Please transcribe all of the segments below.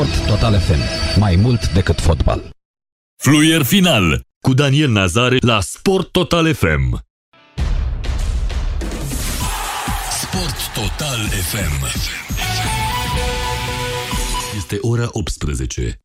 Sport Total FM. Mai mult decât fotbal. Fluier final cu Daniel Nazare la Sport Total FM. Sport Total FM. Este ora 18.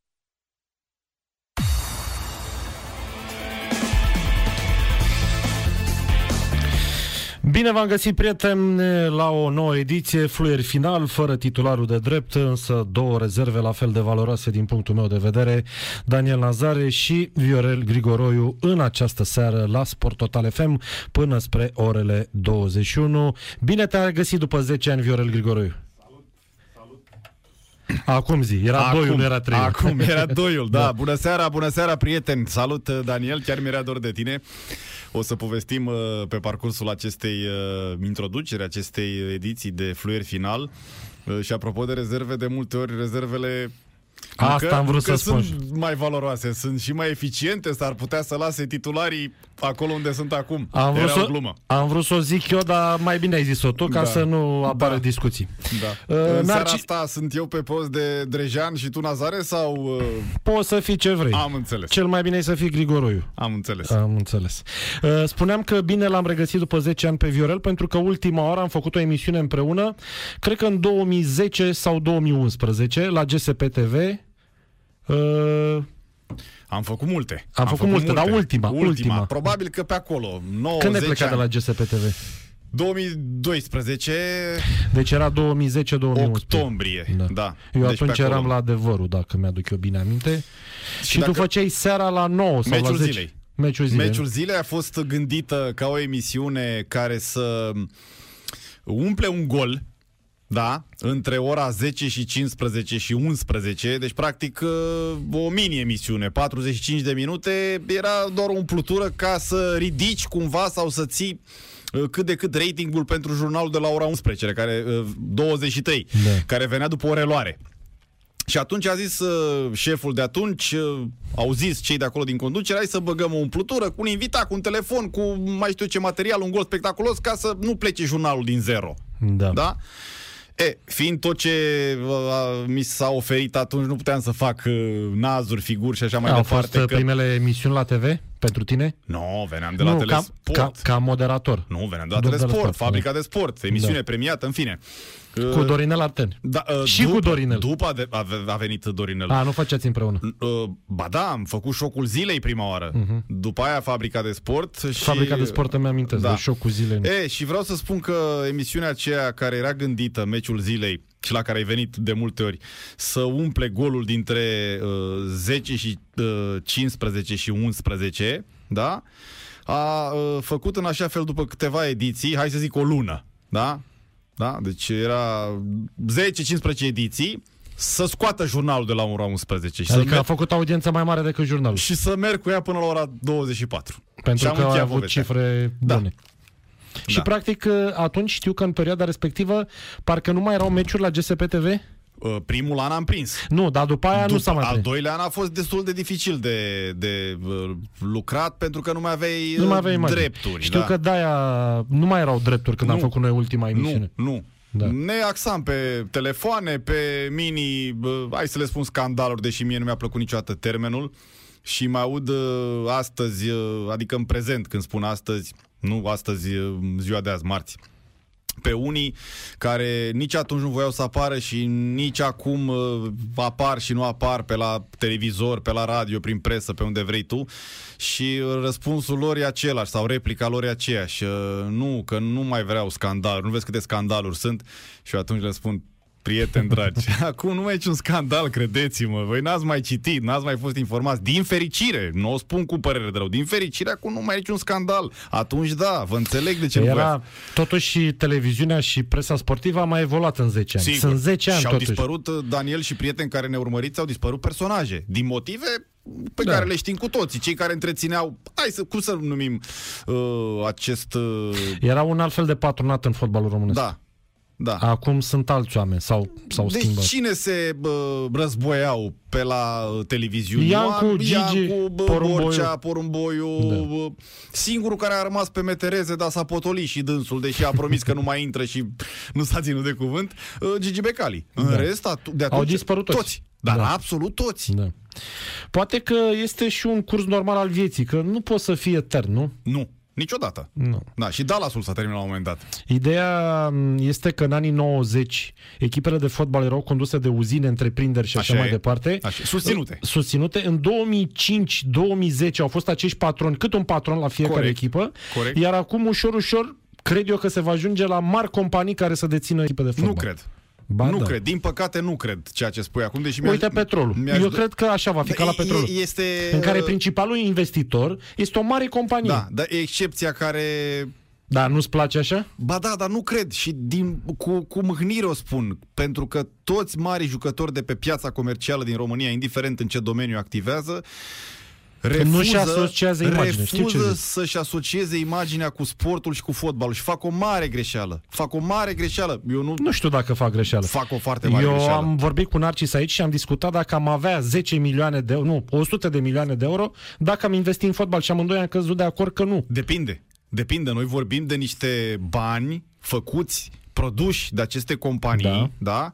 Bine v-am găsit, prieteni, la o nouă ediție, fluier final, fără titularul de drept, însă două rezerve la fel de valoroase din punctul meu de vedere, Daniel Nazare și Viorel Grigoroiu în această seară la Sport Total FM până spre orele 21. Bine te-a găsit după 10 ani, Viorel Grigoroiu. Acum zi, era acum, doiul, nu era trei. Acum era doiul, da. da. Bună seara, bună seara, prieteni. Salut, Daniel, chiar mi-era dor de tine. O să povestim uh, pe parcursul acestei uh, introduceri, acestei ediții de fluier final. Uh, și apropo de rezerve, de multe ori rezervele Asta că, am vrut să spun. sunt mai valoroase, sunt și mai eficiente, s-ar putea să lase titularii acolo unde sunt acum. Am vrut, să, glumă. am vrut să o zic eu, dar mai bine ai zis-o tu, ca da. să nu apară da. discuții. Da. Uh, În seara asta sunt eu pe post de Drejan și tu Nazare sau... Uh... Poți să fii ce vrei. Am înțeles. Cel mai bine e să fii Grigoroiu. Am înțeles. Am înțeles. Uh, spuneam că bine l-am regăsit după 10 ani pe Viorel, pentru că ultima oară am făcut o emisiune împreună, cred că în 2010 sau 2011, la GSP TV, Uh, am făcut multe. Am, am făcut, făcut multe, multe, dar ultima, ultima. ultima. Probabil că pe acolo. 9, Când ne plecat de la GSP TV? 2012 Deci era 2010-2011 Octombrie, da, da. Eu deci atunci eram la adevărul, dacă mi-aduc eu bine aminte Și, și tu făceai seara la 9 sau Meciul la 10 zilei Meciul zilei Meciul zilei a fost gândită ca o emisiune care să umple un gol da, între ora 10 și 15 și 11, deci practic uh, o mini-emisiune, 45 de minute, era doar o umplutură ca să ridici cumva sau să ții uh, cât de cât ratingul pentru jurnalul de la ora 11, care 23, uh, da. care venea după o reluare. Și atunci a zis uh, șeful de atunci, uh, au zis cei de acolo din conducere, hai să băgăm o umplutură cu un invitat, cu un telefon, cu mai știu ce material, un gol spectaculos, ca să nu plece jurnalul din zero. Da. da? E, fiind tot ce uh, mi s-a oferit atunci, nu puteam să fac uh, nazuri, figuri și așa mai Au departe. Au fost că... primele emisiuni la TV pentru tine? Nu, no, veneam de la nu, Telesport. Ca, ca, ca moderator. Nu, veneam de la Telesport, de la sport, fabrica da. de sport, emisiune da. premiată, în fine. Cu Dorinel Arten. Da, uh, și după, cu Dorinel. După a, a venit Dorinel. A, nu faceați împreună. Uh, ba da, am făcut șocul zilei prima oară. Uh-huh. După aia fabrica de sport. Și... Fabrica de sport îmi amintesc da. de șocul zilei. E, și vreau să spun că emisiunea aceea care era gândită, meciul zilei, și la care ai venit de multe ori, să umple golul dintre uh, 10 și uh, 15 și 11, da? A uh, făcut în așa fel după câteva ediții, hai să zic o lună, da? Da? Deci era 10-15 ediții să scoată jurnalul de la ora 11. Și adică să a făcut audiență mai mare decât jurnalul. Și să merg cu ea până la ora 24. Pentru că a avut povestea. cifre da. bune. Da. Și practic atunci știu că în perioada respectivă parcă nu mai erau meciuri la GSP TV? Uh, primul an am prins. Nu, dar după aia după, nu s-a mai Al doilea an a fost destul de dificil de, de uh, lucrat pentru că nu mai aveai, nu mai aveai drepturi. Știu da. că de-aia nu mai erau drepturi când nu, am făcut noi ultima emisiune. Nu, nu. Da. Ne axam pe telefoane, pe mini, uh, hai să le spun scandaluri, deși mie nu mi-a plăcut niciodată termenul. Și mă aud uh, astăzi, uh, adică în prezent când spun astăzi, nu astăzi, uh, ziua de azi, marți. Pe unii care nici atunci nu voiau să apară și nici acum uh, apar și nu apar pe la televizor, pe la radio, prin presă, pe unde vrei tu. Și răspunsul lor e același sau replica lor e aceeași. Uh, nu, că nu mai vreau scandaluri, nu vezi câte scandaluri sunt. Și eu atunci le spun prieteni dragi. Acum nu mai e un scandal, credeți-mă. Voi n-ați mai citit, n-ați mai fost informați. Din fericire, nu o spun cu părere de rău, din fericire acum nu mai e un scandal. Atunci da, vă înțeleg de ce Era, nu Totuși și televiziunea și presa sportivă a mai evoluat în 10 ani. Sigur. Sunt 10 ani Și au totuși. dispărut, uh, Daniel și prieteni care ne urmăriți, au dispărut personaje. Din motive pe da. care le știm cu toții. Cei care întrețineau, hai să, cum să numim uh, acest... Uh... Era un alt fel de patronat în fotbalul românesc. Da, da. Acum sunt alți oameni sau sau deci schimbat. cine se bă, războiau pe la uh, televiziune? Iancu, Gigi, Iancu, bă, Porumboiu. Borcea, Porumboiu. Da. Singurul care a rămas pe metereze, dar s-a potolit și dânsul, deși a promis că nu mai intră și nu s-a ținut de cuvânt, uh, Gigi Becali. În Da. rest, atu- de atunci, Au dispărut toți. toți. Dar Da. absolut toți. Da. Poate că este și un curs normal al vieții, că nu poți să fii etern, nu? Nu, niciodată. Nu. Da, și Dallasul s-a terminat la un moment dat. Ideea m, este că în anii 90 echipele de fotbal erau conduse de uzine, întreprinderi și așa, Așa mai e. departe. Așa, susținute. Susținute. În 2005-2010 au fost acești patroni, cât un patron la fiecare Corect. echipă. Corect. Iar acum, ușor, ușor, cred eu că se va ajunge la mari companii care să dețină echipe de fotbal. Nu cred. Ba nu da. cred. Din păcate nu cred ceea ce spui acum, deși mi-aș- Uite petrolul. mi-aș Eu do- cred că așa va fi ca la E- petrolul. Este... În care principalul investitor este o mare companie. Da, dar e excepția care... Dar nu-ți place așa? Ba da, dar nu cred și din, cu, cu mâhnire o spun, pentru că toți mari jucători de pe piața comercială din România, indiferent în ce domeniu activează, refuză, nu-și asociază imaginea, știu ce refuză zici. să-și asocieze imaginea cu sportul și cu fotbalul și fac o mare greșeală. Fac o mare greșeală. Eu nu, Nu știu dacă fac greșeală. fac o foarte mare Eu greșeală. am vorbit cu Narcis aici și am discutat dacă am avea 10 milioane de nu, 100 de milioane de euro, dacă am investit în fotbal și amândoi am căzut de acord că nu. Depinde. Depinde. Noi vorbim de niște bani făcuți, produși de aceste companii, da, Da.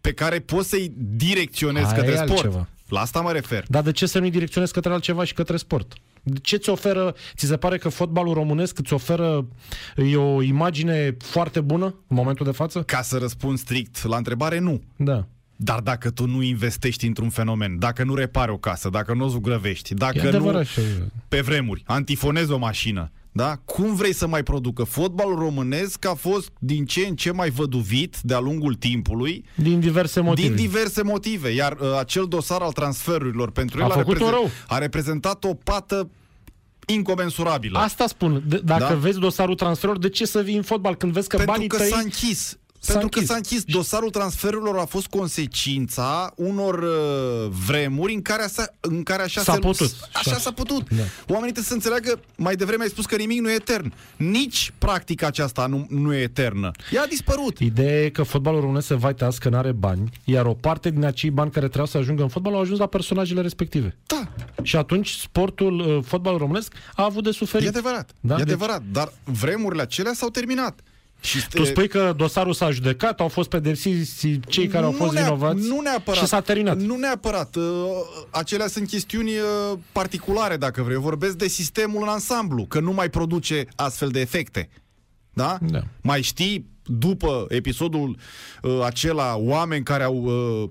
pe care poți să-i direcționezi Aia către e sport. altceva. La asta mă refer. Dar de ce să nu-i direcționezi către altceva și către sport? De Ce ți oferă, ți se pare că fotbalul românesc îți oferă e o imagine foarte bună în momentul de față? Ca să răspund strict la întrebare, nu. Da. Dar dacă tu nu investești într-un fenomen, dacă nu repari o casă, dacă nu o zugrăvești, E dacă nu adevărat și pe vremuri antifonezi o mașină, da? Cum vrei să mai producă? Fotbalul românesc a fost din ce în ce mai văduvit de-a lungul timpului din diverse motive. Din diverse motive, iar uh, acel dosar al transferurilor pentru A el făcut-o rău. a reprezentat o pată incomensurabilă. Asta spun. De, dacă Da? vezi dosarul transferurilor, de ce să vii în fotbal când vezi că pentru banii că tăi... s-a închis. S-a Pentru că închis. s-a închis. Dosarul transferurilor a fost consecința unor uh, vremuri în care, asa, în care așa, S-a se, putut. așa Și- s-a putut. Da. Oamenii trebuie să înțeleagă, mai devreme ai spus că nimic nu e etern. Nici practica aceasta nu, nu e eternă. Ea a dispărut. Ideea e că fotbalul românesc se vaitează că nu are bani, iar o parte din acei bani care trebuiau să ajungă în fotbal au ajuns la personajele respective. Da, Și atunci sportul, uh, fotbalul românesc a avut de e suferit. adevărat. Da, e deci- adevărat. Dar vremurile acelea s-au terminat. Și Tu spui că dosarul s-a judecat, au fost pedepsiți cei care au Nu fost nea- vinovați Nu neapărat. și s-a terminat. Nu neapărat. Uh, Acelea sunt chestiuni uh, particulare, dacă vrei. Eu vorbesc de sistemul în ansamblu, că nu mai produce astfel de efecte. Da? Da. Mai știi, după episodul uh, acela, oameni care au uh,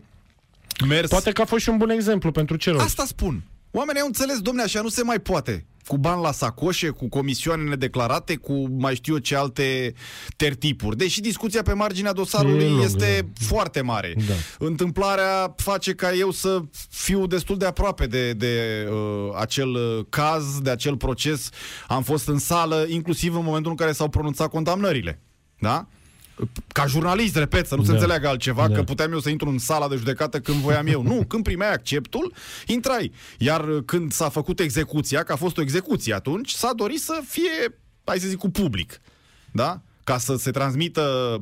mers... Poate că a fost și un bun exemplu pentru ceilalți. Asta spun. Oamenii au înțeles, domne, așa nu se mai poate. Cu bani la sacoșe, cu comisioane nedeclarate, cu mai știu eu ce alte tertipuri. Deși discuția pe marginea dosarului E lungă, este da. foarte mare. Da. Întâmplarea face ca eu să fiu destul de aproape de, de uh, acel uh, caz, de acel proces. Am fost în sală, inclusiv în momentul în care s-au pronunțat condamnările. Da? Ca jurnalist, repet, să nu se Da. înțeleagă altceva, Da. că puteam eu să intru în sala de judecată când voiam eu. Nu, când primeai acceptul, intrai. Iar uh, când s-a făcut execuția, că a fost o execuție atunci, s-a dorit să fie, hai să zic, cu public. Da? Ca să se transmită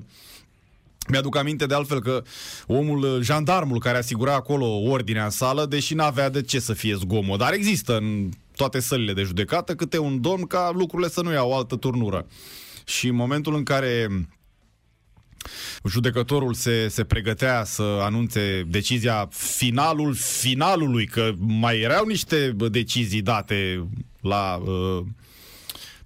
mi-aduc aminte de altfel că omul, uh, jandarmul care asigura acolo ordinea în sală, deși n-avea de ce să fie zgomot, dar există în toate sălile de judecată câte un domn ca lucrurile să nu iau o altă turnură. Și în momentul în care judecătorul se, se pregătea să anunțe decizia finalul finalului, că mai erau niște bă, decizii date la uh,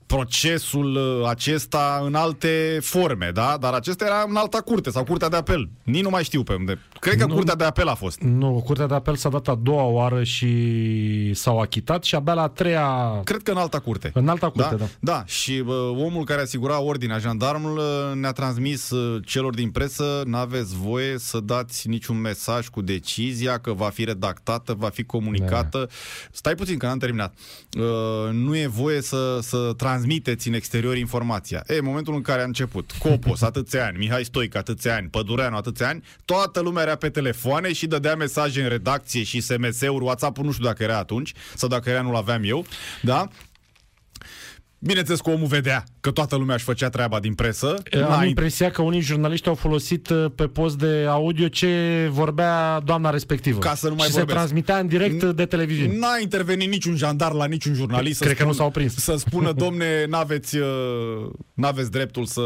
procesul uh, acesta în alte forme, da? Dar acesta era în alta curte sau curtea de apel. Nici nu mai știu pe unde. Cred că Nu. curtea de apel a fost. Nu, Curtea de Apel s-a dat a doua oară și s-au achitat și abia la a treia... Cred că în alta curte. În alta curte, da. Da, și uh, omul care asigura ordinea, jandarmul, uh, ne-a transmis uh, celor din presă, n-aveți voie să dați niciun mesaj cu decizia, că va fi redactată, va fi comunicată. Da. Stai puțin, că n-am terminat. Uh, nu e voie să, să transmiteți în exterior informația. E, în momentul în care a început, Copos, atâția ani, Mihai Stoic, atâția ani, Pădureanu, atâția ani, toată lumea era pe telefoane și dădea mesaje în redacție și SMS-uri, WhatsApp-ul nu știu dacă era atunci, sau dacă era nu-l aveam eu, da? Bineînțeles că omul vedea că toată lumea își făcea treaba din presă. Am N-ai- impresia că unii jurnaliști au folosit uh, pe post de audio ce vorbea doamna respectivă. Ca să nu mai și vorbesc. se transmitea în direct uh, de televiziune. N-a intervenit niciun jandar la niciun jurnalist. Cred că nu s-au prins. Să spună, domne, n-aveți, uh, n-aveți dreptul să,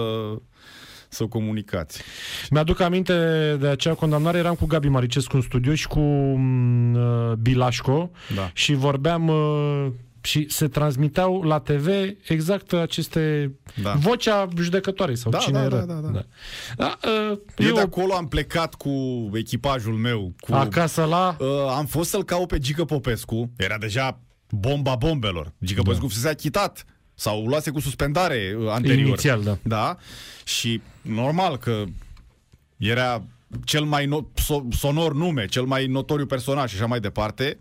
să o comunicați. Mi-aduc aminte de acea condamnare, eram cu Gabi Maricescu în studio și cu mm, uh, Bilașco Da. și vorbeam uh, și se transmiteau la TV exact aceste Da. vocea judecătoarei sau Da, cine da, era. da, da, da. Da, uh, Eu, eu de acolo am plecat cu echipajul meu. Cu, acasă la... Uh, am fost să-l caut pe Gică Popescu. Era deja bomba bombelor. Gică Popescu fusese achitat sau luase cu suspendare uh, anterior. Inițial, da. Da. Și normal că era cel mai no- so- sonor nume, cel mai notoriu personaj și așa mai departe.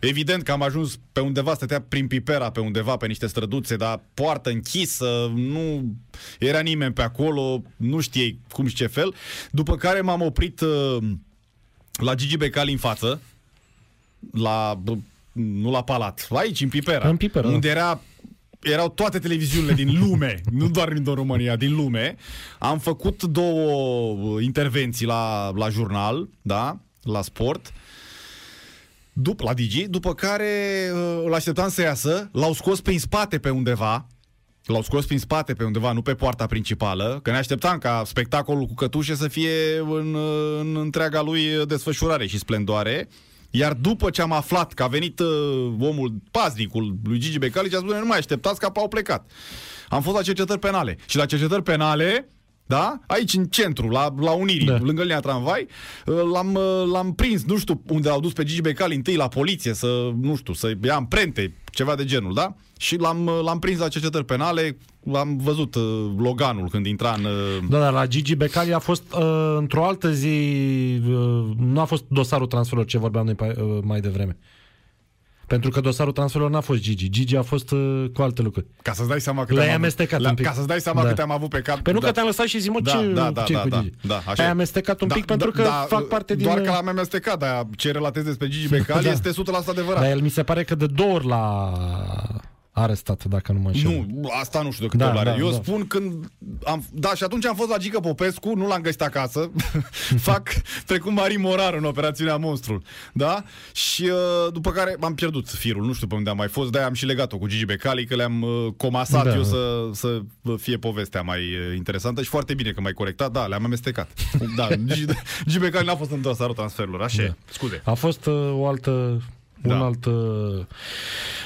Evident că am ajuns pe undeva, stătea prin Pipera pe undeva, pe niște străduțe, dar poartă închisă, nu era nimeni pe acolo, nu știei cum și ce fel. După care m-am oprit uh, la Gigi Becali în față, la, bă, nu la Palat, aici, în Pipera, În Pipera, da. unde era erau toate televiziunile din lume, nu doar din România, din lume. Am făcut două uh, intervenții la, la jurnal, da, la sport, după, la Digi, după care uh, îl așteptam să iasă, l-au scos prin spate pe undeva, L-au scos prin spate pe undeva, nu pe poarta principală, că ne așteptam ca spectacolul cu cătușe să fie în, în întreaga lui desfășurare și splendoare. Iar după ce am aflat că a venit uh, omul, paznicul lui Gigi Becali, și a spus, nu mai așteptați că au plecat. Am fost la cercetări penale. Și la cercetări penale, da? Aici în centru, la, la Unirii, Da. da. lângă linia tramvai, uh, l-am, uh, l-am prins, nu știu unde l-au dus pe Gigi Becali întâi la poliție, să, nu știu, să ia amprente, ceva de genul, da? Și l-am, uh, l-am prins la cercetări penale, am văzut uh, Loganul când intra în... Uh, Da, dar la Gigi Becali a fost uh, într-o altă zi, uh, nu a fost dosarul transferului ce vorbeam noi pe- uh, mai devreme. Pentru că dosarul transferului n-a fost Gigi. Gigi a fost uh, cu alte lucruri. Ca să-ți dai seama cât Le-ai am avut- amestecat la, un pic. Ca să-ți dai seama Da. cât am avut pe cap. Pe nu da. că te-am lăsat și zi, mă, Da, ce, da, da, ce da, cu da, Gigi? da, așa Ai e. amestecat un Da, pic da, pentru că da, fac parte din... Doar că l-am amestecat, dar ce relatez despre Gigi Becali Da. este 100% adevărat. Dar el mi se pare că de două ori l-a arestat, dacă nu mă înșel. Nu, asta nu știu de câte Da, ori are. da, Eu da. spun când am... Da, și atunci am fost la Gică Popescu, nu l-am găsit acasă. Fac precum Marin Morar în operațiunea Monstrul. Da? Și uh, după care am pierdut firul, nu știu pe unde am mai fost, de am și legat-o cu Gigi Becali, că le-am uh, comasat Da. eu să, să fie povestea mai uh, interesantă și foarte bine că m-ai corectat. Da, le-am amestecat. Da, Gigi, Gigi Becali n-a fost în dosarul transferurilor, așa Da. e. Scuze. A fost uh, o altă... Un Da. alt... Uh...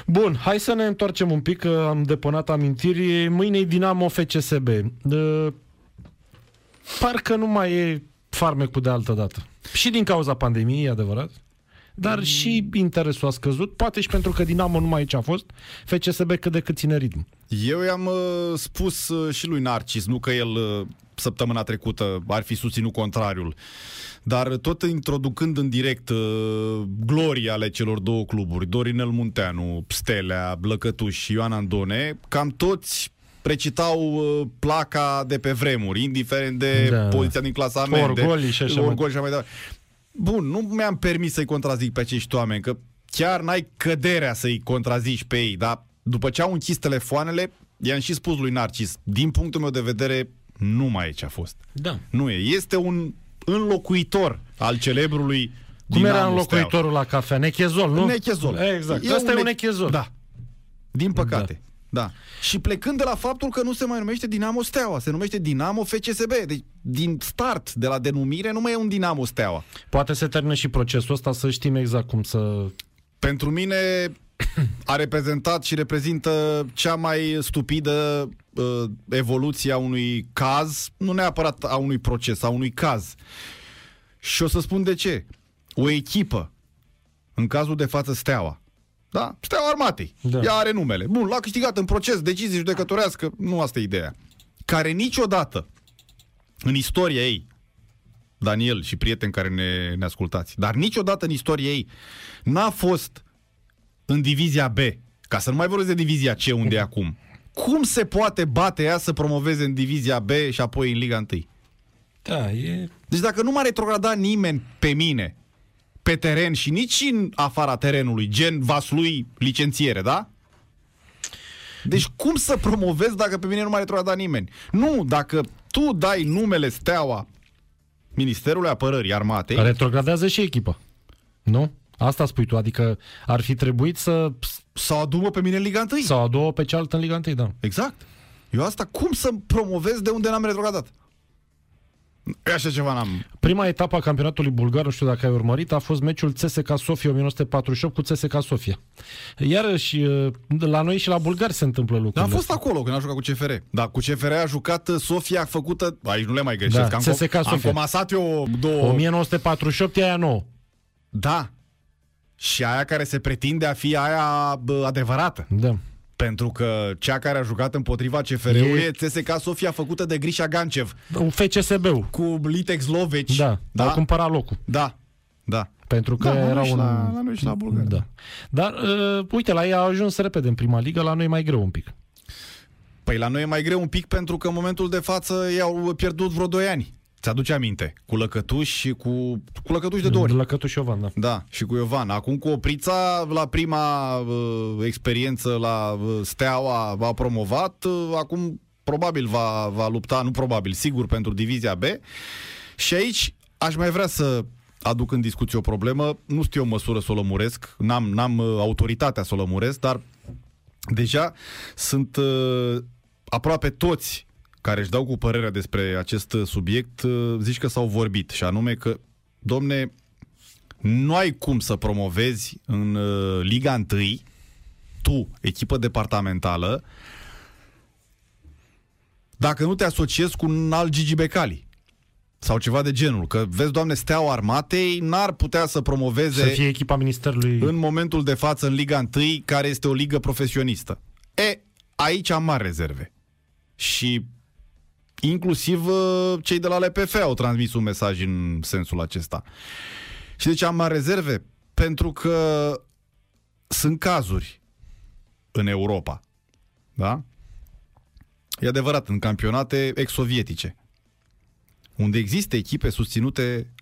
Bun, hai să ne întoarcem un pic, că am depănat amintiri. Mâine e Dinamo FCSB. Uh, parcă nu mai e farmecul de altă dată. Și din cauza pandemiei, e adevărat. Dar Mm. și interesul a scăzut, poate și pentru că Dinamo nu mai aici a fost, FCSB cât de cât ține ritm. Eu i-am uh, spus uh, și lui Narcis, nu că el uh, săptămâna trecută ar fi susținut contrariul, dar tot introducând în direct uh, gloria ale celor două cluburi, Dorinel Munteanu, Stelea, Blăcătuș și Ioan Andone, cam toți precitau uh, placa de pe vremuri, indiferent de Da. poziția din clasament. de- Orgolii și așa mai- orgolii și așa mai departe. Bun, nu mi-am permis să-i contrazic pe acești oameni, că chiar n-ai căderea să-i contrazici pe ei, dar după ce au închis telefoanele, i-am și spus lui Narcis, din punctul meu de vedere, nu mai e ce a fost. Da. Nu e. Este un înlocuitor al celebrului Cum Dinamo era Steaua. înlocuitorul la cafea? Nechezol, nu? Nechezol. Exact. Asta e un ne- nechezol. Da. Din păcate. Da. Și plecând de la faptul că nu se mai numește Dinamo Steaua, se numește Dinamo FCSB. Deci, din start, de la denumire, nu mai e un Dinamo Steaua. Poate se termină și procesul ăsta să știm exact cum să... Pentru mine a reprezentat și reprezintă cea mai stupidă uh, evoluție a unui caz, nu neapărat a unui proces, a unui caz. Și o să spun de ce. O echipă, în cazul de față Steaua, da? Steaua Armatei. Da. Da. Ea are numele. Bun, l-a câștigat în proces, decizie judecătorească, nu asta e ideea. Care niciodată, în istoria ei, Daniel și prieteni care ne, ne ascultați, dar niciodată în istoria ei n-a fost în divizia B, ca să nu mai vorbesc de divizia C unde e acum. Cum se poate bate ea să promoveze în divizia B și apoi în Liga 1? Da, e... Deci dacă nu m-a retrogradat nimeni pe mine pe teren și nici în afara terenului, gen vaslui licențiere, da? Deci cum să promovezi dacă pe mine nu m-a retrogradat nimeni? Nu, dacă tu dai numele Steaua Ministerului Apărării Armatei, Retrogradează și echipa. Nu? Asta spui tu, adică ar fi trebuit să... sau adu pe mine în Liga 1. Sau a doua pe cealaltă în Liga 1, da. Exact. Eu asta cum să promovez de unde n-am retrogradat? Așa ceva n-am... Prima etapă a campionatului bulgar, nu știu dacă ai urmărit, a fost meciul CSK Sofia 1948 cu CSK Sofia. Iarăși, uh, la noi și la bulgari se întâmplă lucrurile. Dar am fost acolo când a jucat cu CFR. Da, cu CFR a jucat uh, Sofia făcută... Aici nu le mai greșesc. Da, am, CSKA am Sofia. comasat eu două... 1948 e aia nouă. Da. Și aia care se pretinde a fi aia bă, adevărată. Da. Pentru că cea care a jucat împotriva CFR-ului E- e CSK Sofia făcută de Grisha Gancev Un FCSB-ul. cu Litex Loveci. Da, da. da, au cumpărat locul. da, da. Pentru că Da, la noi era și un... la- la noi și la bulgari. Da. Dar, uh, uite, la ei a ajuns repede în prima ligă, la noi mai greu un pic. Păi la noi e mai greu un pic pentru că în momentul de față i-au pierdut vreo 2 ani. Ți-aduce aminte? Cu Lăcătuș și cu... Cu Lăcătuș de două ori. La Cătușovan, da. Da, și cu Iovan. Acum cu Oprița, la prima uh, experiență la uh, Steaua a promovat, uh, acum probabil va, va lupta, nu probabil, sigur, pentru divizia B. Și aici aș mai vrea să aduc în discuție o problemă. Nu știu eu măsură să o lămuresc, n-am, n-am uh, autoritatea să o lămuresc, dar deja sunt uh, aproape toți care își dau cu părerea despre acest uh, subiect, uh, zici că s-au vorbit, și anume că, domne, nu ai cum să promovezi în uh, Liga 1 tu, echipă departamentală, dacă nu te asociezi cu un alt Gigi Becali sau ceva de genul. Că, vezi, doamne, Steaua Armatei n-ar putea să promoveze Să fie echipa ministerului... în momentul de față în Liga 1, care este o ligă profesionistă. E, aici am mari rezerve. Și inclusiv uh, cei de la LPF au transmis un mesaj în sensul acesta. Și de ce am mari rezerve? Pentru că sunt cazuri în Europa. Da? E adevărat, în campionate ex-sovietice, unde există echipe susținute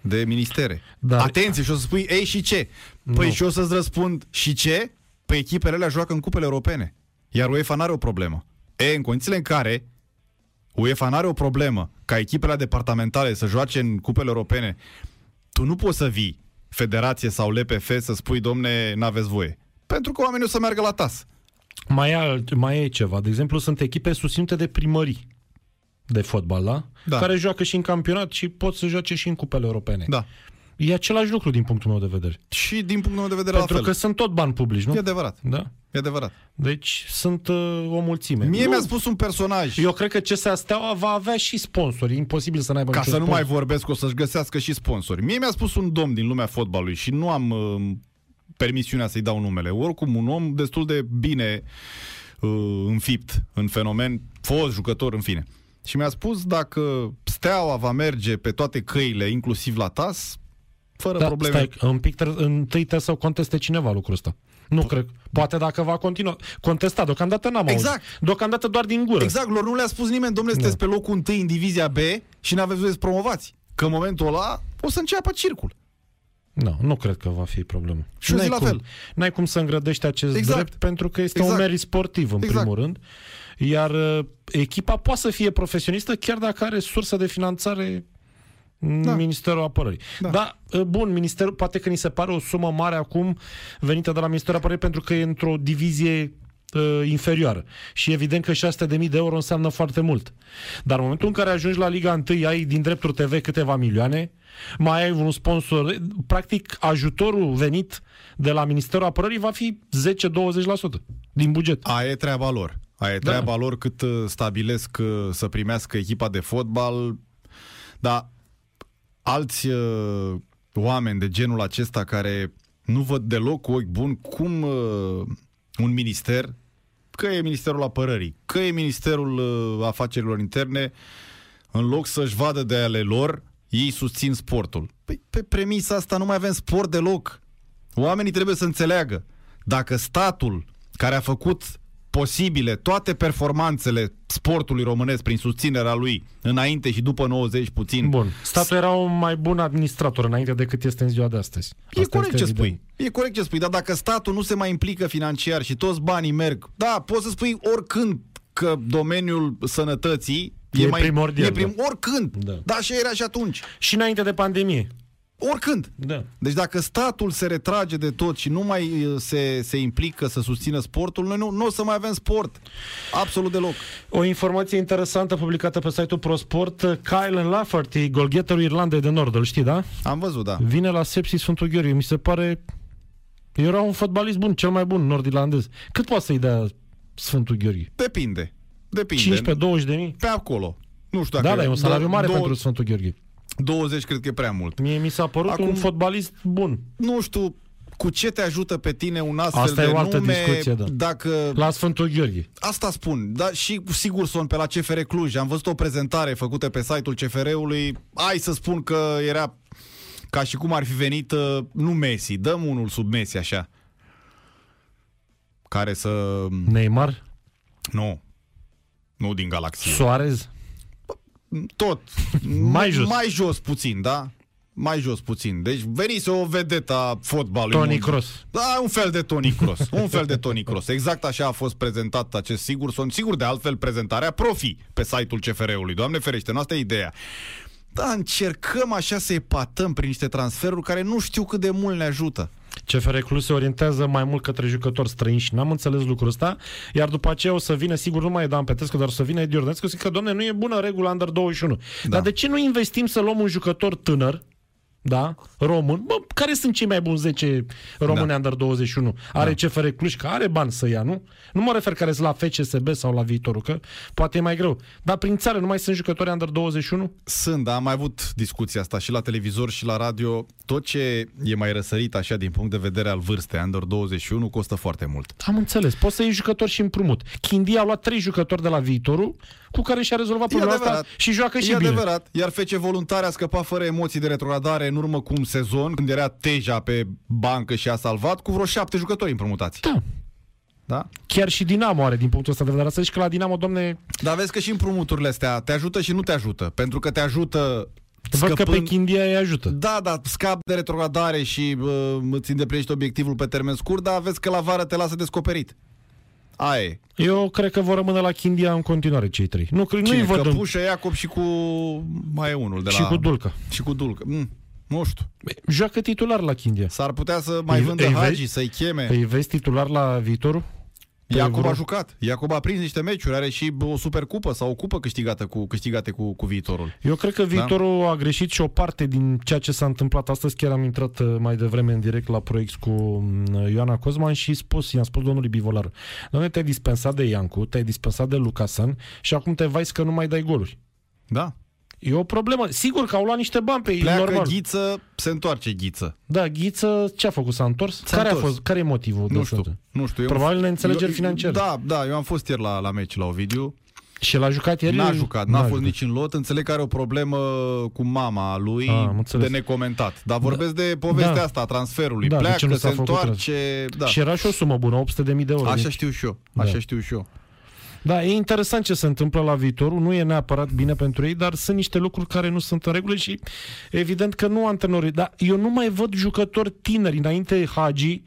de ministere. Dar- Dar... Atenție, și o să spui, ei, și ce? Păi Nu. și eu să-ți răspund, și ce? Păi echipele alea joacă în cupele europene. Iar UEFA n-are o problemă. E, în condițiile în care UEFA n-are o problemă ca echipele departamentale să joace în cupele europene, tu nu poți să vii, federație sau LPF, să spui, domne, n-aveți voie. Pentru că oamenii o să meargă la tas. Mai, e, alt- mai e ceva. De exemplu, sunt echipe susținute de primării de fotbal, da? Da. Care joacă și în campionat și pot să joace și în cupele europene. Da. E același lucru din punctul meu de vedere. Și din punctul meu de vedere Pentru la că fel. sunt tot bani publici, nu? E adevărat. Da? E adevărat. Deci sunt uh, o mulțime. Mie Nu, mi-a spus un personaj, Eu cred că CSA Steaua va avea și sponsori. E imposibil să n-aibă ca niciun să nu sponsor. mai vorbesc, o să-și găsească și sponsori. Mie mi-a spus un domn din lumea fotbalului și nu am uh, permisiunea să-i dau numele. Oricum, un om destul de bine uh, înfipt în fenomen, fost jucător, în fine. Și mi-a spus dacă Steaua va merge pe toate căile, inclusiv la TAS, fără Da, probleme. stai, un pic tre- întâi trebuie să conteste cineva lucrul ăsta. Nu cred. Poate dacă va continua. Contesta, deocamdată n-am Exact. auzit. Deocamdată doar din gură. Exact, lor nu le-a spus nimeni, domnule, sunteți pe locul întâi în divizia B și n-aveți voie să promovați. Că în momentul ăla o să înceapă circul. Nu, nu cred că va fi problemă. Și eu N-ai zic la cum, fel. N-ai cum să îngrădești acest Exact. drept pentru că este Exact. un merit sportiv, în Exact. primul rând. Iar uh, echipa poate să fie profesionistă chiar dacă are sursă de finanțare în Da. Ministerul Apărării. Da. Da, uh, bun, ministerul, poate că ni se pare o sumă mare acum venită de la Ministerul Apărării pentru că e într-o divizie uh, inferioară. Și evident că 600.000 de euro înseamnă foarte mult. Dar în momentul în care ajungi la Liga 1, ai din drepturi TV câteva milioane, mai ai un sponsor, practic ajutorul venit de la Ministerul Apărării va fi 10-20% din buget. Aia e treaba lor. Aia e Da. treaba lor cât uh, stabilesc uh, să primească echipa de fotbal. Dar alți uh, oameni de genul acesta care nu văd deloc cu ochi buni cum uh, un minister, că e Ministerul Apărării, că e Ministerul uh, Afacerilor Interne, în loc să-și vadă de ale lor, ei susțin sportul. Păi, pe premisa asta nu mai avem sport deloc. Oamenii trebuie să înțeleagă. Dacă statul care a făcut posibile toate performanțele sportului românesc prin susținerea lui înainte și după 90 puțin, Bun. Statul era un mai bun administrator înainte decât este în ziua de astăzi. E Asta corect este ce evident. spui. E corect ce spui, dar dacă statul nu se mai implică financiar și toți banii merg, da, poți să spui oricând că domeniul sănătății E mai primordial, E prim, oricând. Da. Da. Dar așa era și atunci. Și înainte de pandemie. Oricând. Da. Deci dacă statul se retrage de tot și nu mai uh, se, se implică să susțină sportul, noi nu, nu o să mai avem sport. Absolut deloc. O informație interesantă publicată pe site-ul ProSport, Kyle Lafferty, golgheterul Irlandei de Nord, îl știi, da? Am văzut, da. Vine la Sepsi Sfântul Gheorghe, mi se pare... Era un fotbalist bun, cel mai bun nord-irlandez. Cât poate să-i dea Sfântul Gheorghe? Depinde. Depinde. 15-20 de mii? Pe acolo. Nu știu dacă... Da, da, e un salariu mare două- pentru Sfântul Gheorghe. 20 cred că e prea mult. Mie mi s-a părut Acum- un fotbalist bun. Nu știu cu ce te ajută pe tine un astfel Asta e de o altă nume discuție, da. dacă... La Sfântul Gheorghe. Asta spun, da, și Sigurson pe la CFR Cluj. Am văzut o prezentare făcută pe site-ul CFR-ului. Hai să spun că era ca și cum ar fi venit, uh, nu Messi, dăm unul sub Messi așa. Care să... Neymar, Nu. Nu din galaxie. Suarez. Tot. Mai jos. Mai jos puțin, da? Mai jos puțin. Deci venise o vedetă a fotbalului. Toni mondial. Kroos. Da, un fel de Tony Cross. Un fel de Tony Cross. Exact așa a fost prezentat acest Sigurson. Sigur, de altfel, prezentarea profi pe site-ul CFR-ului. Doamne ferește, nu asta e ideea. Da, încercăm așa să epatăm prin niște transferuri care nu știu cât de mult ne ajută. CFR Cluj se orientează mai mult către jucători străini și n-am înțeles lucrul ăsta, iar după aceea o să vină, sigur, nu mai e Dan Petrescu, dar o să vină Edi Ordănescu, zic că, domne, nu e bună regula Under 21. Da. Dar de ce nu investim să luăm un jucător tânăr, da, român, bă, care sunt cei mai buni 10 români Da. Under 21? Are CFR Cluj, că are bani să ia, nu? Nu mă refer care sunt la FCSB sau la viitorul, că poate e mai greu. Dar prin țară nu mai sunt jucători Under 21? Sunt, da, am mai avut discuția asta și la televizor și la radio. Tot ce e mai răsărit așa din punct de vedere al vârstei, under 21, costă foarte mult. Am înțeles. Poți să iei jucători și împrumut. Chindia a luat trei jucători de la viitorul cu care și-a rezolvat problema asta adevărat. și joacă și e bine. adevărat. Iar FC Voluntari a scăpat fără emoții de retrogradare în urmă cu un sezon, când era Teja pe bancă și a salvat, cu vreo șapte jucători împrumutați. Da. Da? Chiar și Dinamo are din punctul ăsta de vedere. Să zici că la Dinamo, domne, Dar vezi că și împrumuturile astea te ajută și nu te ajută. Pentru că te ajută văd că pe scăpând... Chindia îi ajută. Da, da, scap de retrogradare și uh, îți îndeplinești obiectivul pe termen scurt, dar vezi că la vară te lasă descoperit. Aia e. Eu cred că vor rămâne la Chindia în continuare cei trei. Nu, cred- nu-i Cine? văd în... Căpușă, Iacob și cu... Mai e unul de Și la... cu Dulca. Și cu Dulcă. Mm, nu știu. Joacă titular la Chindia. S-ar putea să mai Îi- vândă îi Hagi, vezi? să-i cheme. Îi vezi titular la viitorul? Pe Iacob vreo- a jucat. Iacob a prins niște meciuri, are și o supercupă sau o cupă câștigată cu, câștigate cu, cu viitorul. Eu cred că viitorul a greșit și o parte din ceea ce s-a întâmplat astăzi. Chiar am intrat uh, mai devreme în direct la proiect cu mm, Ioana Cozman și spus, i-am spus domnului Bivolar, Doamne, te-ai dispensat de Iancu, te-ai dispensat de Lucasan și acum te vai că nu mai dai goluri. Da. E o problemă. Sigur că au luat niște bani pe ei, Pleacă normal. ghiță, se întoarce ghiță. Da, Ghiță, ce a făcut? S-a întors? S-a care întors. a fost? Care e motivul? de Nu asta? știu, nu știu. Probabil neînțelegeri eu, financiare. Da, da, eu am fost ieri la, la meci la Ovidiu. Și l-a jucat ieri? N-a jucat, n-a, fost jucat. nici în lot. Înțeleg că are o problemă cu mama lui Ah, am de înțeles. necomentat. Dar vorbesc de povestea Da. asta, a transferului. Da, de ce Pleacă, nu se s-a făcut întoarce. Da. Și era și o sumă bună, 800 de mii de euro. Așa Deci- știu și eu. Așa Da. știu și eu. Da, e interesant ce se întâmplă la viitorul, nu e neapărat bine pentru ei, dar sunt niște lucruri care nu sunt în regulă și evident că nu antrenorii. Dar eu nu mai văd jucători tineri. Înainte Hagi,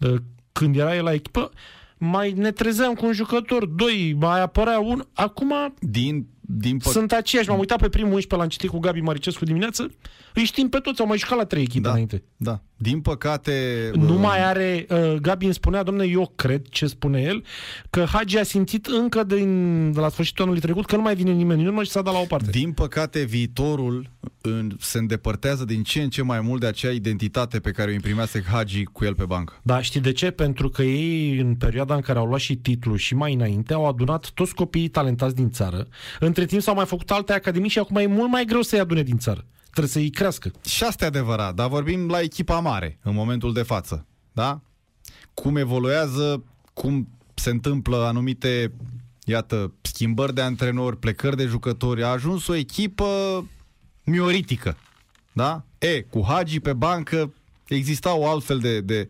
uh, când era el la echipă, mai ne trezeam cu un jucător, doi, mai apărea un. Acum Din, din păcate. sunt aceiași. M-am uitat pe primul 11 l-am citit cu Gabi Maricescu dimineață. Îi știm pe toți, au mai jucat la trei echipe Da, înainte. da. Din păcate... Nu uh, mai are, uh, Gabi îmi spunea, domne, eu cred ce spune el, că Hagi a simțit încă din, de la sfârșitul anului trecut că nu mai vine nimeni în urmă și s-a dat la o parte. Din păcate, viitorul în, se îndepărtează din ce în ce mai mult de acea identitate pe care o imprimease Hagi cu el pe bancă. Da, știi de ce? Pentru că ei, în perioada în care au luat și titlul și mai înainte, au adunat toți copiii talentați din țară. Între timp s-au mai făcut alte academii și acum e mult mai greu să-i adune din țară. Trebuie să-i crească. Și asta e adevărat, dar vorbim la echipa mare în momentul de față. Da? Cum evoluează, cum se întâmplă anumite, iată, schimbări de antrenori, plecări de jucători. A ajuns o echipă mioritică. Da? E, cu Hagi pe bancă exista o altfel de, de,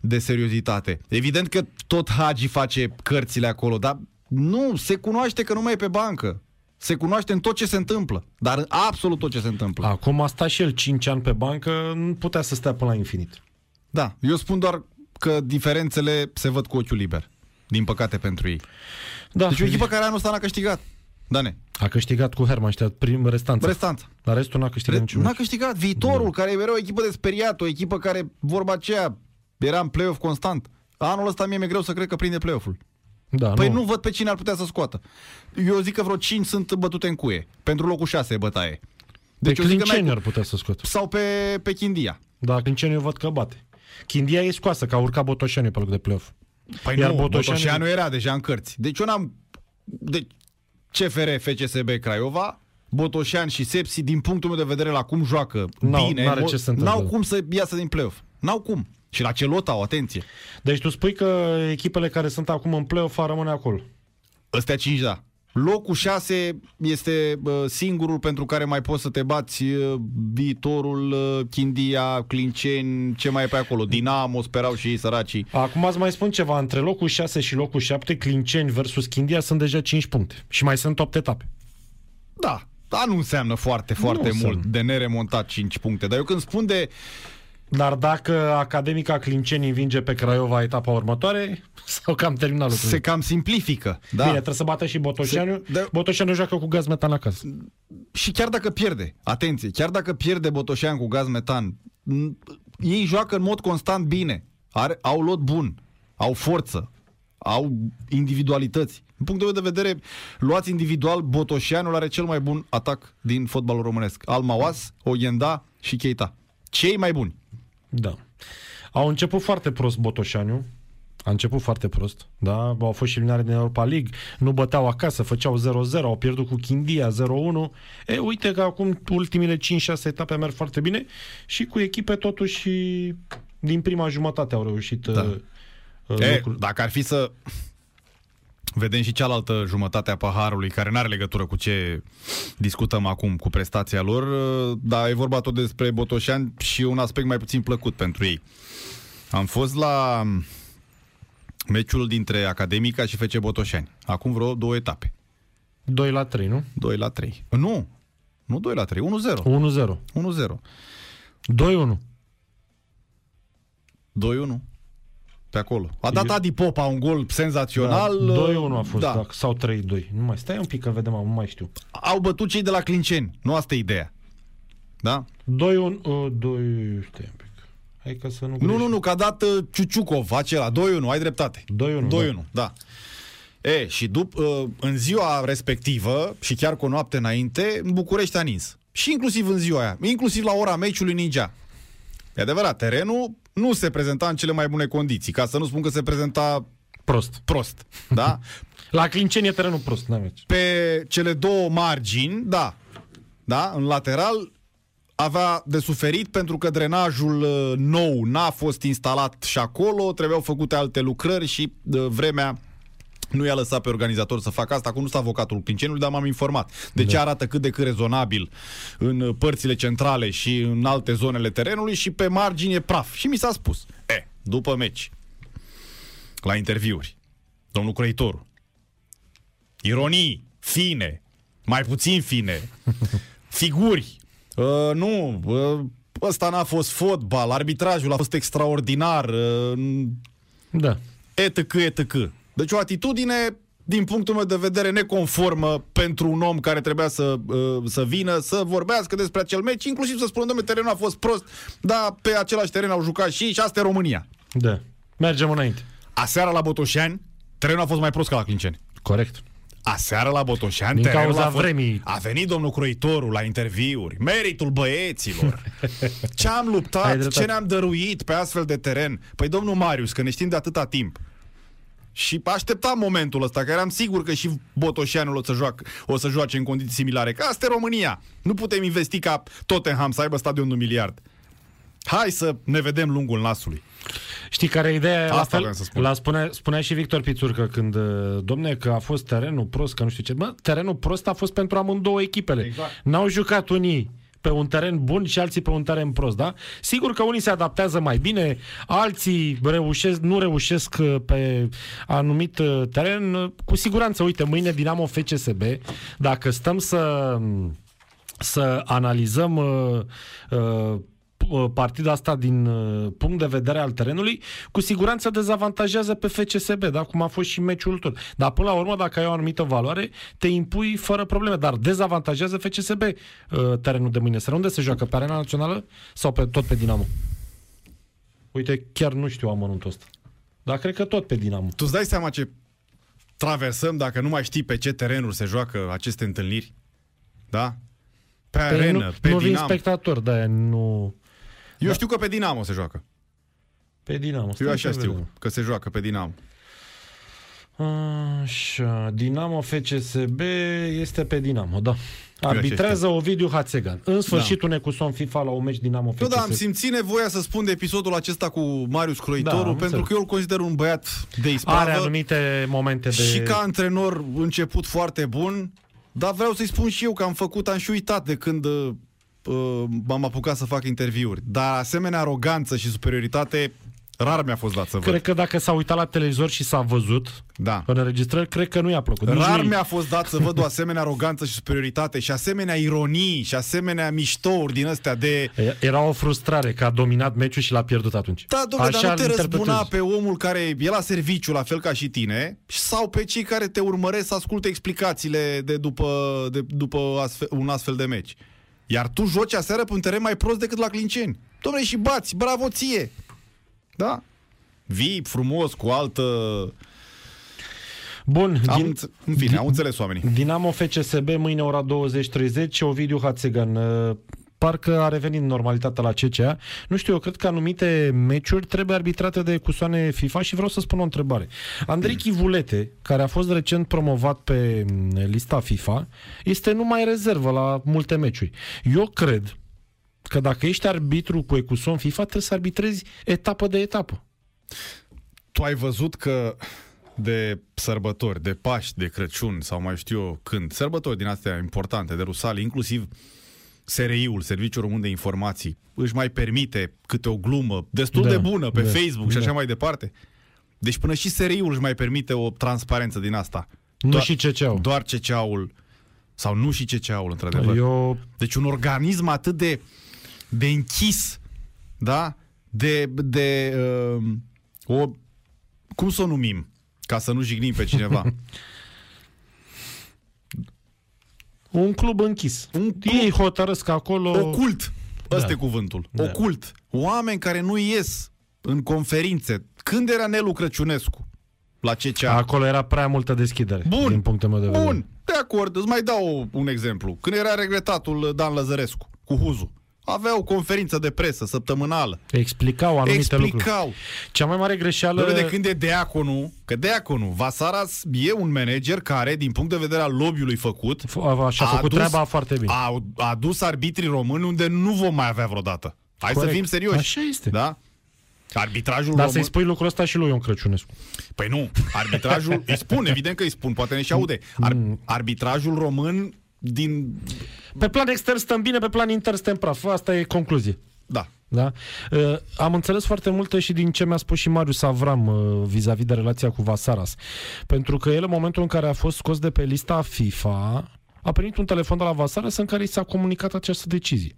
de seriozitate. Evident că tot Hagi face cărțile acolo, dar nu, se cunoaște că nu mai e pe bancă. Se cunoaște în tot ce se întâmplă, dar în absolut tot ce se întâmplă. Acum a stat și el 5 ani pe bancă, nu putea să stea până la infinit. Da, eu spun doar că diferențele se văd cu ochiul liber. Din păcate pentru ei. Da, Deci o echipă care anul ăsta n-a câștigat. Dane. A câștigat cu Hermannstadt prim restanță. Restanța. La restul n-a câștigat niciun N-a meci. câștigat. Viitorul, care era o echipă de speriat, o echipă care, vorba aceea, era în play-off constant. Anul ăsta mie mi-e greu să cred că prinde play-off-ul. Da, Păi nu văd pe cine ar putea să scoată. Eu zic că vreo 5 sunt bătute în cuie. Pentru locul 6 e bătaie. Deci eu zic că Clinceniu n-ai ar putea să scoată. Sau pe, pe Chindia. Da, Clinceniu eu văd că bate. Chindia e scoasă, că a urcat Botoșani pe loc de play-off. Păi Iar nu, Botoșani- Botoșanu era deja în cărți. Deci eu n-am... Deci CFR, FCSB, Craiova, Botoșan și Sepsi, din punctul meu de vedere, la cum joacă N-au- bine, n-are mo- ce să întâmple. n-au cum să iasă din play-off. N-au cum. Și la celota, o atenție. Deci tu spui că echipele care sunt acum în play-off ar rămâne acolo. Ăstea 5, da. Locul 6 este uh, singurul pentru care mai poți să te bați uh, viitorul, uh, Chindia, Clinceni, ce mai e pe acolo, Dinamo, sperau și ei săracii. Acum ați mai spun ceva, între locul 6 și locul 7, Clinceni versus Chindia sunt deja 5 puncte. Și mai sunt 8 etape. Da, dar nu înseamnă foarte, foarte înseamnă. mult de neremontat 5 puncte. Dar eu când spun de Dar dacă Academica Clinceni învinge pe Craiova etapa următoare, sau cam terminat lucrul. se cam simplifică. Da. Bine, trebuie să bată și Botoșanu. Se- da. Botoșanu joacă cu gaz metan acasă. Și chiar dacă pierde, atenție, chiar dacă pierde Botoșan cu gaz metan, m- ei joacă în mod constant bine. Are, au lot bun, au forță, au individualități. În punctul meu de vedere, luați individual, Botoșanul are cel mai bun atac din fotbalul românesc. Almawas, Oghenda și Keita. Cei mai buni. Da. Au început foarte prost Botoșaniu. A început foarte prost, da? Au fost și eliminare din Europa League, nu băteau acasă, făceau 0-0, au pierdut cu Chindia 0-1. E, uite că acum ultimile 5-6 etape merg foarte bine și cu echipe totuși din prima jumătate au reușit Da. uh, uh, E, lucrul. dacă ar fi să vedem și cealaltă jumătate a paharului, care nu are legătură cu ce discutăm acum, cu prestația lor, dar e vorba tot despre Botoșani și un aspect mai puțin plăcut pentru ei. Am fost la meciul dintre Academica și FC Botoșani. Acum vreo două etape. 2 la 3, nu? 2 la 3. Nu, nu 2 la 3, 1-0. 1-0. 1-0. 2-1. 2-1. Pe acolo. A dat Eu- Adi Popa un gol senzațional. Da, 2-1 a fost, da. da. sau 3-2. Nu mai stai un pic că vedem, nu mai știu. au bătut cei de la Clinceni. Nu asta e ideea. Da? 2-1, uh, 2, stai un pic. Hai că să nu Nu, nu, nu, că a dat uh, Ciuciucov acela, 2-1, ai dreptate. 2-1, 2-1, da. E, și după, uh, în ziua respectivă, și chiar cu o noapte înainte, în București a nins. Și inclusiv în ziua aia, inclusiv la ora meciului Ninja. E adevărat, terenul nu se prezenta în cele mai bune condiții, ca să nu spun că se prezenta Prost. prost, da? La Clinceni e terenul prost, n meci. Pe cele două margini, da, da, în lateral avea de suferit pentru că drenajul uh, nou n-a fost instalat și acolo, trebuiau făcute alte lucrări și uh, vremea nu i-a lăsat pe organizator să facă asta, acum nu sunt avocatul Clinceniului, dar m-am informat. De ce arată cât de cât rezonabil în uh, părțile centrale și în alte zonele terenului și pe margini e praf. Și mi s-a spus, e, după meci, la interviuri, domnul Crăitoru, ironii, fine, mai puțin fine, figuri. Uh, nu, uh, ăsta n-a fost fotbal, arbitrajul a fost extraordinar, uh, Da. etc., etc. Deci o atitudine, din punctul meu de vedere, neconformă pentru un om care trebuia să, uh, să vină, să vorbească despre acel meci, inclusiv să spună, domnule, terenul a fost prost, dar pe același teren au jucat și ei și asta e România. Da. Mergem înainte. Aseară la Botoșani, terenul a fost mai prost ca la Clinceni. Corect. Aseară la Botoșani, Din terenul cauza a fost... vremii. A venit domnul Croitorul la interviuri, meritul băieților. Ce am Ai luptat, dreptate. ce ne-am dăruit pe astfel de teren. Păi domnul Marius, că ne știm de atâta timp. Și așteptam momentul ăsta, că eram sigur că și Botoșanul o să, joacă, o să joace în condiții similare. Că asta e România. Nu putem investi ca Tottenham să aibă stadion de un miliard. Hai să ne vedem lungul nasului. Știi care e ideea? Asta La fel, vreau să spun. la spunea, spunea și Victor Pițurcă când, uh, domne, că a fost terenul prost, că nu știu ce. Bă, terenul prost a fost pentru amândouă echipele. Exact. N-au jucat unii pe un teren bun și alții pe un teren prost, da? Sigur că unii se adaptează mai bine, alții reușesc, nu reușesc uh, pe anumit uh, teren. Uh, Cu siguranță, uite, mâine Dinamo FCSB, dacă stăm să să analizăm uh, uh, uh, partida asta din uh, punct de vedere al terenului, cu siguranță dezavantajează pe FCSB, da? cum a fost și meciul tot. Dar până la urmă, dacă ai o anumită valoare, te impui fără probleme, dar dezavantajează FCSB uh, terenul de mâine. Unde se joacă? Pe Arena Națională sau pe, tot pe Dinamo? Uite, chiar nu știu amănuntul ăsta. Dar cred că tot pe Dinamo. Tu îți dai seama ce traversăm dacă nu mai știi pe ce terenuri se joacă aceste întâlniri? Da? Pe, pe arenă, nu, pe nu vin Dinamo. spectator, da, nu... Eu știu că pe Dinamo se joacă. Pe Dinamo. Eu Stai așa să știu vedem. că se joacă pe Dinamo. Așa, Dinamo FCSB este pe Dinamo, da. așa Arbitrează Ovidiu Hațegan. În sfârșit un ecuson FIFA la un meci Dinamo Eu FCSB. da, am simțit nevoia să spun de episodul acesta cu Marius Croitoru, Da, am pentru înțeles. că eu îl consider un băiat de ispravă Are anumite momente de... și ca antrenor început foarte bun, dar vreau să-i spun și eu că am făcut, am și uitat de când uh, uh, m-am apucat să fac interviuri. Dar asemenea aroganță și superioritate rar mi-a fost dat să văd. Cred că dacă s-a uitat la televizor și s-a văzut Da. în înregistrări, cred că nu i-a plăcut. Nici Rar lui. mi-a fost dat să văd o asemenea aroganță și superioritate și asemenea ironii și asemenea miștouri din astea de... Era o frustrare că a dominat meciul și l-a pierdut atunci. Da, domnule, dar nu te interpretezi. răzbuna pe omul care e la serviciu, la fel ca și tine, sau pe cei care te urmăresc să asculte explicațiile de după, de, după astfel, un astfel de meci. Iar tu joci aseară pe un teren mai prost decât la Clinceni. Domnule, și bați, bravo ție! Da? Vii frumos cu altă... Bun, Am, din, înț- în fine, au înțeles oamenii. Dinamo FCSB mâine ora 20.30 Ovidiu Hațegan uh, parcă a revenit în normalitatea la CCA. Nu știu, eu cred că anumite meciuri trebuie arbitrate de cusoane FIFA și vreau să spun o întrebare. Andrei Chivulete, care a fost recent promovat pe mm, lista FIFA, este numai rezervă la multe meciuri. Eu cred că dacă ești arbitru cu ecuson FIFA, trebuie să arbitrezi etapă de etapă. Tu ai văzut că de sărbători, de Paști, de Crăciun sau mai știu eu când, sărbători din astea importante, de Rusali, inclusiv SRI-ul, Serviciul Român de Informații, își mai permite câte o glumă destul Da, de bună pe da, Facebook și da. așa mai departe. Deci până și SRI-ul își mai permite o transparență din asta. Nu Doar- și CCA-ul. Doar CCA-ul sau nu și CCA-ul, într-adevăr. Eu Deci un organism atât de, de închis, da? De, de uh, o, cum să o numim? Ca să nu jignim pe cineva. un club închis. Un club Ei hotărăsc acolo... ocult. Ăsta Da. e cuvântul. Da. Ocult. Oameni care nu ies în conferințe. Când era Nelu Crăciunescu? La CCA? Acolo era prea multă deschidere. Bun. Din punctul meu de vedere. Bun, de acord, îți mai dau un exemplu. Când era regretatul Dan Lăzărescu cu Huzu, avea o conferință de presă săptămânală. Explicau anumite lucruri. Explicau. Cea mai mare greșeală... Doamne, de când e Deaconu, că Deaconu, Vasaras e un manager care, din punct de vedere al lobby-ului făcut, F- și-a făcut adus- treaba foarte bine. a, a adus arbitrii români unde nu vom mai avea vreodată. Hai Corect. să fim serioși. Așa este. Da? Arbitrajul Dar român... să-i spui lucrul ăsta și lui Ion Crăciunescu. Păi nu, arbitrajul... îi spun, evident că îi spun, poate ne și aude. Ar, Mm. arbitrajul român din... Pe plan extern stăm bine, pe plan intern stăm praf. Asta e concluzie. Da. Da? Uh, am înțeles foarte multe și din ce mi-a spus și Marius Avram uh, vis-a-vis de relația cu Vasaras. Pentru că el, în momentul în care a fost scos de pe lista FIFA, a primit un telefon de la Vasaras în care i s-a comunicat această decizie.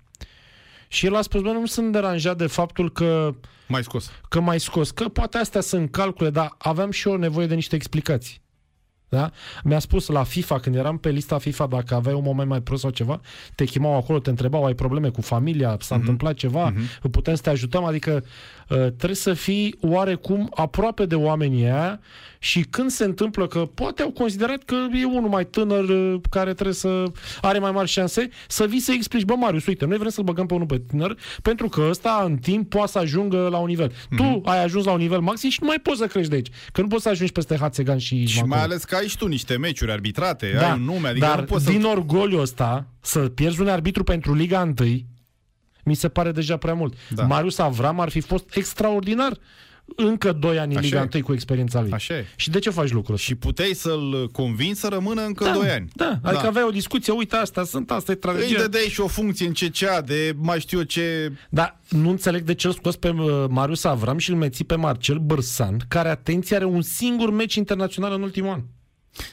Și el a spus, bă, nu sunt deranjat de faptul că Mai scos. că mai scos, că poate astea sunt calcule, dar aveam și eu nevoie de niște explicații. Da? Mi-a spus la FIFA, când eram pe lista FIFA, dacă aveai un moment mai prost sau ceva, te chemau acolo, te întrebau, ai probleme cu familia, s-a Mhm. întâmplat ceva, putem să te ajutăm, adică uh, trebuie să fii oarecum aproape de oamenii aia și când se întâmplă că poate au considerat că e unul mai tânăr uh, care trebuie să are mai mari șanse, să vii să explici, bă Marius, uite, noi vrem să-l băgăm pe unul pe tânăr pentru că ăsta în timp poate să ajungă la un nivel. Tu ai ajuns la un nivel maxim și nu mai poți să crești de aici. Că nu poți să ajungi peste Hațegan și Și Macron. mai ales că ai și tu niște meciuri arbitrate, ai un nume, adică Da. dar nu poți din să... orgoliul ăsta, să pierzi un arbitru pentru Liga 1, mi se pare deja prea mult. Da. Marius Avram ar fi fost extraordinar încă 2 ani în Așa Liga e. 1 cu experiența lui. Așa e. Și de ce faci lucrul ăsta? Și puteai să-l convingi să rămână încă da, 2 ani. Da, adică aveai o discuție, uite asta, sunt asta, e Îi tradiția. dădeai și o funcție în CCA de mai știu eu ce... Dar nu înțeleg de ce îl scos pe uh, Marius Avram și îl meți pe Marcel Bărsan, care, atenție, are un singur meci internațional în ultimul an.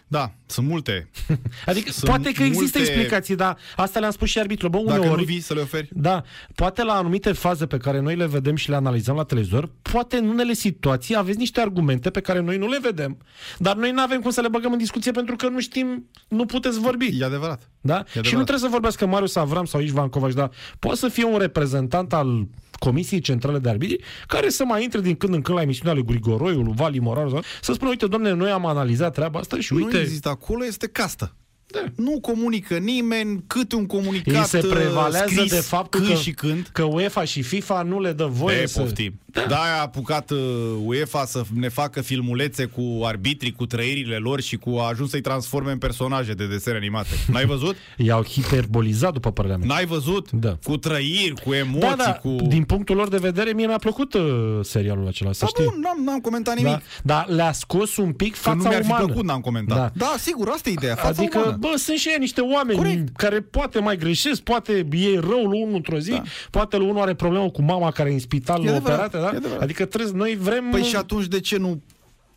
Da, sunt multe. Adică Sunt poate că există multe- explicații, dar asta le-am spus și arbitru. Bă, Dacă uneori, nu vii să le oferi. Da, poate la anumite faze pe care noi le vedem și le analizăm la televizor, poate în unele situații aveți niște argumente pe care noi nu le vedem, dar noi nu avem cum să le băgăm în discuție pentru că nu știm, nu puteți vorbi. E adevărat. Da? adevărat. Și nu trebuie să vorbească Marius Avram sau Ișvan Covaș, dar poate să fie un reprezentant al Comisiei Centrale de Arbitri, care să mai intre din când în când la emisiunea lui Grigoroiu, lui Vali Morar, sau- să spună, uite, domne, noi am analizat treaba asta și uite... Nu există acolo, este castă. Da. Nu comunică nimeni câte un comunicat Ei se uh, prevalează scris de faptul când că, și când. că UEFA și FIFA nu le dă voie Pe să... poftim. Da. da, a apucat uh, UEFA să ne facă filmulețe cu arbitrii, cu trăirile lor și cu a ajuns să-i transforme în personaje de desene animate. N-ai văzut? I-au hiperbolizat, după părerea mea. N-ai văzut? Da. Cu trăiri, cu emoții, Da, da, cu... din punctul lor de vedere, mie mi-a plăcut uh, serialul acela, să Da, știi. bun, n-am, n-am comentat nimic. Da, dar le-a scos un pic Că fața nu mi-ar fi umană. plăcut, n-am comentat. Da. Da, sigur, asta e ideea, fața Adică, umană. Bă, sunt și ei niște oameni Corect. care poate mai greșesc, poate e rău lui unul într-o zi, Da. poate lui unul are problemă cu mama care e în spital E adevărat, operată, e da? adevărat. Adică trebuie, noi vrem... Păi și atunci de ce nu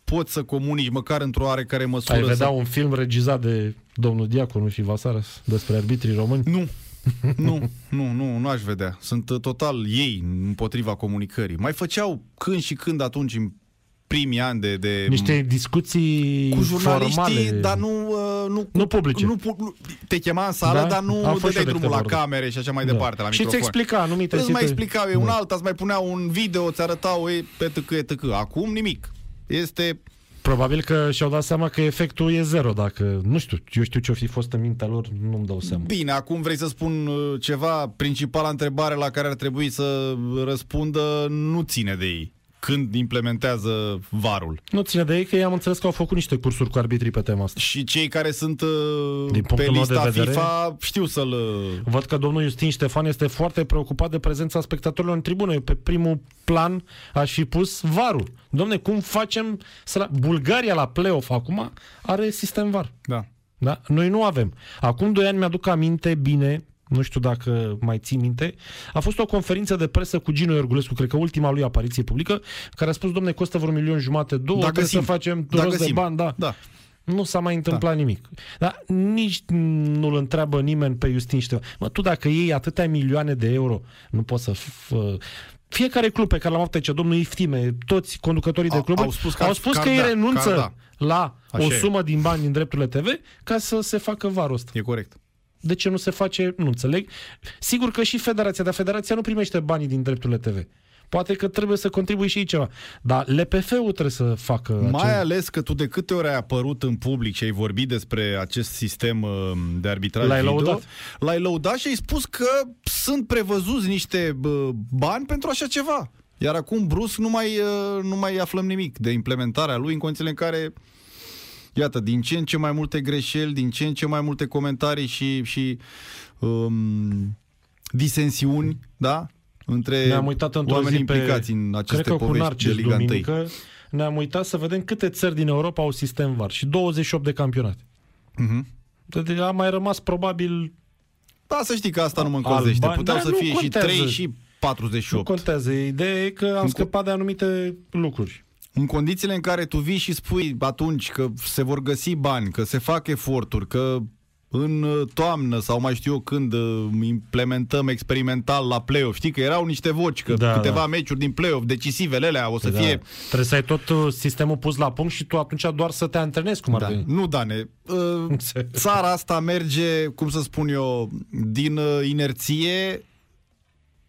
poți să comunici măcar într-o oarecare măsură? Ai vedea să... un film regizat de domnul Diaconu și Vasaras despre arbitrii români? Nu. nu, nu, nu, nu aș vedea. Sunt uh, total ei împotriva comunicării. Mai făceau când și când atunci în primii ani de... de Niște discuții cu jurnaliștii, formale. dar nu, uh, nu, cu, Nu publice. Nu, pu- nu, te chema în sală, Da? dar nu Am fost dădeai și eu de drumul la câteva ori. camere și așa mai Da. departe, la Și îți microfon. explica anumite Îți mai situații. explicau, e un alta, îți mai punea un video, îți arătau, e, etc., etc. Acum nimic. Este Probabil că și-au dat seama că efectul e zero dacă, nu știu, eu știu ce-o fi fost în mintea lor, nu-mi dau seama. Bine, acum vrei să spun uh, ceva, principala întrebare la care ar trebui să răspundă nu ține de ei. Când implementează varul. Nu ține de ei că i-am înțeles că au făcut niște cursuri cu arbitrii pe tema asta. Și cei care sunt uh, Din punctul pe meu de lista vedere- FIFA știu să-l... uh, Văd că domnul Justin Ștefan este foarte preocupat de prezența spectatorilor în tribună. Eu pe primul plan aș fi pus varul. Domne, cum facem să la... Bulgaria la play-off acum are sistem var. Da. Da? Noi nu avem. Acum doi ani mi-aduc aminte bine, nu știu dacă mai ții minte, a fost o conferință de presă cu Gino Iorgulescu, cred că ultima lui apariție publică, care a spus, domne, costă vreo milion jumate, două, Da, trebuie găsim. să facem Da, rost de găsim. bani, da. Da. Nu s-a mai întâmplat da. nimic. Dar nici nu-l întreabă nimeni pe Justin Ștefan. Mă, tu dacă iei atâtea milioane de euro, nu poți să... F- fiecare club pe care l-am avut aici, domnul Iftime, toți conducătorii de Au- cluburi, au spus că au ar- spus că că ar ei da, renunță că ar da. la Așa o e. sumă din bani din drepturile TV ca să se facă varul ăsta. E corect. De ce nu se face? Nu înțeleg. Sigur că și federația, dar federația nu primește banii din drepturile TV. Poate că trebuie să contribui și ei ceva. Dar LPF-ul trebuie să facă Mai acel... ales că tu de câte ori ai apărut în public și ai vorbit despre acest sistem uh, de arbitraj L-ai video, lăudat. l-ai lăudat și ai spus că sunt prevăzuți niște bă, bani pentru așa ceva. Iar acum brusc nu mai, uh, nu mai aflăm nimic de implementarea lui în condițiile în care Iată, din ce în ce mai multe greșeli, din ce în ce mai multe comentarii și, și um, disensiuni, da? Între Ne-am uitat într-o oamenii zi pe, implicați în aceste cred că cu povești de Narcis Liga 1. duminică, ne-am uitat să vedem câte țări din Europa au sistem VAR și 28 de campionate. Mhm. Deci a mai rămas probabil, Da, să știi că asta nu mă încălzește. Alban- Puteau da, să nu fie contează. și 3 și nu 48. contează. Ideea e că am În co- scăpat de anumite lucruri. În condițiile în care tu vii și spui atunci că se vor găsi bani, că se fac eforturi, că în uh, toamnă sau mai știu eu când uh, implementăm experimental la play-off. Știi că erau niște voci, că Da, câteva da. meciuri din play-off, decisivele alea o să Da. fie... Trebuie să ai tot uh, sistemul pus la punct și tu atunci doar să te antrenezi cum ar Da. veni. Nu, Dane, uh, țara asta merge, cum să spun eu, din uh, inerție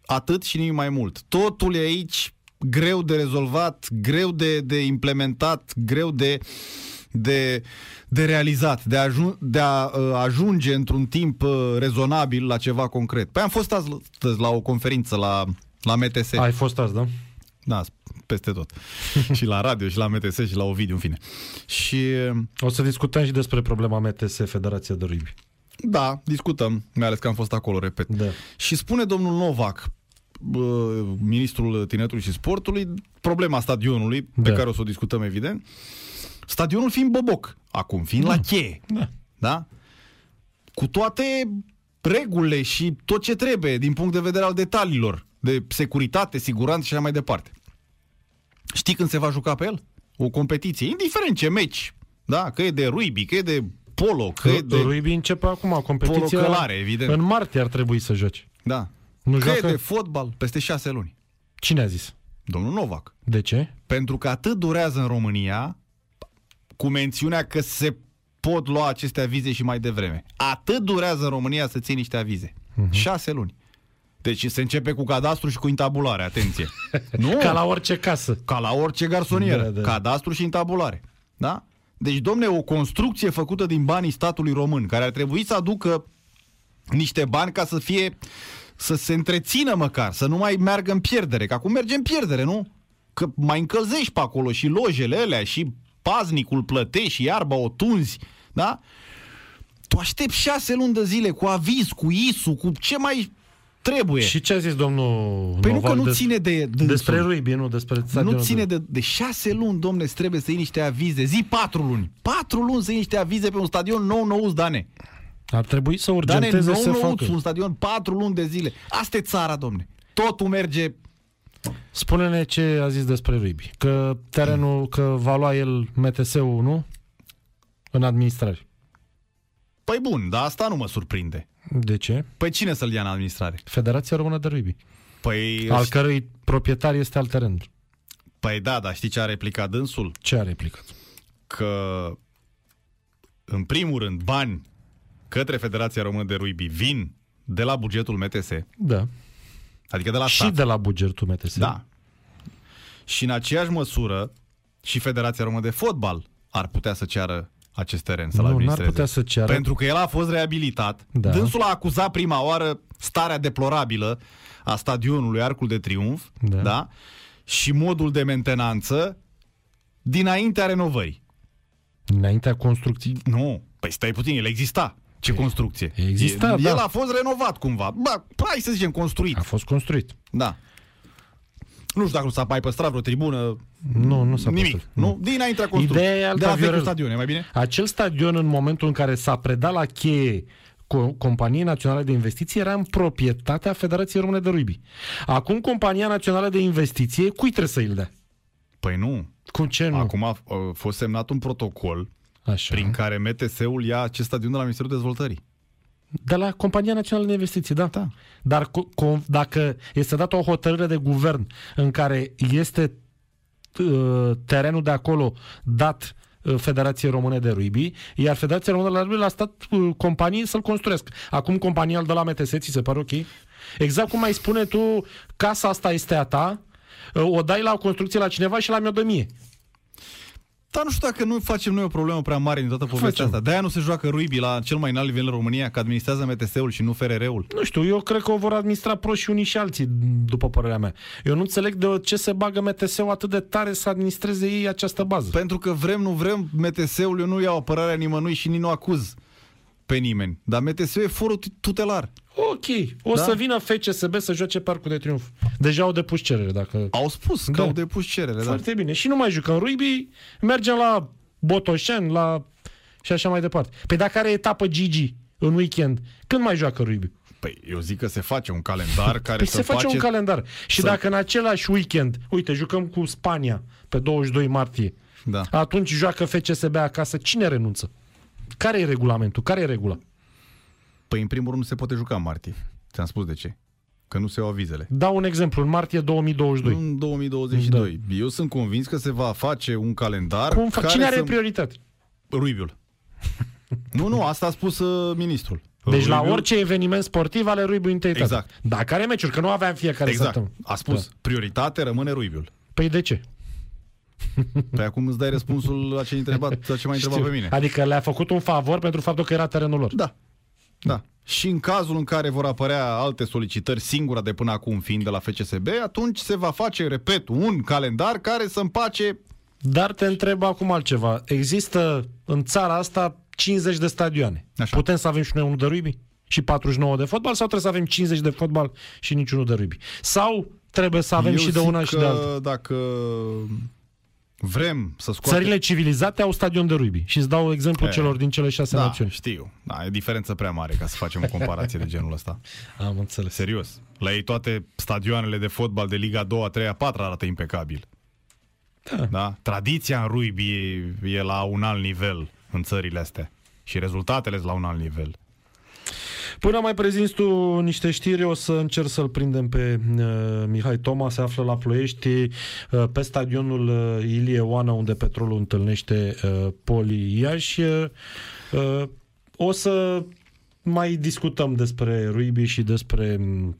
atât și nimic mai mult. Totul e aici greu de rezolvat, greu de, de implementat, greu de, de, de realizat, de, ajun, de a uh, ajunge într-un timp uh, rezonabil la ceva concret. Păi am fost astăzi la o conferință la, la MTS. Ai fost azi, da? Da, peste tot. și la radio, și la MTS, și la Ovidiu, în fine. Și O să discutăm și despre problema MTS, Federația de Rugby. Da, discutăm, mai ales că am fost acolo, repet. Da. Și spune domnul Novac, bă, ministrul tineretului și sportului, problema stadionului, pe Da. care o să o discutăm evident, stadionul fiind boboc, acum fiind la cheie, Da. da? Cu toate regulile și tot ce trebuie din punct de vedere al detaliilor, de securitate, siguranță și așa mai departe. Știi când se va juca pe el? O competiție, indiferent ce meci, Da? Că e de rugby, că e de polo, că e de Rugby începe acum polo competiția. călare, evident. În martie ar trebui să joci. Da. Nu că joacă? e de fotbal peste șase luni. Cine a zis? Domnul Novak. De ce? Pentru că atât durează în România, cu mențiunea că se pot lua aceste avize și mai devreme. Atât durează în România să ții niște avize. Mhm. Șase luni. Deci se începe cu cadastru și cu intabulare, atenție. nu? Ca la orice casă. Ca la orice garsonieră. Da, da. Cadastru și intabulare. Da? Deci, domne, o construcție făcută din banii statului român, care ar trebui să aducă niște bani ca să fie să se întrețină măcar, să nu mai meargă în pierdere, că acum merge în pierdere, nu? Că mai încălzești pe acolo și lojele alea și paznicul plătești și iarba o tunzi, da? Tu aștepți șase luni de zile cu aviz, cu ISU, cu ce mai trebuie. Și ce a zis domnul păi nu Novak că nu des- ține de dânsul. despre rugby, nu despre stadionul Nu ține de, de șase luni, domne, îți trebuie să iei niște avize. Zi patru luni. Patru luni să iei niște avize pe un stadion nou nouț, Dane. Ar trebui să Dane, urgenteze nou să nouț, facă. un stadion patru luni de zile. Asta e țara, domne. Totul merge... Spune-ne ce a zis despre rugby. Că terenul, că va lua el MTS-ul, nu? În administrare. Păi bun, dar asta nu mă surprinde. De ce? Păi cine să-l ia în administrare? Federația Română de Rugby. Păi, Al cărui proprietar este al terenului. păi da, dar știi ce a replicat dânsul? Ce a replicat? Că, în primul rând, bani către Federația Română de Rugby vin de la bugetul MTS, Da. adică de la Și stat. de la bugetul MTS. Da. Și în aceeași măsură și Federația Română de Fotbal ar putea să ceară acest teren să-l Nu, n-ar administreze. putea să ceară. Pentru că el a fost reabilitat. Da. Dânsul a acuzat prima oară starea deplorabilă a stadionului Arcul de Triunf Da. da? și modul de mentenanță dinaintea renovării. Înaintea construcției. Nu, păi stai puțin, el exista. Ce construcție? exista, el, da. el a fost renovat cumva. Bă, hai să zicem construit. A fost construit. Da. Nu știu dacă nu s-a mai păstrat vreo tribună. Nu, nu s-a Nimic. păstrat. Nu? Dinaintea construcției. Ideea e alta, De la vechiul Viorel. stadion, e mai bine? Acel stadion, în momentul în care s-a predat la cheie Co- Companiei Naționale de Investiții, era în proprietatea Federației Române de Rugby. Acum, Compania Națională de Investiție, cui trebuie să îl dea? Păi nu. Cu ce nu? Acum a, a fost semnat un protocol Așa. prin care MTS-ul ia acest stadion de la Ministerul Dezvoltării. De la Compania Națională de Investiții, da. Da. Dar co- co- dacă este dată o hotărâre de guvern în care este uh, terenul de acolo dat uh, Federației Române de Rugby, iar Federația Română de Rugby l-a stat uh, companiei să-l construiesc. Acum compania îl dă la MTS, ți se pare ok? Exact cum mai spune tu, casa asta este a ta, uh, o dai la o construcție la cineva și la mi-o dă mie. Dar nu știu dacă nu facem noi o problemă prea mare din toată povestea Facem. asta. De-aia nu se joacă rugby la cel mai înalt nivel în România, că administrează MTS-ul și nu FRR-ul. Nu știu, eu cred că o vor administra proști și unii și alții, după părerea mea. Eu nu înțeleg de ce se bagă MTS-ul atât de tare să administreze ei această bază. Pentru că vrem, nu vrem, MTS-ul eu nu iau apărarea nimănui și nici nu acuz pe nimeni. Dar MTS-ul e forul tutelar. Ok, o Da. să vină FCSB să joace Parcul de Triunf. Deja au depus cerere, dacă... Au spus că Da. au depus cerere, da. Foarte bine. Și nu mai jucăm rugby, mergem la Botoșani, la... și așa mai departe. Păi dacă are etapă Gigi în weekend, când mai joacă rugby? Păi eu zic că se face un calendar care Păi să se face un calendar. Și să- dacă în același weekend, uite, jucăm cu Spania pe 22 martie, Da. atunci joacă FCSB acasă, cine renunță? Care e regulamentul? Care e regula? Păi în primul rând nu se poate juca în martie. Ți-am spus de ce. Că nu se iau avizele. Dau un exemplu, în martie 2022. În 2022. Eu sunt convins că se va face un calendar Cum fa- care Cine are să... prioritate? Ruibiul. nu, nu, asta a spus uh, ministrul. Deci la Ruibiul- orice eveniment sportiv ale Ruibiu întâietate. Exact. Dacă are meciuri, că nu aveam fiecare Exact. săptămână. A spus, Da. prioritate rămâne Ruibiul. Păi de ce? Păi acum îți dai răspunsul la ce, întrebat, la ce m-ai întrebat Știu. pe mine. Adică le-a făcut un favor pentru faptul că era terenul lor. Da. Da. Și în cazul în care vor apărea alte solicitări, singura de până acum fiind de la FCSB, atunci se va face, repet, un calendar care să împace Dar te întreb acum altceva. Există în țara asta 50 de stadioane. Așa. Putem să avem și noi unul de rugby? Și 49 de fotbal? Sau trebuie să avem 50 de fotbal și niciunul de rugby? Sau trebuie să avem Eu și de zic una și de că alta? dacă vrem să scoatem... Țările civilizate au stadion de rugby. Și îți dau exemplu E, celor din cele șase da, națiuni. știu. Da, e diferență prea mare ca să facem o comparație de genul ăsta. Am înțeles. Serios. La ei toate stadioanele de fotbal de Liga 2, 3, 4 arată impecabil. Da. da? Tradiția în rugby e, e la un alt nivel în țările astea. Și rezultatele sunt la un alt nivel. Până mai prezinți tu niște știri, o să încerc să-l prindem pe uh, Mihai Toma, se află la Ploiești, uh, pe stadionul uh, Ilie Oana, unde petrolul întâlnește uh, Poli Iași. Uh, o să mai discutăm despre Ruibi și despre Uh,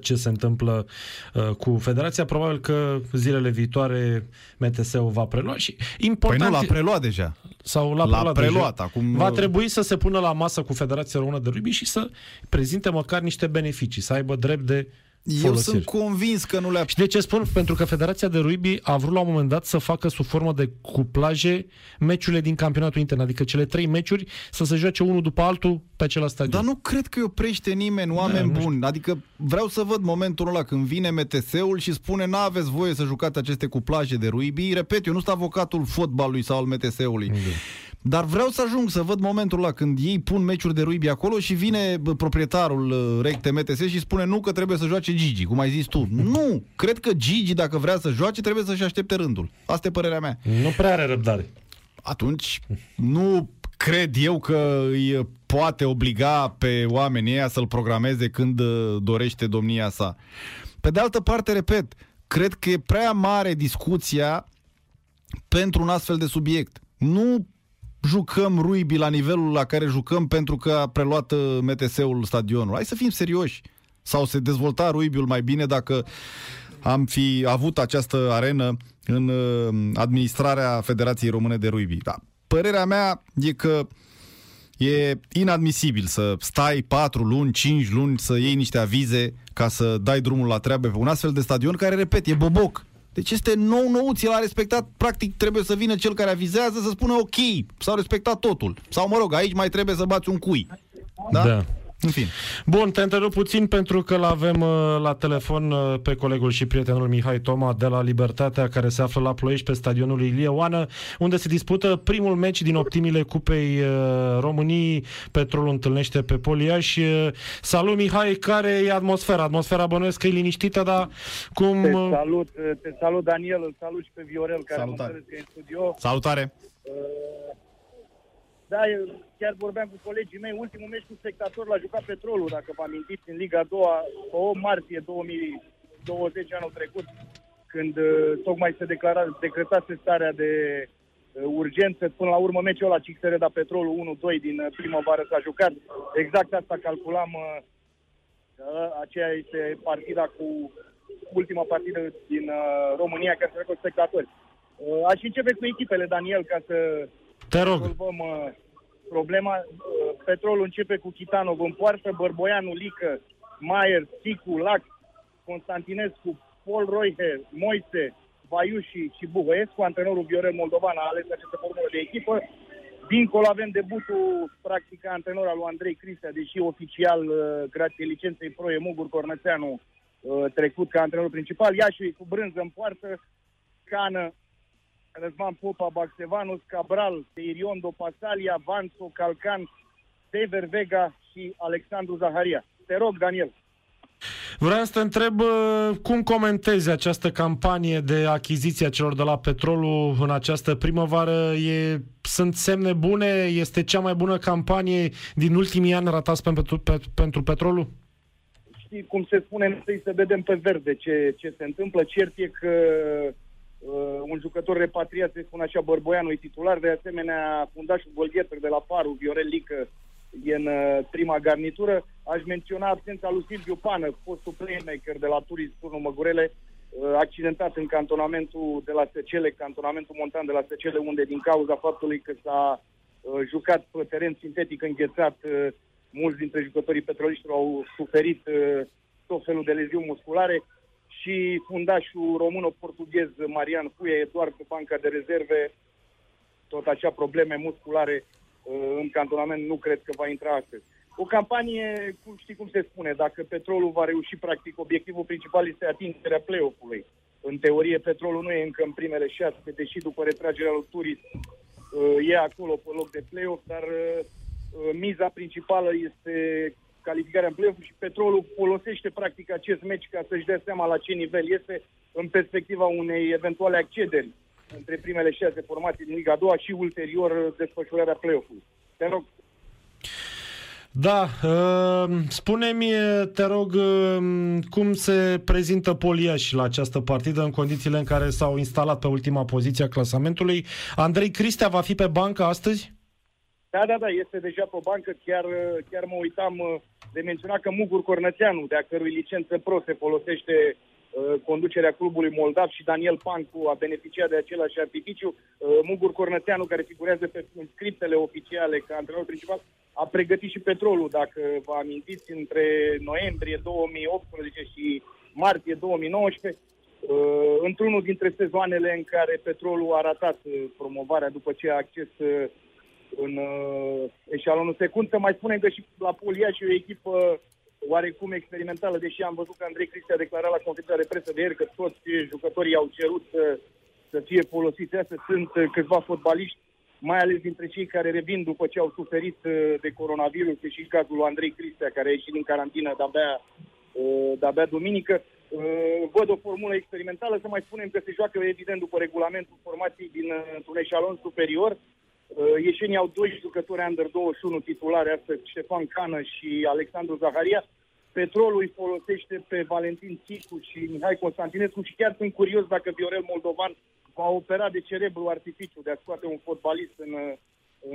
ce se întâmplă uh, cu federația. Probabil că zilele viitoare MTS-ul va prelua și important... Păi nu, l-a preluat deja. Sau l-a, l-a preluat, preluat deja. acum... Va trebui să se pună la masă cu Federația Română de Rugby și să prezinte măcar niște beneficii, să aibă drept de folosiri. Eu sunt convins că nu le-a... Și de ce spun? Pentru că Federația de Rugby a vrut la un moment dat să facă sub formă de cuplaje meciurile din campionatul intern, adică cele trei meciuri să se joace unul după altul pe același stadion. Dar nu cred că îi oprește nimeni, oameni da, buni. Adică vreau să văd momentul ăla când vine MTS-ul și spune n-aveți voie să jucați aceste cuplaje de rugby. Repet, eu nu sunt avocatul fotbalului sau al MTS-ului. Da. Dar vreau să ajung să văd momentul ăla când ei pun meciuri de rugby acolo și vine proprietarul uh, Recte MTS și spune nu că trebuie să joace Gigi, cum ai zis tu. Nu! Cred că Gigi, dacă vrea să joace, trebuie să-și aștepte rândul. Asta e părerea mea. Nu prea are răbdare. Atunci, nu cred eu că îi poate obliga pe oamenii ăia să-l programeze când uh, dorește domnia sa. Pe de altă parte, repet, cred că e prea mare discuția pentru un astfel de subiect. Nu jucăm ruibi la nivelul la care jucăm pentru că a preluat uh, MTS-ul stadionul. Hai să fim serioși. Sau se dezvolta ruibiul mai bine dacă am fi avut această arenă în uh, administrarea Federației Române de Ruibi. Da. Părerea mea e că e inadmisibil să stai 4 luni, 5 luni să iei niște avize ca să dai drumul la treabă pe un astfel de stadion care, repet, e boboc. Deci este nou nouț, el a respectat, practic trebuie să vină cel care avizează să spună ok, s-au respectat totul. Sau mă rog, aici mai trebuie să bați un cui. Da? da. În fin. Bun, te întrerup puțin pentru că l-avem uh, la telefon uh, pe colegul și prietenul Mihai Toma de la Libertatea, care se află la Ploiești pe stadionul Ilie Oană, unde se dispută primul meci din optimile Cupei uh, României. Petrolul întâlnește pe Poliaș. Salut, Mihai, care e atmosfera? Atmosfera bănuiesc că e liniștită, dar cum... Te salut, te salut Daniel, îl salut și pe Viorel, care Salutare. mă în studio. Salutare! Da, eu chiar vorbeam cu colegii mei, ultimul meci cu spectator l-a jucat Petrolul, dacă vă amintiți, în Liga 2 pe 8 martie 2020 anul trecut, când uh, tocmai se declara, decretase starea de uh, urgență. Până la urmă, meciul la CXR, dar Petrolul 1-2 din uh, primăvară s-a jucat. Exact asta calculam. Uh, aceea este partida cu ultima partidă din uh, România care se cu spectatori. Uh, aș începe cu echipele, Daniel, ca să Te rog. rezolvăm uh, problema. Uh, petrolul începe cu Chitanov în poartă, Bărboianu, Lică, Maier, Ticu, Lac, Constantinescu, Paul Roihe, Moise, Vaiuși și Buhăescu, antrenorul Viorel Moldovan a ales această formulă de echipă. Dincolo avem debutul, practic, antrenor al lui Andrei Cristea, deși oficial, uh, grație licenței Pro, e Mugur Cornățeanu, uh, trecut ca antrenor principal. Iași cu brânză în poartă, Cană, Răzvan Popa, Baxevanus, Cabral, Teiriondo, Pasalia, Vanso, Calcan, Dever Vega și Alexandru Zaharia. Te rog, Daniel. Vreau să te întreb uh, cum comentezi această campanie de achiziție a celor de la Petrolul în această primăvară. E, sunt semne bune? Este cea mai bună campanie din ultimii ani ratați pentru, pe, pentru Petrolul? Știi cum se spune, întâi să vedem pe verde ce, ce se întâmplă. Cert e că uh, un jucător repatriat, se spune așa, Bărboianu e titular, de asemenea fundașul Golgheter de la Paru, Viorel Lică, e în uh, prima garnitură. Aș menționa absența lui Silviu Pană, fostul playmaker de la Turis Turnul Măgurele, uh, accidentat în cantonamentul de la Secele, cantonamentul montan de la Secele, unde din cauza faptului că s-a uh, jucat pe teren sintetic înghețat, uh, mulți dintre jucătorii petroliștilor au suferit uh, tot felul de leziuni musculare și fundașul româno-portughez Marian Fuia e doar pe banca de rezerve, tot acea probleme musculare uh, în cantonament nu cred că va intra astăzi. O campanie, cum știi cum se spune, dacă petrolul va reuși, practic, obiectivul principal este atingerea play-off-ului. În teorie, petrolul nu e încă în primele șase, deși după retragerea lui Turis uh, e acolo pe loc de play-off, dar uh, uh, miza principală este calificarea în play și Petrolul folosește practic acest meci ca să-și dea seama la ce nivel este în perspectiva unei eventuale accederi între primele șase formații din Liga 2 și ulterior desfășurarea play-off-ului. Te rog. Da, uh, spune-mi, te rog, uh, cum se prezintă Poliaș la această partidă în condițiile în care s-au instalat pe ultima poziție a clasamentului. Andrei Cristea va fi pe bancă astăzi? Da, da, da, este deja pe bancă. Chiar, chiar mă uitam uh, de menționat că Mugur Cornățeanu, de a cărui licență pro se folosește uh, conducerea clubului Moldav și Daniel Pancu a beneficiat de același artificiu. Uh, Mugur Cornățeanu, care figurează pe scriptele oficiale ca antrenor principal, a pregătit și petrolul, dacă vă amintiți, între noiembrie 2018 și martie 2019, uh, într-unul dintre sezoanele în care petrolul a ratat uh, promovarea după ce a acces uh, în uh, eșalonul secund. Să mai spunem că și la Polia și o echipă oarecum experimentală, deși am văzut că Andrei Cristi a declarat la conferința de presă de ieri că toți jucătorii au cerut să, să fie folosiți. Astea sunt uh, câțiva fotbaliști, mai ales dintre cei care revin după ce au suferit uh, de coronavirus, și în cazul lui Andrei Cristea, care a ieșit din carantină de-abia, uh, de-abia duminică. Văd o formulă experimentală, să mai spunem că se joacă evident după regulamentul formației din un eșalon superior, Uh, ieșenii au doi jucători under 21 titulare astăzi, Ștefan Cană și Alexandru Zaharia. Petrolul îi folosește pe Valentin Țicu și Mihai Constantinescu și chiar sunt curios dacă Viorel Moldovan va opera de cerebru artificiu de a scoate un fotbalist în, uh,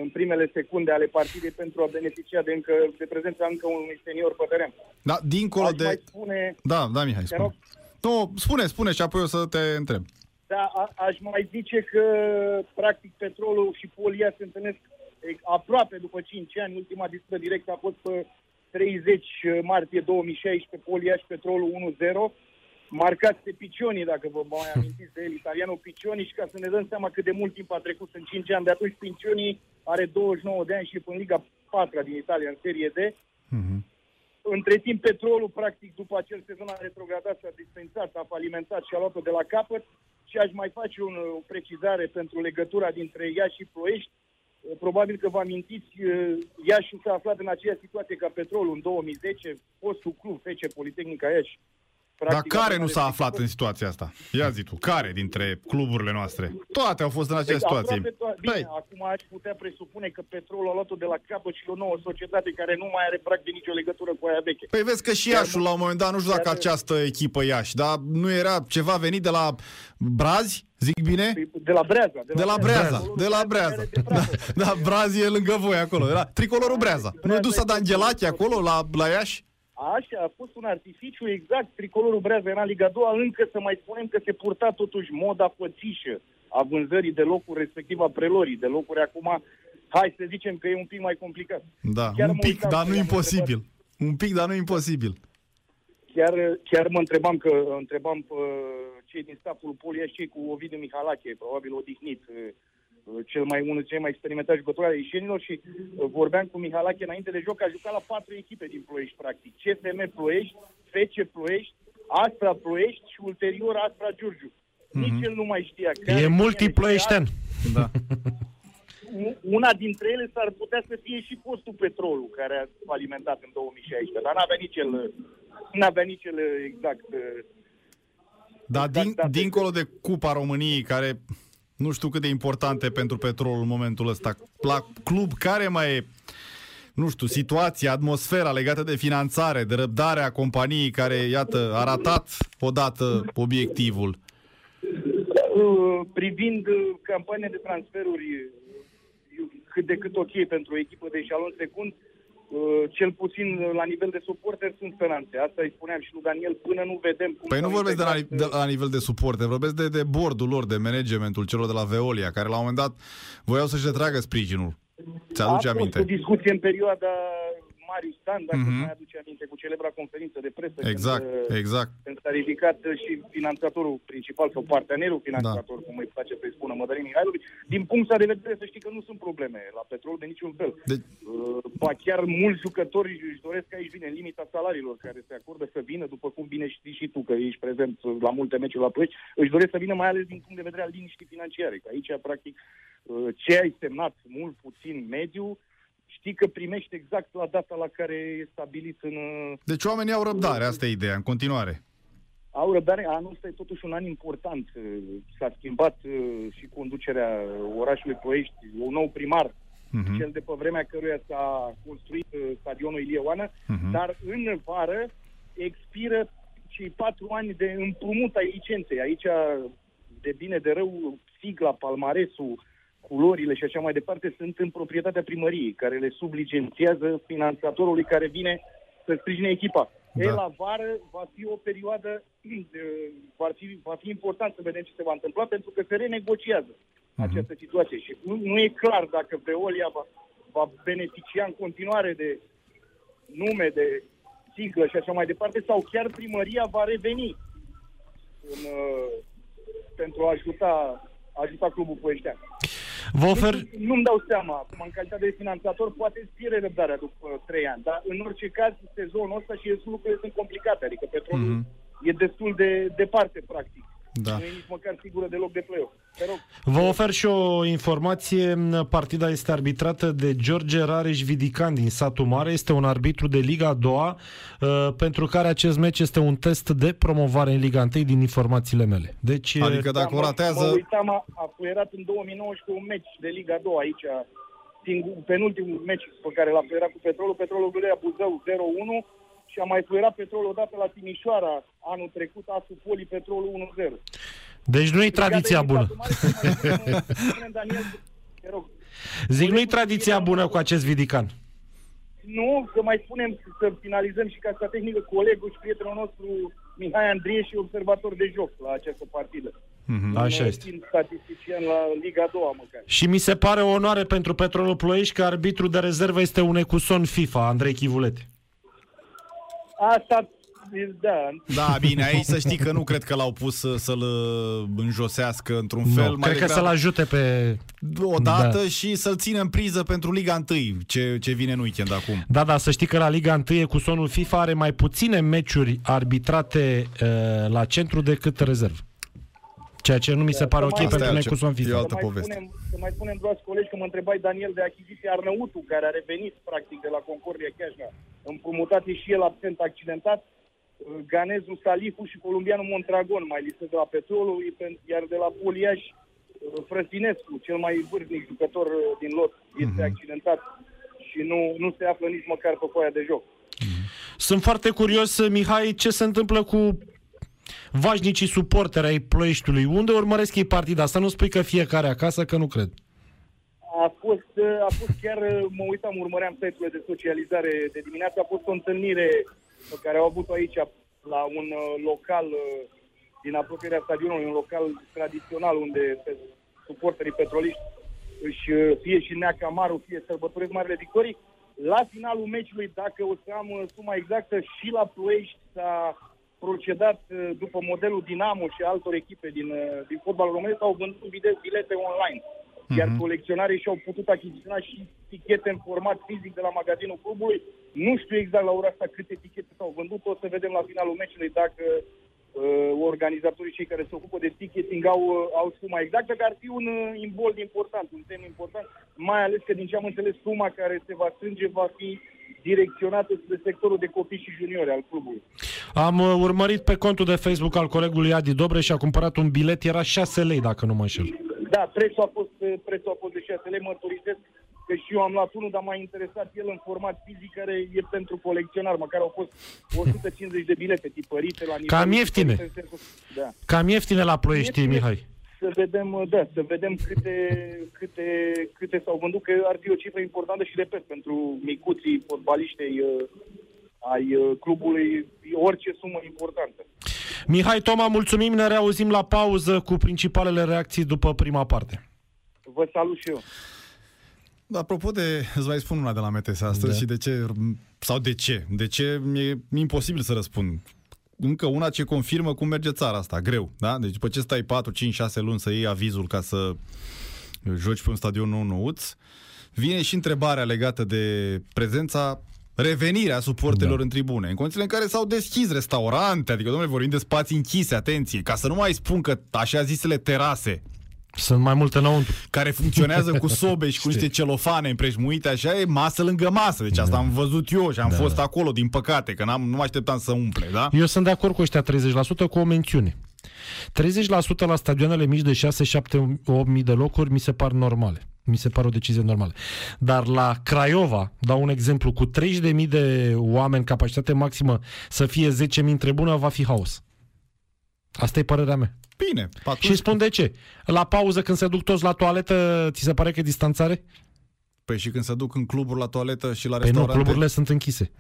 în primele secunde ale partidei pentru a beneficia de, încă, de prezența încă unui senior pe teren. Da, dincolo Aș de... Mai spune... Da, da, Mihai, spune. Nu, spune, spune și apoi o să te întreb. Da, a, aș mai zice că, practic, petrolul și polia se întâlnesc aproape după 5 ani. Ultima dispută directă a fost pe 30 martie 2016, polia și petrolul 1-0. Marcați de Picioni, dacă vă mai amintiți de el, italianul Picioni, și ca să ne dăm seama cât de mult timp a trecut, în 5 ani de atunci, Picioni are 29 de ani și e în Liga 4 din Italia, în Serie D. Uh-huh. Între timp, petrolul, practic, după acel sezon a retrogradat, s-a dispensat, a falimentat și a luat-o de la capăt și aș mai face un, o precizare pentru legătura dintre Iași și Ploiești. Probabil că vă amintiți, Iași s-a aflat în aceeași situație ca Petrolul în 2010, fostul club FC Politehnica Iași Practic, Dar care nu s-a aflat în situația asta? Ia zi tu, care dintre cluburile noastre? Toate au fost în aceeași păi, situație. To- bine, păi. acum aș putea presupune că petrolul a luat-o de la capăt și o nouă societate care nu mai are practic nicio legătură cu aia veche. Păi vezi că și Iașul la un moment dat, nu știu dacă această echipă Iași, dar nu era ceva venit de la Brazi? Zic bine? Păi, de la Breaza. De la, de la Breaza. De la Breaza. Da, da, Brazi e lângă voi acolo. Era tricolorul Breaza. Nu e dus să Angelache acolo la, la Iași? Așa, a fost un artificiu exact, tricolorul Breaza era în Liga 2 încă să mai spunem că se purta totuși moda pățișă a vânzării de locuri, respectiv a prelorii de locuri. Acum, hai să zicem că e un pic mai complicat. Da, chiar un pic, dar nu imposibil. Un pic, dar nu imposibil. Chiar, chiar mă întrebam că întrebam pe cei din staful Poliaș și cei cu Ovidiu Mihalache, probabil odihnit, Uh, cel mai unul cei mai experimentați jucători ai ieșenilor și uh, vorbeam cu Mihalache înainte de joc, a jucat la patru echipe din Ploiești, practic. CFM Ploiești, FC Ploiești, Astra Ploiești și ulterior Astra Giurgiu. Mm-hmm. Nici el nu mai știa. E multiploieștean. Da. Una dintre ele s-ar putea să fie și postul petrolul, care a alimentat în 2016, dar n-avea nici el, n-avea nici el exact... Dar exact din, dincolo de Cupa României, care nu știu cât de importante pentru petrolul în momentul ăsta. La club, care mai e, nu știu, situația, atmosfera legată de finanțare, de răbdarea companiei care, iată, a ratat odată obiectivul? Uh, privind uh, campania de transferuri uh, cât de cât ok pentru o echipă de eșalon secund, Uh, cel puțin la nivel de suporter sunt speranțe. Asta îi spuneam și lui Daniel, până nu vedem cum... Păi nu vorbesc de la, de la nivel de suporter, vorbesc de, de bordul lor, de managementul celor de la Veolia, care la un moment dat voiau să-și retragă sprijinul. Ți-aduce aminte? A fost o discuție în perioada Marius Dan, dacă mm-hmm. mai aduce aminte, cu celebra conferință de presă. Exact, când, uh, exact. Când s-a ridicat uh, și finanțatorul principal sau partenerul finanțator, da. cum îi place să-i spună Mădălin Mihailovici. Din punct de vedere, să știi că nu sunt probleme la petrol de niciun fel. De... Uh, ba chiar mulți jucători își doresc aici vine în limita salariilor care se acordă să vină, după cum bine știi și tu, că ești prezent la multe meciuri la plăci, își doresc să vină mai ales din punct de vedere al liniștii financiare. Că aici, practic, ce ai semnat mult, puțin, mediu, știi că primești exact la data la care e stabilit în... uh, Deci oamenii au răbdare, asta e ideea, în continuare. Au răbdare, anul ăsta e totuși un an important. Uh, S-a schimbat uh, și conducerea orașului Ploiești, un nou primar, Mhm. cel de pe vremea căruia s-a construit uh, stadionul Ilie Oană, Mhm. dar în vară expiră cei patru ani de împrumut ai licenței. Aici, de bine de rău, sigla, palmaresul, culorile și așa mai departe sunt în proprietatea primăriei, care le sublicențiază finanțatorului care vine să sprijine echipa. Da. Da. E, la vară va fi o perioadă, de, va, fi, va fi important să vedem ce se va întâmpla, pentru că se renegociază Mhm. această situație și nu, nu e clar dacă Veolia va, va beneficia în continuare de nume, de siglă și așa mai departe, sau chiar primăria va reveni în, uh, pentru a ajuta, a ajuta clubul poeștean. Vă ofer... Nu, nu-mi dau seama, acum, în calitate de finanțator, poate îți pierde răbdarea după trei ani, dar în orice caz, sezonul ăsta și lucrurile sunt complicate, adică petrolul Mhm. e destul de departe, practic. Da. Nu e nici măcar sigură deloc de play-off. Te rog. Vă ofer și o informație. Partida este arbitrată de George Rareș Vidican din satul mare. Este un arbitru de Liga a doua, uh, pentru care acest meci este un test de promovare în Liga 1 din informațiile mele. Deci, uh, Adică dacă o mă- ratează... Mă uitam, a, a fluierat în 2019 un meci de Liga 2 aici, singur, penultimul meci pe care l-a fluierat cu Petrolul, Petrolul Gulea Buzău 0-1 și a mai fluierat Petrolul odată la Timișoara anul trecut, Asu Poli Petrolul 1-0. deci nu e tradiția Iată, bună. Satul Mare, să mai spunem- spunem, Daniel, te rog, Zic, nu e tradiția bună cu acest Vidican. Nu, să mai spunem, să finalizăm și ca tehnică colegul și prietenul nostru Mihai Andrie și observator de joc la această partidă. Mhm. Așa Un, este. Fiind statistician la Liga 2 măcar. Și mi se pare o onoare pentru Petrolul Ploiești că arbitru de rezervă este un ecuson FIFA, Andrei Chivulete. Asta, da, Da, bine, aici să știi că nu cred că l-au pus să, să-l uh, înjosească într-un fel. Nu, cred că degrabă să-l ajute pe... odată Da. și să-l țină în priză pentru Liga 1, ce, ce vine în weekend acum. Da, da, să știi că la Liga 1 ecusonul FIFA are mai puține meciuri arbitrate uh, la centru decât rezervă. Ceea ce nu mi se pare ok Asta e pentru un altceva. ecuson E FIFA. altă să mai, poveste. spunem, să mai spunem, dragi colegi, că mă întrebai Daniel de achiziție Arnăutul, care a revenit practic de la Concordia Chiajna. Împrumutat e și el absent accidentat. Ganezul Salifu și columbianul Montragon mai lipsesc de la Petrolul, iar de la Poliaș Frăsinescu, cel mai vârstnic jucător uh, din lot, este accidentat și nu, nu se află nici măcar pe foaia de joc. Sunt foarte curios, Mihai, ce se întâmplă cu vașnicii suporteri ai Ploieștiului. Unde urmăresc ei partida? Să nu spui că fiecare acasă, că nu cred. A fost, a fost chiar, mă uitam, urmăream site-urile de socializare de dimineață, a fost o întâlnire pe care au avut-o aici la un uh, local uh, din apropierea stadionului, un local tradițional unde pe- suporterii petroliști își uh, fie și neacă amarul, fie sărbătoresc marile victorii. La finalul meciului, dacă o să am uh, suma exactă, și la Ploiești s-a procedat uh, după modelul Dinamo și altor echipe din, uh, din fotbal românesc, au vândut bile- bilete online. Iar colecționarii și-au putut achiziționa și tichete în format fizic de la magazinul clubului. Nu știu exact la ora asta câte tichete s-au vândut, o să vedem la finalul meciului dacă uh, organizatorii cei care se ocupă de ticketing au, uh, au suma exactă, că ar fi un uh, imbold important, un semn important, mai ales că din ce am înțeles suma care se va strânge va fi direcționată spre sectorul de copii și juniori al clubului. Am uh, urmărit pe contul de Facebook al colegului Adi Dobreș și a cumpărat un bilet, era 6 lei, dacă nu mă înșel. Da, prețul a fost, prețul a fost de 6 lei, mărturisesc că și eu am luat unul, dar m-a interesat el în format fizic, care e pentru colecționar, măcar au fost 150 de bilete tipărite la nivel... Cam ieftine. Da. Cam ieftine la Ploiești, Ieftine. Mihai. Să vedem, da, să vedem câte, câte, câte s-au vândut, că ar fi o cifră importantă și, repet, pentru micuții fotbaliștei uh, ai uh, clubului, orice sumă importantă. Mihai Toma, mulțumim, ne reauzim la pauză cu principalele reacții după prima parte. Vă salut și eu. Apropo de, îți mai spun una de la MTS astăzi Da. și de ce, sau de ce, de ce mi-e imposibil să răspund. Încă una ce confirmă cum merge țara asta, greu, da? Deci după ce stai 4, 5, 6 luni să iei avizul ca să joci pe un stadion nou nouț, vine și întrebarea legată de prezența revenirea suporterilor da. în tribune, în condițiile în care s-au deschis restaurante, adică, domnule, vorbim de spații închise, atenție, ca să nu mai spun că așa zisele terase Sunt mai multe înăuntru. care funcționează cu sobe și cu niște celofane împrejmuite, așa e masă lângă masă. Deci asta am văzut eu și am fost acolo, din păcate, că n-am, nu mă așteptam să umple, da? Eu sunt de acord cu ăștia 30% cu o mențiune. 30% la stadioanele mici de 6, 7, 8 mii de locuri mi se par normale. Mi se pare o decizie normală. Dar la Craiova, dau un exemplu, cu 30.000 de oameni, capacitate maximă, să fie 10.000 în tribună, va fi haos. Asta e părerea mea. Bine, atunci, Și spun de ce. La pauză, când se duc toți la toaletă, ți se pare că e distanțare? păi și când se duc în cluburi la toaletă și la Păi nu, restaurante... cluburile sunt închise.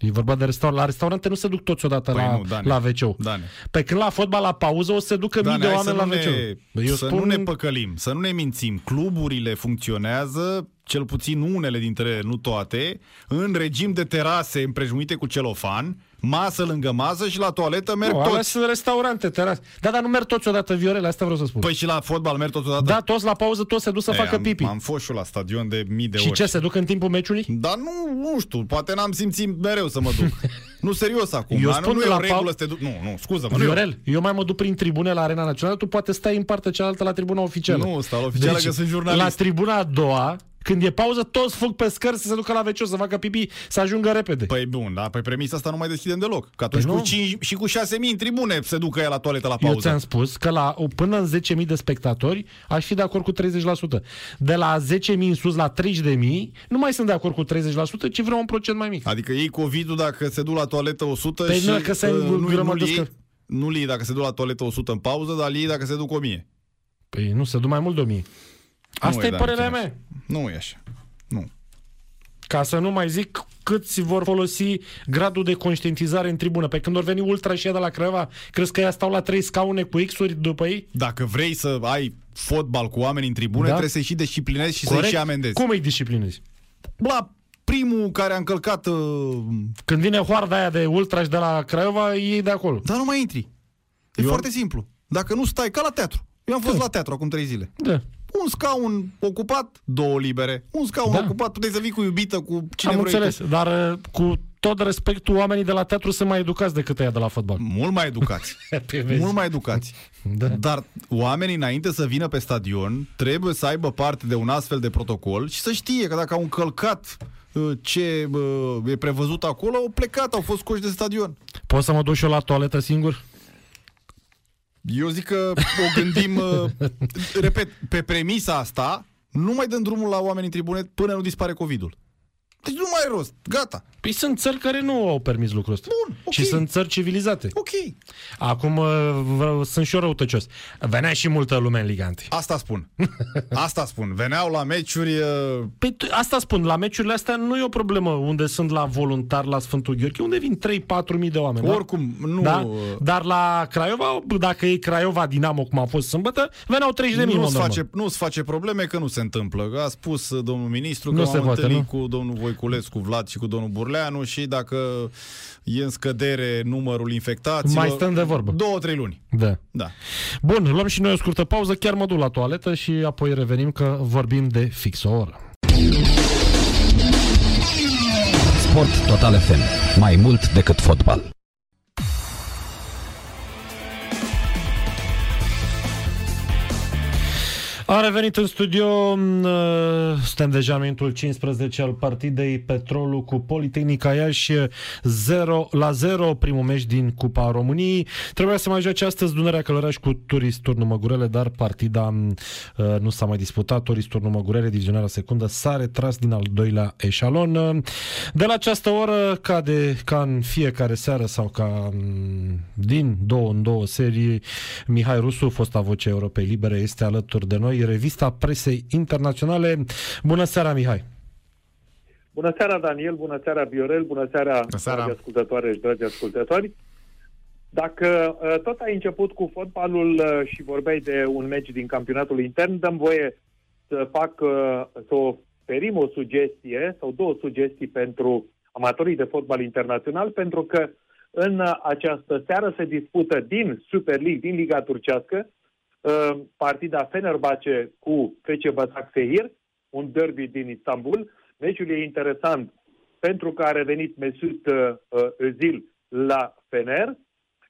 E vorba de restaurant. La restaurante nu se duc toți odată Păi la, nu, Dani. la wc Dane. Pe când la fotbal, la pauză, o să se ducă mii Dane, de hai oameni să la nu wc ne, Eu să spun... nu ne păcălim, să nu ne mințim. Cluburile funcționează, cel puțin unele dintre ele, nu toate, în regim de terase împrejmuite cu celofan, masă lângă masă și la toaletă merg nu, alea toți. sunt restaurante, terase. Da, dar nu merg toți odată, Viorel, asta vreau să spun. Păi și la fotbal merg totodată? da, toți la pauză, toți se duc să Ei, facă am, pipi. Am fost și eu la stadion de mii de și ori. ce, se duc în timpul meciului? Dar nu, nu știu, poate n-am simțit mereu să mă duc. nu, serios acum. Eu dar spun nu, că nu e la o regulă pau- să te duci. Nu, nu, scuză-mă. nu e o- Viorel, eu mai mă duc prin tribune la Arena Națională, tu poate stai în partea cealaltă la tribuna oficială. Nu, sta la oficială că sunt jurnalist. La tribuna a doua, când e pauză, toți fug pe scări să se ducă la WC să facă pipi, să ajungă repede. Păi bun, da, pe premisa asta nu mai deschidem deloc. Că atunci Păi cu nu. 5 și cu 6.000 în tribune se ducă ea la toaletă la Eu pauză. ți-am spus că la, o- până în 10.000 de spectatori aș fi de acord cu 30%. De la 10.000 în sus la 30.000 nu mai sunt de acord cu 30%, ci vreau un procent mai mic. Adică ei COVID-ul dacă se duc la toaletă 100 Păi și nu, că se uh, nu, nu, îngrămădesc iei, că- nu iei dacă se duc la toaletă 100 în pauză, dar iei dacă se duc 1000. Păi nu, se duc mai mult de 1000. Asta e, e da, părerea înțeles. mea. Nu e așa. Nu. Ca să nu mai zic câți vor folosi gradul de conștientizare în tribună. Pe când vor veni ultra și ea de la Craiova, crezi că ea stau la trei scaune cu X-uri după ei? Dacă vrei să ai fotbal cu oameni în tribune, Da. trebuie să-i și disciplinezi și să-i și amendezi. Cum îi disciplinezi? La primul care a încălcat... Uh, Când vine hoarda aia de ultra și de la Craiova, ei de acolo. dar nu mai intri. E Eu- foarte simplu. Dacă nu stai, ca la teatru. Eu am fost la teatru acum trei zile. Da. Un scaun ocupat, două libere. Un scaun Da. ocupat, puteai să vii cu iubită, cu cine Am vrei înțeles, tu. dar uh, cu tot respectul, oamenii de la teatru sunt mai educați decât ăia de la fotbal. Mult mai educați. Pe vezi. Mult mai educați. Da. Dar oamenii, înainte să vină pe stadion, trebuie să aibă parte de un astfel de protocol și să știe că dacă au încălcat uh, ce uh, e prevăzut acolo, au plecat, au fost scoși de stadion. Poți să mă duc și eu la toaletă singur? Eu zic că o gândim, uh, repet, pe premisa asta, nu mai dăm drumul la oameni în tribune până nu dispare COVID-ul. Deci nu mai e rost. Gata. Păi sunt țări care nu au permis lucrul ăsta. Bun, ok. Și sunt țări civilizate. Ok. Acum uh, vreau, sunt și eu răutăcios. Venea și multă lume în Liganti. Asta spun. Asta spun. Veneau la meciuri... Uh, Păi tu- asta spun, la meciurile astea nu e o problemă unde sunt la voluntar la Sfântul Gheorghe, unde vin 3-4 mii de oameni. da? oricum, nu... Da? uh, Dar la Craiova, dacă e Craiova Dinamo, cum a fost sâmbătă, veneau 30 de mii. nu mă, se normal. face, nu se face probleme că nu se întâmplă. A spus uh, domnul ministru că Nu m-am se poate, întâlnit nu? cu domnul Voiculescu, Vlad și cu domnul Burleanu și dacă e în scădere numărul infectaților... Mai stăm de vorbă. Două, trei luni. Da. Da. Bun, luăm și noi o scurtă pauză, chiar mă duc la toaletă și apoi revenim că vorbim de fix o oră. Sport Total FM. Mai mult decât fotbal. A revenit în studio, m, uh, suntem deja în minutul 15 al partidei Petrolul cu Politehnica Iași 0 la 0, primul meci din Cupa României. Trebuia să mai joace astăzi Dunărea Călăraș cu Turist Turnul Măgurele, dar partida m, uh, nu s-a mai disputat. Turist Turnul Măgurele, divizionarea secundă, s-a retras din al doilea eșalon. Uh, De la această oră, ca, de, ca în fiecare seară sau ca m, din două în două serii, Mihai Rusu, fosta voce Europei Libere, este alături de noi, revista presei internaționale. Bună seara, Mihai! Bună seara, Daniel, bună seara, Viorel, bună seara, Bună seara. dragi ascultătoare și dragi ascultători. Dacă uh, tot ai început cu fotbalul uh, și vorbeai de un meci din campionatul intern, dăm voie să fac, uh, să oferim o sugestie sau două sugestii pentru amatorii de fotbal internațional, pentru că în uh, această seară se dispută din Super League, din Liga Turcească, uh, partida Fenerbahce cu FC Başakşehir, un derby din Istanbul. Meciul e interesant pentru că a revenit Mesut uh, uh, Özil la Fener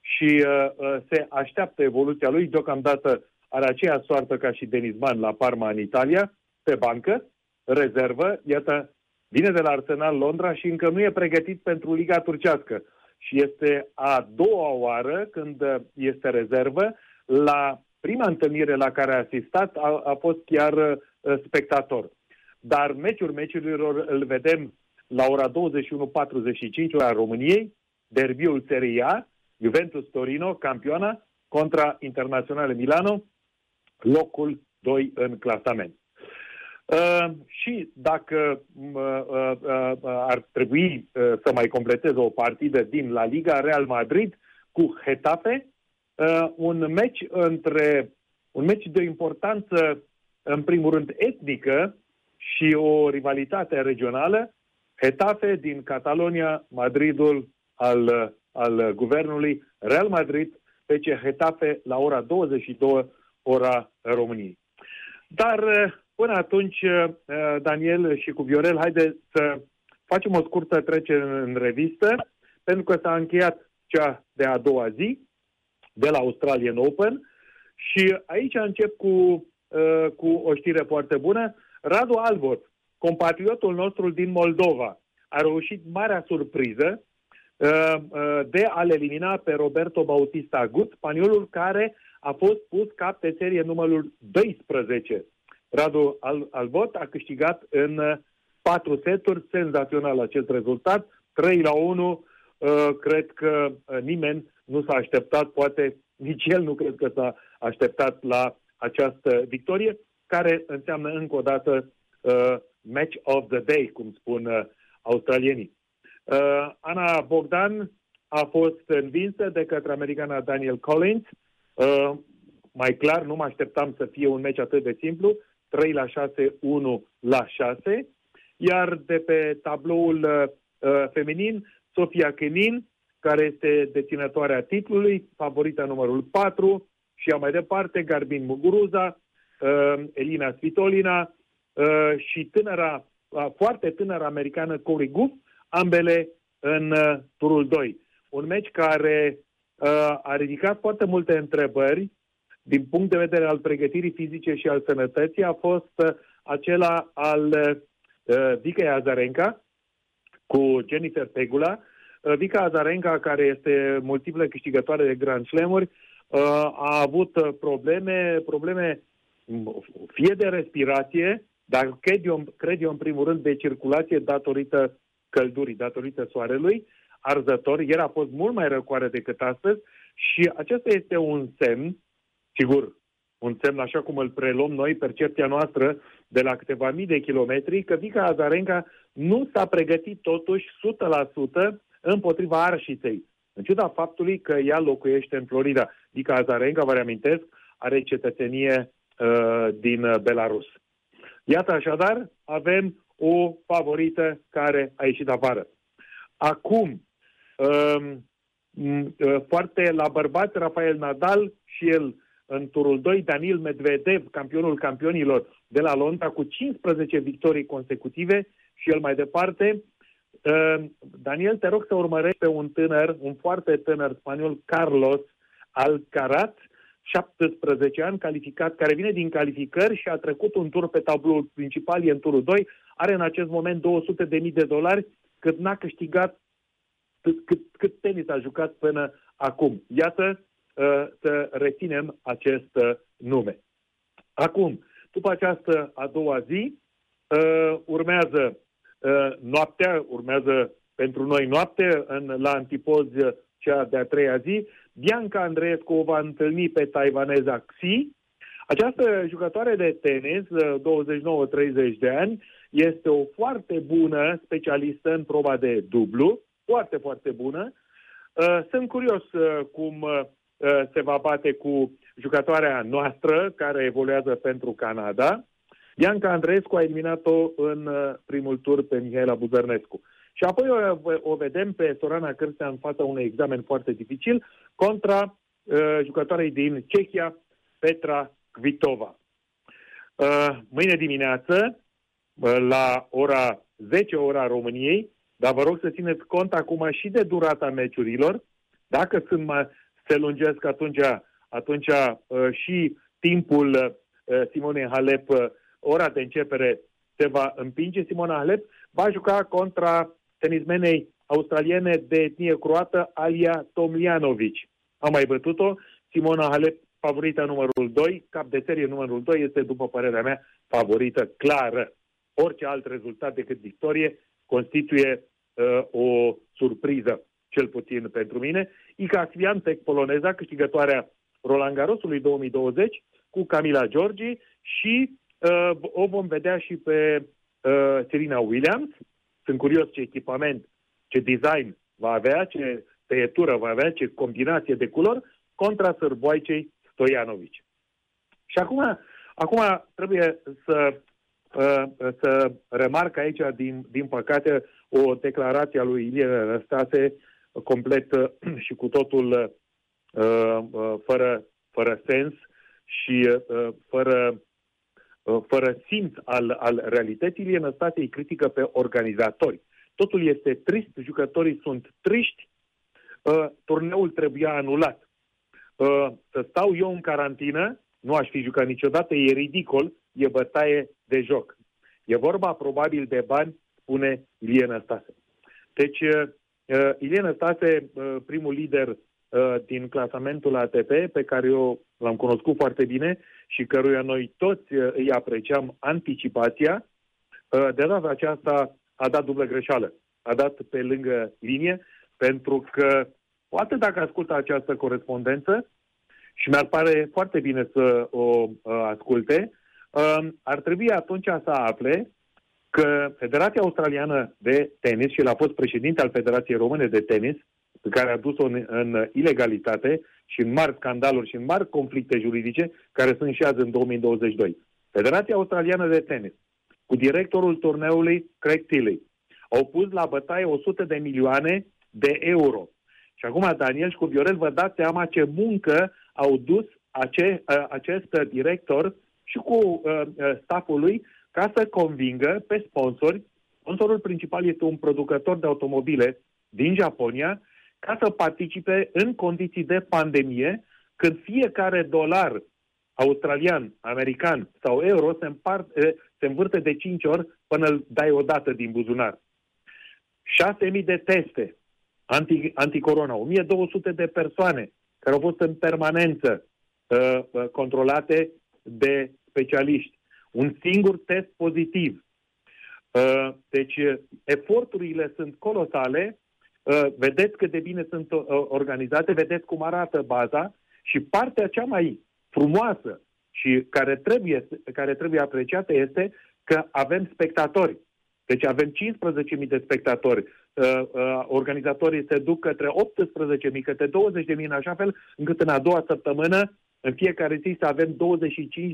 și uh, uh, se așteaptă evoluția lui. Deocamdată are aceeași soartă ca și Denizman la Parma în Italia, pe bancă, rezervă, iată, vine de la Arsenal Londra și încă nu e pregătit pentru Liga Turcească. Și este a doua oară când este rezervă. La prima întâlnire la care a asistat a, a fost chiar uh, spectator. Dar meciul meciurilor îl vedem la ora 21.45 ora României, derbiul Serie A, Juventus Torino, campioana, contra Internaționale Milano, locul 2 în clasament. Uh, și dacă uh, uh, uh, ar trebui uh, să mai completez o partidă din La Liga, Real Madrid cu Getafe, uh, un meci între un meci de importanță în primul rând etnică și o rivalitate regională, Getafe din Catalonia, Madridul al, al guvernului, Real Madrid, PC Getafe la ora 22, ora României. Dar până atunci, Daniel și cu Viorel, haide să facem o scurtă trecere în revistă, pentru că s-a încheiat cea de a doua zi de la Australian Open și aici încep cu, cu o știre foarte bună. Radu Albot, compatriotul nostru din Moldova, a reușit marea surpriză uh, uh, de a-l elimina pe Roberto Bautista Agut, spaniolul care a fost pus cap pe serie numărul 12. Radu Al- Albot a câștigat în uh, patru seturi, senzațional acest rezultat, 3 la 1, cred că nimeni nu s-a așteptat, poate nici el nu cred că s-a așteptat la această victorie, care înseamnă încă o dată uh, match of the day, cum spun uh, australienii. Uh, Ana Bogdan a fost învinsă de către americana Daniel Collins. Uh, mai clar, nu mă așteptam să fie un meci atât de simplu. 3 la 6, 1 la 6. Iar de pe tabloul uh, feminin, Sofia Kenin, care este deținătoarea titlului, favorita numărul 4, și a mai departe, Garbin Muguruza, uh, Elina Svitolina uh, și tânăra foarte tânără americană Corey Goof, ambele în uh, turul 2. Un meci care uh, a ridicat foarte multe întrebări din punct de vedere al pregătirii fizice și al sănătății, a fost uh, acela al uh, Vika Azarenka cu Jennifer Pegula. Uh, Vika Azarenka, care este multiplă câștigătoare de Grand Slam-uri, uh, a avut probleme, probleme fie de respirație, dar cred eu, cred eu în primul rând de circulație datorită căldurii, datorită soarelui, arzător. Ieri a fost mult mai răcoare decât astăzi și acesta este un semn, sigur, un semn așa cum îl preluăm noi, percepția noastră de la câteva mii de kilometri, că Vica Azarenca nu s-a pregătit totuși 100% împotriva arșiței. În ciuda faptului că ea locuiește în Florida. Vica Azarenca, vă reamintesc, are cetățenie uh, din Belarus. Iată așadar, avem o favorită care a ieșit afară. Acum, um, uh, foarte la bărbați, Rafael Nadal și el în turul 2, Daniel Medvedev, campionul campionilor de la Londra, cu 15 victorii consecutive și el mai departe. Um, Daniel, te rog să urmărești pe un tânăr, un foarte tânăr spaniol, Carlos Alcaraz, 17 ani, calificat, care vine din calificări și a trecut un tur pe tabloul principal, e în turul 2, are în acest moment 200 de mii de dolari, cât n-a câștigat, cât, cât tenis a jucat până acum. Iată uh, să reținem acest uh, nume. Acum, după această a doua zi, uh, urmează noaptea, urmează pentru noi noapte, în, la antipoz cea de-a treia zi, Bianca Andreescu o va întâlni pe taiwaneza Xi. Această jucătoare de tenis, 29-30 de ani, este o foarte bună specialistă în proba de dublu, foarte, foarte bună. Uh, sunt curios uh, cum uh, se va bate cu jucătoarea noastră, care evoluează pentru Canada. Bianca Andreescu a eliminat-o în primul tur pe Mihaela Buzărnescu. Și apoi o, o vedem pe Sorana Cârstea în fața unui examen foarte dificil contra uh, jucătoarei din Cehia, Petra Kvitova. Uh, mâine dimineață, uh, la ora 10, ora României, dar vă rog să țineți cont acum și de durata meciurilor. Dacă sunt mai, se lungesc, atunci, atunci uh, și timpul Simonei Halep, ora de începere se va împinge Simona Halep, va juca contra tenismenei australiene de etnie croată Alia Tomljanovic. Am mai bătut-o, Simona Halep favorita numărul 2, cap de serie numărul 2 este, după părerea mea, favorită clară. Orice alt rezultat decât victorie constituie uh, o surpriză, cel puțin pentru mine. Ica Swiatek, poloneza, câștigătoarea Roland Garrosului 2020, cu Camila Giorgi și uh, o vom vedea și pe uh, Serena Williams. Sunt curios ce echipament, ce design va avea, ce tăietură va avea, ce combinație de culori, contra sărboaicei Stojanovic. Și acum, acum trebuie să, uh, să remarc aici, din, din păcate, o declarație a lui Ilie Răstase complet uh, și cu totul uh, fără, fără sens și fără, fără simț al, al realității. Ilie Răstase îi critică pe organizatori. Totul este trist, jucătorii sunt triști, turneul trebuia anulat uh, să stau eu în carantină, nu aș fi jucat niciodată, e ridicol, e bătaie de joc. E vorba probabil de bani, spune Ilie Stase. Deci, uh, uh, Ilie Stase, uh, primul lider uh, din clasamentul ATP, pe care eu l-am cunoscut foarte bine și căruia noi toți uh, îi apreciam anticipația, uh, de data aceasta a dat dublă greșeală. A dat pe lângă linie, pentru că Poate dacă ascultă această corespondență, și mi-ar pare foarte bine să o uh, asculte, uh, ar trebui atunci să afle că Federația Australiană de Tenis, și el a fost președinte al Federației Române de Tenis, pe care a dus-o în, în ilegalitate și în mari scandaluri și în mari conflicte juridice, care sunt și azi în 2022. Federația Australiană de Tenis, cu directorul turneului Craig Tilley, au pus la bătaie 100 de milioane de euro și acum, Daniel și cu Viorel, vă dați seama ce muncă au dus ace, acest director și cu uh, stafful lui ca să convingă pe sponsori. Sponsorul principal este un producător de automobile din Japonia, ca să participe în condiții de pandemie, când fiecare dolar australian, american sau euro se, împart, se învârte de 5 ori până îl dai odată din buzunar. 6.000 de teste, anti, anticorona, 1200 de persoane care au fost în permanență uh, uh, controlate de specialiști. Un singur test pozitiv. Uh, deci, eforturile sunt colosale. Uh, vedeți cât de bine sunt uh, organizate, vedeți cum arată baza și partea cea mai frumoasă și care trebuie, care trebuie apreciată este că avem spectatori. Deci avem 15.000 de spectatori. Uh, uh, organizatorii se duc către 18.000, către 20.000 în așa fel încât în a doua săptămână, în fiecare zi, să avem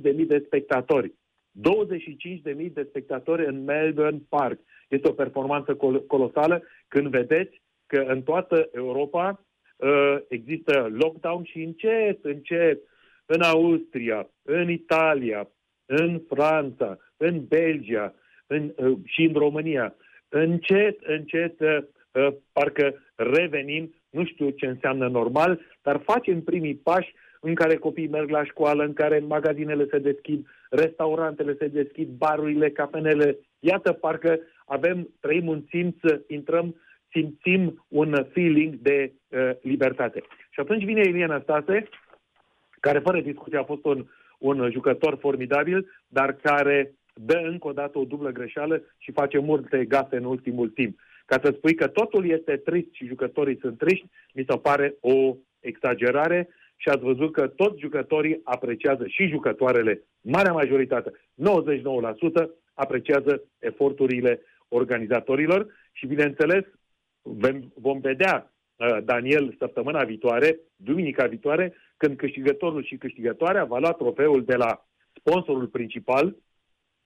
25.000 de spectatori. 25.000 de spectatori în Melbourne Park. Este o performanță col- colosală când vedeți că în toată Europa uh, există lockdown și încet, încet, în Austria, în Italia, în Franța, în Belgia în, uh, și în România încet, încet, uh, uh, parcă revenim, nu știu ce înseamnă normal, dar facem primii pași în care copiii merg la școală, în care magazinele se deschid, restaurantele se deschid, barurile, cafenele. Iată, parcă avem, trăim un simț, intrăm, simțim un feeling de uh, libertate. Și atunci vine Eliana Stase, care fără discuție a fost un, un jucător formidabil, dar care dă încă o dată o dublă greșeală și face multe gafe în ultimul timp. Ca să spui că totul este trist și jucătorii sunt triști, mi se pare o exagerare și ați văzut că toți jucătorii apreciază și jucătoarele, marea majoritate, 99%, apreciază eforturile organizatorilor și, bineînțeles, vom vedea uh, Daniel săptămâna viitoare, duminica viitoare, când câștigătorul și câștigătoarea va lua trofeul de la sponsorul principal,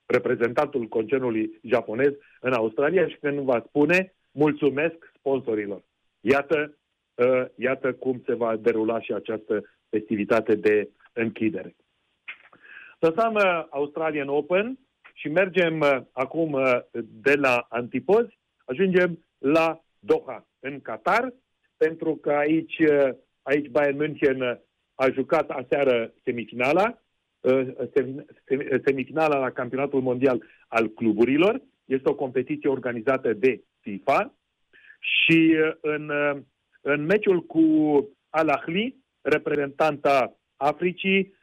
reprezentantul concernului japonez în Australia și când va spune mulțumesc sponsorilor. Iată, uh, iată cum se va derula și această festivitate de închidere. Lăsăm uh, Australian Open și mergem uh, acum uh, de la antipozi, ajungem la Doha, în Qatar, pentru că aici, uh, aici Bayern München a jucat aseară semifinala semifinala la campionatul mondial al cluburilor. Este o competiție organizată de FIFA și în, în meciul cu Al Ahly, reprezentanta Africii,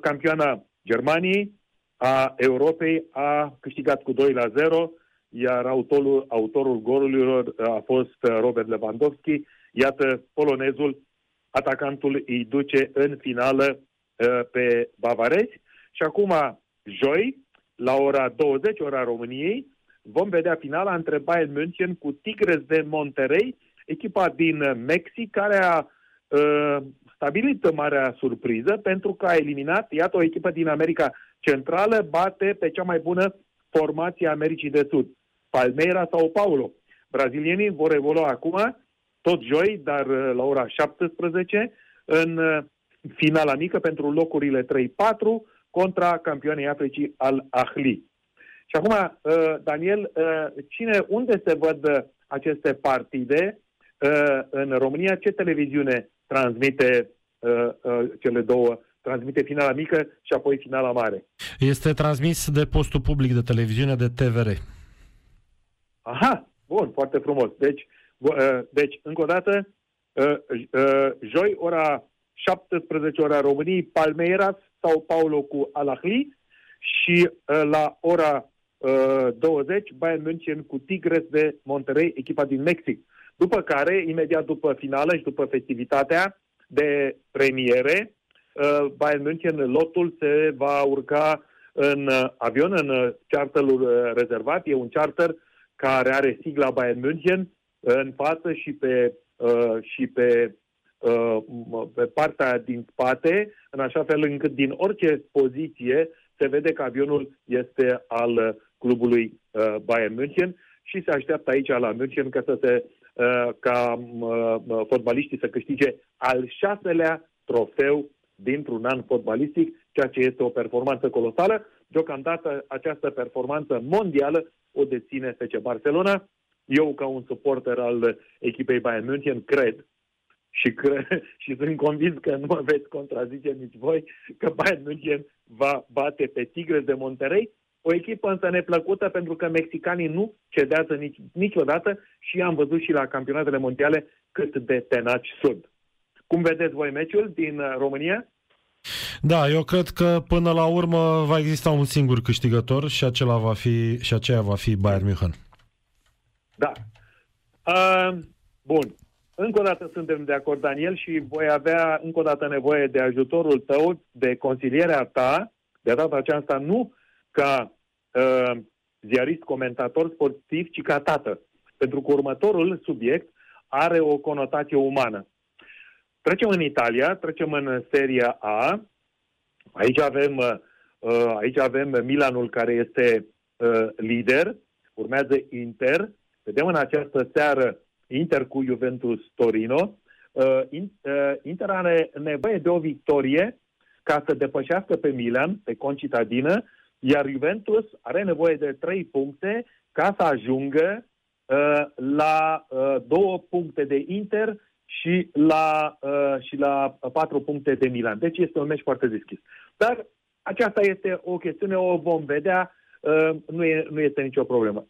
campioana Germaniei, a Europei, a câștigat cu 2 la 0, iar autorul, autorul golurilor a fost Robert Lewandowski. Iată, polonezul, atacantul îi duce în finală pe bavarezi. Și acum, joi, la ora 20, ora României, vom vedea finala între Bayern München cu Tigres de Monterrey, echipa din Mexic, care a uh, stabilit marea surpriză pentru că a eliminat, iată, o echipă din America Centrală, bate pe cea mai bună formație a Americii de Sud, Palmeira sau Paulo. Brazilienii vor evolua acum, tot joi, dar uh, la ora 17, în uh, finala mică pentru locurile 3-4 contra campioanei Africii al Ahli. Și acum, uh, Daniel, uh, cine, unde se văd uh, aceste partide în România? Ce televiziune transmite cele două transmite finala mică și apoi finala mare. Este transmis de postul public de televiziune de TVR. Aha, bun, foarte frumos. Deci, deci încă o dată, joi, ora 17 ora României, Palmeiras sau Paulo cu Alahli și la ora 20, Bayern München cu Tigres de Monterrey, echipa din Mexic. După care, imediat după finală și după festivitatea de premiere, uh, Bayern München, lotul se va urca în uh, avion, în uh, charterul rezervat. E un charter care are sigla Bayern München în față și pe, și pe, pe partea din spate, în așa fel încât din orice poziție se vede că avionul este al clubului uh, Bayern München și se așteaptă aici la München ca să se uh, ca uh, fotbaliștii să câștige al șaselea trofeu dintr-un an fotbalistic, ceea ce este o performanță colosală. Deocamdată această performanță mondială o deține FC Barcelona. Eu, ca un suporter al echipei Bayern München, cred și, cre- și sunt convins că nu mă veți contrazice nici voi că Bayern München va bate pe Tigres de Monterrey o echipă însă neplăcută pentru că mexicanii nu cedează nici, niciodată și am văzut și la campionatele mondiale cât de tenaci sunt. Cum vedeți voi meciul din uh, România? Da, eu cred că până la urmă va exista un singur câștigător și acela va fi și aceea va fi Bayern München. Da. Uh, bun. Încă o dată suntem de acord, Daniel, și voi avea încă o dată nevoie de ajutorul tău, de consilierea ta. De data aceasta nu ca uh, ziarist, comentator sportiv, ci ca tată. Pentru că următorul subiect are o conotație umană. Trecem în Italia, trecem în Seria A. Aici avem, uh, aici avem Milanul care este uh, lider, urmează Inter. Vedem în această seară Inter cu Juventus Torino. Uh, uh, Inter are nevoie de o victorie ca să depășească pe Milan, pe concitadină, iar Juventus are nevoie de trei puncte ca să ajungă uh, la uh, două puncte de Inter și la, uh, și la patru puncte de Milan. Deci este un meci foarte deschis. Dar aceasta este o chestiune, o vom vedea, uh, nu, e, nu este nicio problemă.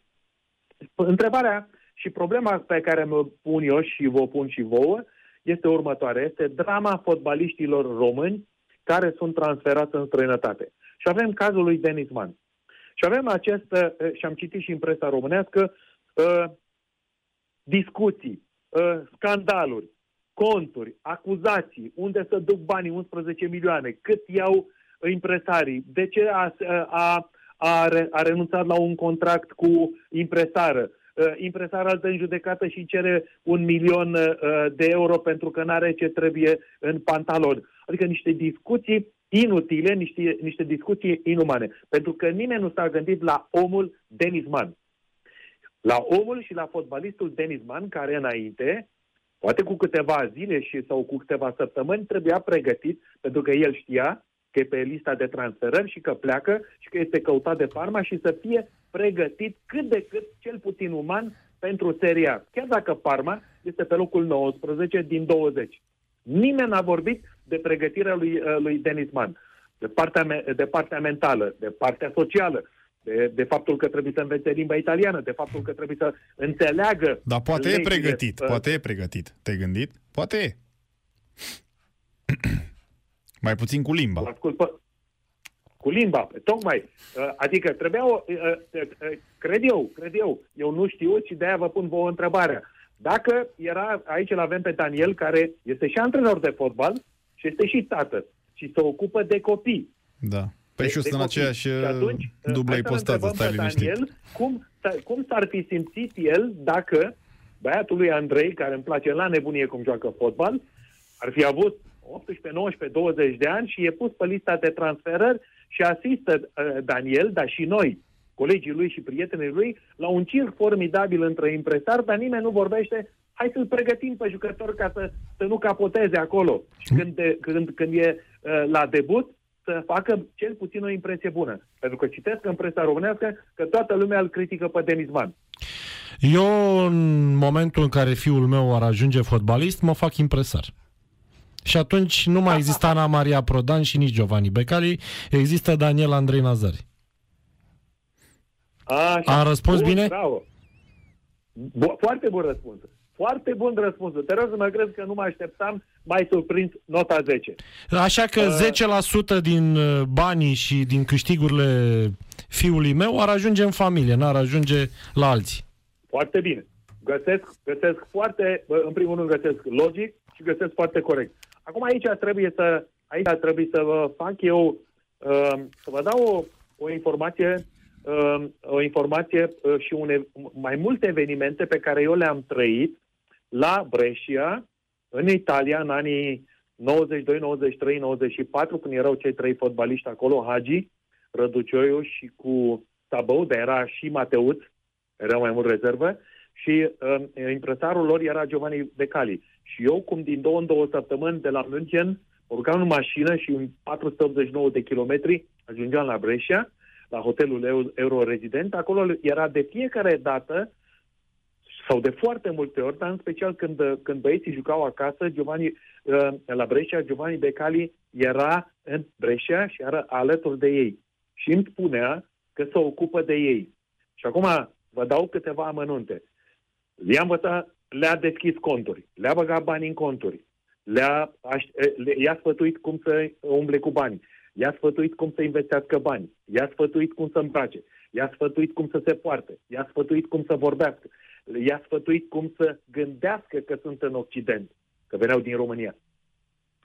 Întrebarea și problema pe care mă pun eu și vă pun și vouă este următoarea. Este drama fotbaliștilor români care sunt transferați în străinătate. Și avem cazul lui Denis Mann. Și avem acest, uh, și am citit și în presa românească, uh, discuții, uh, scandaluri, conturi, acuzații, unde să duc banii 11 milioane, cât iau impresarii, de ce a, a, a, a renunțat la un contract cu impresară, impresară altă în judecată și cere un milion de euro pentru că nu are ce trebuie în pantalon. Adică niște discuții inutile, niște, niște discuții inumane. Pentru că nimeni nu s-a gândit la omul Denis Mann. La omul și la fotbalistul Denis Mann, care înainte, poate cu câteva zile și sau cu câteva săptămâni, trebuia pregătit, pentru că el știa că e pe lista de transferări și că pleacă și că este căutat de Parma și să fie pregătit cât de cât, cel puțin uman, pentru seria. Chiar dacă Parma este pe locul 19 din 20. Nimeni n-a vorbit de pregătirea lui, uh, lui Denis Mann. de partea, me- de partea mentală, de partea socială, de, de faptul că trebuie să învețe limba italiană, de faptul că trebuie să înțeleagă Dar poate e legile, pregătit, uh, poate e pregătit. Te-ai gândit? Poate e. Mai puțin cu limba. Ascult pe... Cu limba, tocmai. Uh, Adică trebuia o... uh, uh, uh, Cred eu, cred eu, eu nu știu și de-aia vă pun vouă întrebarea. Dacă era, aici îl avem pe Daniel, care este și antrenor de fotbal și este și tată și se ocupă de copii. Da. Păi de- și eu de sunt în copii. aceeași Și atunci, uh, dublă hai să-l ipostază, întrebăm stai pe liniștit. Daniel, cum, s- cum s-ar fi simțit el dacă băiatul lui Andrei, care îmi place la nebunie cum joacă fotbal, ar fi avut 18, 19, 20 de ani și e pus pe lista de transferări și asistă uh, Daniel, dar și noi, colegii lui și prietenii lui, la un circ formidabil între impresari, dar nimeni nu vorbește hai să-l pregătim pe jucător ca să, să nu capoteze acolo. Și când, de, când, când e uh, la debut, să facă cel puțin o impresie bună. Pentru că citesc în presa românească că toată lumea îl critică pe Denis Man. Eu, în momentul în care fiul meu ar ajunge fotbalist, mă fac impresar. Și atunci nu mai exista Ana Maria Prodan și nici Giovanni Becali, există Daniel Andrei Nazari. Așa. Am răspuns Bun, bine? Bravo. Bu- foarte bun răspuns. Foarte bun răspuns. Te rog să mă crezi că nu mă așteptam, mai surprins nota 10. Așa că 10% din uh, banii și din câștigurile fiului meu ar ajunge în familie, n-ar ajunge la alții. Foarte bine. Găsesc, găsesc foarte, bă, în primul rând găsesc logic și găsesc foarte corect. Acum aici trebuie să, aici trebuie să vă fac eu, uh, să vă dau o, o informație, uh, o informație uh, și une, mai multe evenimente pe care eu le-am trăit la Brescia, în Italia, în anii 92, 93, 94, când erau cei trei fotbaliști acolo, Hagi, Răducioiu și cu Tabău, dar era și Mateuț, era mai mult rezervă, și uh, impresarul lor era Giovanni Becali. Și eu, cum din două în două săptămâni de la München, urcam în mașină și în 489 de kilometri ajungeam la Brescia, la hotelul Eu- Euro Resident. Acolo era de fiecare dată sau de foarte multe ori, dar în special când, când băieții jucau acasă, Giovanni, uh, la Brescia, Giovanni Becali era în Brescia și era alături de ei. Și îmi spunea că se ocupă de ei. Și acum vă dau câteva amănunte. Le-a învățat, le-a deschis conturi, le-a băgat bani în conturi, le-a, aș, le, i-a sfătuit cum să umble cu bani, i-a sfătuit cum să investească bani, i-a sfătuit cum să îmbrace, i-a sfătuit cum să se poarte, i-a sfătuit cum să vorbească, i-a sfătuit cum să gândească că sunt în Occident, că veneau din România.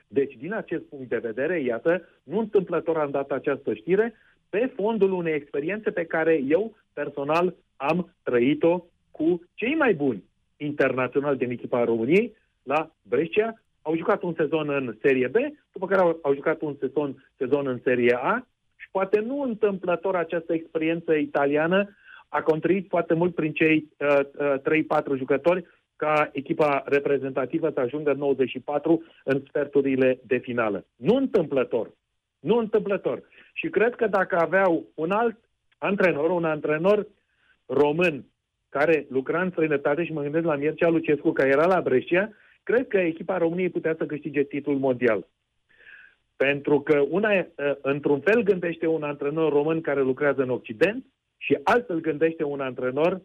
Deci, din acest punct de vedere, iată, nu întâmplător am dat această știre, pe fondul unei experiențe pe care eu, personal, am trăit-o cu cei mai buni internaționali din echipa României la Brescia. Au jucat un sezon în Serie B, după care au, au jucat un sezon, sezon în Serie A și poate nu întâmplător această experiență italiană a contribuit foarte mult prin cei uh, uh, 3-4 jucători ca echipa reprezentativă să ajungă în 94 în sferturile de finală. Nu întâmplător. Nu întâmplător. Și cred că dacă aveau un alt antrenor, un antrenor român care lucra în străinătate și mă gândesc la Mircea Lucescu, care era la Brescia, cred că echipa României putea să câștige titlul mondial. Pentru că una, într-un fel gândește un antrenor român care lucrează în Occident și altfel gândește un antrenor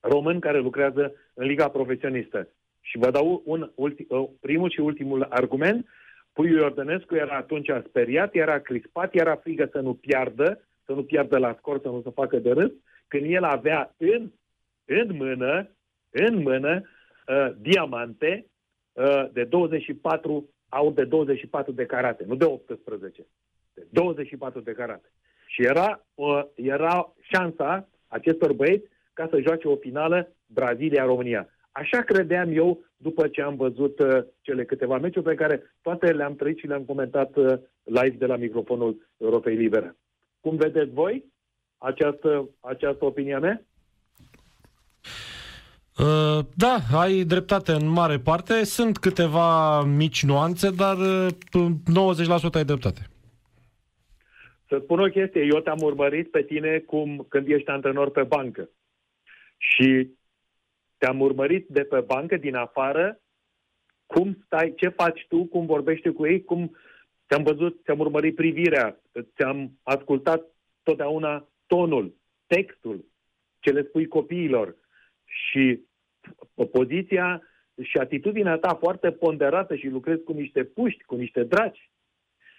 român care lucrează în Liga Profesionistă. Și vă dau un ulti, primul și ultimul argument. Puiul Iordănescu era atunci speriat, era crispat, era frigă să nu piardă, să nu piardă la scor, să nu se facă de râs, când el avea în, în mână, în mână, uh, diamante uh, de 24, au de 24 de carate, nu de 18, de 24 de carate. Și era, uh, era șansa acestor băieți ca să joace o finală Brazilia-România. Așa credeam eu după ce am văzut uh, cele câteva meciuri pe care toate le-am trăit și le-am comentat uh, live de la microfonul Europei Libere. Cum vedeți voi această, această opinie mea? Uh, da, ai dreptate în mare parte. Sunt câteva mici nuanțe, dar uh, 90% ai dreptate. Să spun o chestie, eu te-am urmărit pe tine cum când ești antrenor pe bancă. Și te-am urmărit de pe bancă, din afară, cum stai, ce faci tu, cum vorbești cu ei, cum ți-am văzut, ți-am urmărit privirea, ți-am ascultat totdeauna tonul, textul, ce le spui copiilor și poziția și atitudinea ta foarte ponderată și lucrezi cu niște puști, cu niște draci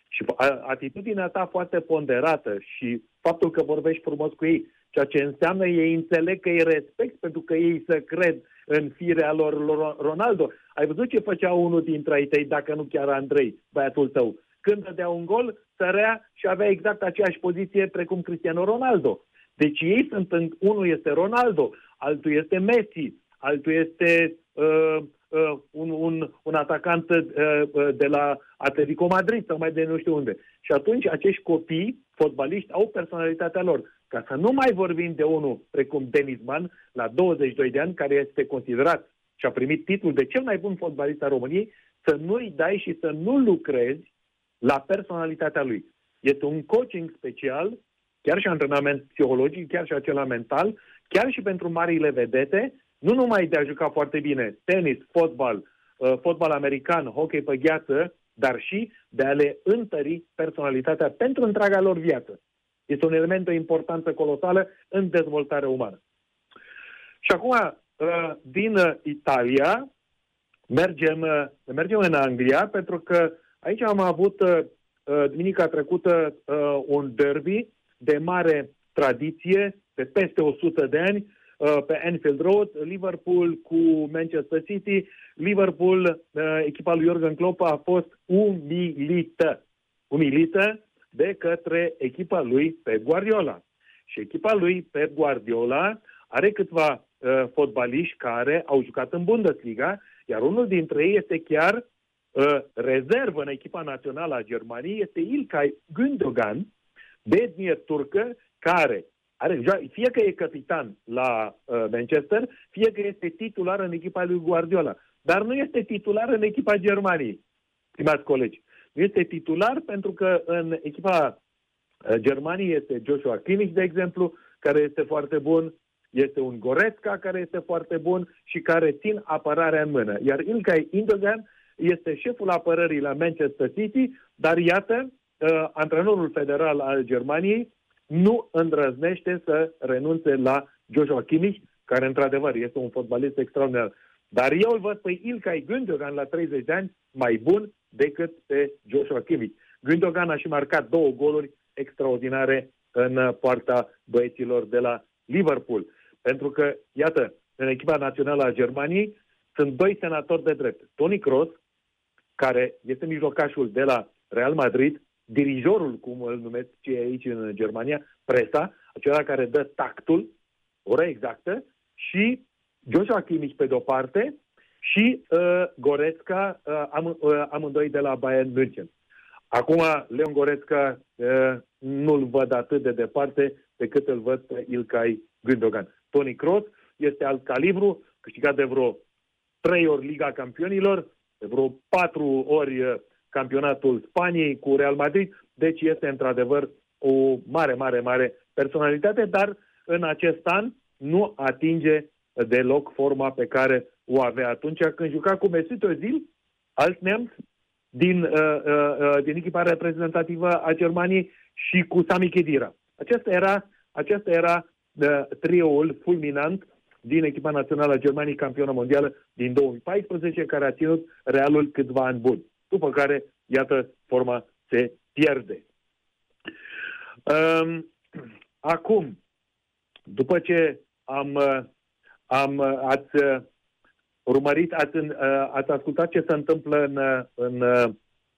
și atitudinea ta foarte ponderată și faptul că vorbești frumos cu ei, ceea ce înseamnă ei înțeleg că îi respect pentru că ei să cred în firea lor Ronaldo. Ai văzut ce făcea unul dintre ai tăi, dacă nu chiar Andrei, băiatul tău? Când dădea un gol, sărea și avea exact aceeași poziție precum Cristiano Ronaldo. Deci ei sunt, în, unul este Ronaldo, altul este Messi, altul este uh, uh, un, un, un atacant uh, uh, de la Atletico Madrid sau mai de nu știu unde. Și atunci acești copii, fotbaliști, au personalitatea lor. Ca să nu mai vorbim de unul precum Denis Mann, la 22 de ani, care este considerat și a primit titlul de cel mai bun fotbalist al României, să nu-i dai și să nu lucrezi la personalitatea lui. Este un coaching special, chiar și antrenament psihologic, chiar și acela mental, chiar și pentru marile vedete, nu numai de a juca foarte bine tenis, fotbal, uh, fotbal american, hockey pe gheață, dar și de a le întări personalitatea pentru întreaga lor viață. Este un element de importanță colosală în dezvoltarea umană. Și acum, uh, din Italia, mergem, uh, mergem în Anglia, pentru că aici am avut duminica trecută un derby de mare tradiție, de peste 100 de ani, Uh, pe Anfield Road, Liverpool cu Manchester City. Liverpool, uh, echipa lui Jurgen Klopp a fost umilită. Umilită de către echipa lui Pep Guardiola. Și echipa lui Pep Guardiola are câțiva uh, fotbaliști care au jucat în Bundesliga, iar unul dintre ei este chiar uh, rezervă în echipa națională a Germaniei, este Ilkay Gündogan, de etnie turcă, care are, fie că e capitan la uh, Manchester, fie că este titular în echipa lui Guardiola. Dar nu este titular în echipa Germaniei, stimați colegi. Nu este titular pentru că în echipa uh, Germaniei este Joshua Kimmich, de exemplu, care este foarte bun, este un Goretzka care este foarte bun și care țin apărarea în mână. Iar Ilkay Indogan este șeful apărării la Manchester City, dar iată, uh, antrenorul federal al Germaniei nu îndrăznește să renunțe la Joshua Kimmich, care într-adevăr este un fotbalist extraordinar. Dar eu îl văd pe Ilkay Gündogan la 30 de ani mai bun decât pe Joshua Kimmich. Gündogan a și marcat două goluri extraordinare în poarta băieților de la Liverpool. Pentru că, iată, în echipa națională a Germaniei sunt doi senatori de drept. Toni Kroos, care este mijlocașul de la Real Madrid, dirijorul, cum îl numesc cei aici în Germania, presa, acela care dă tactul, ora exactă, și Joshua Kimmich pe de-o parte și uh, Goretzka, uh, am, uh, amândoi de la Bayern München. Acum, Leon Goretzka uh, nu-l văd atât de departe pe cât îl văd pe Ilkay Gündogan. Toni Kroos este alt calibru, câștigat de vreo trei ori Liga Campionilor, de vreo patru ori uh, campionatul Spaniei cu Real Madrid, deci este într-adevăr o mare, mare, mare personalitate, dar în acest an nu atinge deloc forma pe care o avea atunci. Când juca cu Mesut Özil, alt neamț, din, uh, uh, uh, din echipa reprezentativă a Germaniei și cu Sami Khedira. Acesta era, acesta era uh, trioul fulminant din echipa națională a Germaniei campionă mondială din 2014, care a ținut Realul câțiva ani buni după care, iată, forma se pierde. Um, acum, după ce am, am ați urmărit, ați, ați ascultat ce se întâmplă în, în,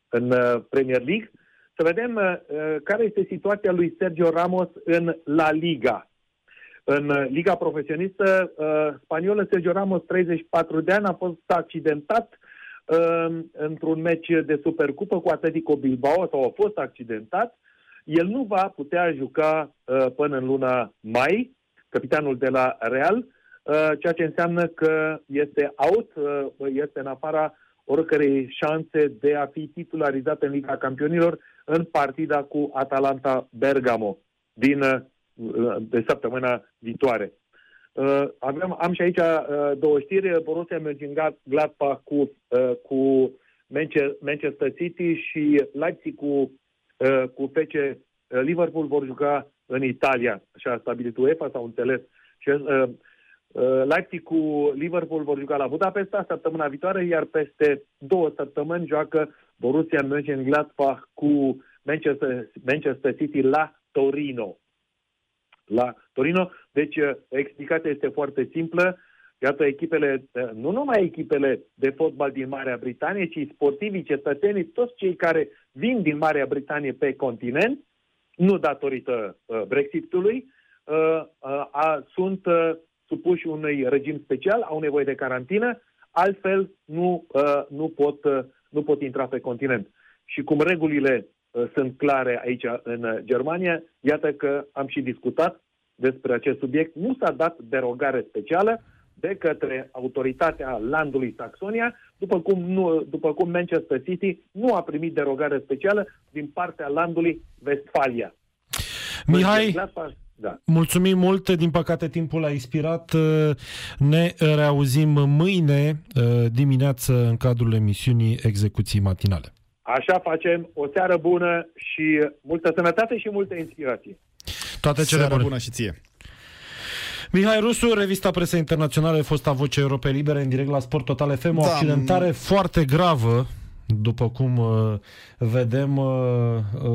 în Premier League, să vedem uh, care este situația lui Sergio Ramos în La Liga. În Liga Profesionistă uh, Spaniolă, Sergio Ramos, 34 de ani, a fost accidentat într-un meci de Supercupă cu Atletico Bilbao sau a fost accidentat. El nu va putea juca uh, până în luna mai, capitanul de la Real, uh, ceea ce înseamnă că este out, uh, este în afara oricărei șanse de a fi titularizat în Liga Campionilor în partida cu Atalanta Bergamo din de săptămâna viitoare. Uh, avem, am și aici uh, două știri. Borussia Mönchengladbach cu, uh, cu Manchester City și Leipzig cu, uh, cu FC uh, Liverpool vor juca în Italia, așa a stabilit UEFA, s-au înțeles. Și, uh, uh, Leipzig cu Liverpool vor juca la Budapesta săptămâna viitoare, iar peste două săptămâni joacă Borussia Mönchengladbach cu Manchester, Manchester City la Torino. La Torino. Deci, uh, explicația este foarte simplă. Iată, echipele, uh, nu numai echipele de fotbal din Marea Britanie, ci sportivii, cetățenii, toți cei care vin din Marea Britanie pe continent, nu datorită uh, Brexitului, uh, uh, a, sunt uh, supuși unui regim special, au nevoie de carantină, altfel nu, uh, nu, pot, uh, nu pot intra pe continent. Și cum regulile uh, sunt clare aici în Germania, iată că am și discutat despre acest subiect. Nu s-a dat derogare specială de către autoritatea landului Saxonia, după cum, nu, după cum Manchester City nu a primit derogare specială din partea landului Westfalia. Mihai, da. mulțumim mult, din păcate timpul a expirat. Ne reauzim mâine dimineață în cadrul emisiunii Execuții Matinale. Așa facem, o seară bună și multă sănătate și multă inspirație. Toate cele Seara bune. bună și ție. Mihai Rusu, revista Presa Internațională, fosta voce Europei Libere, în direct la Sport Total FM, o Da, accidentare foarte gravă, după cum uh, vedem... Uh, uh,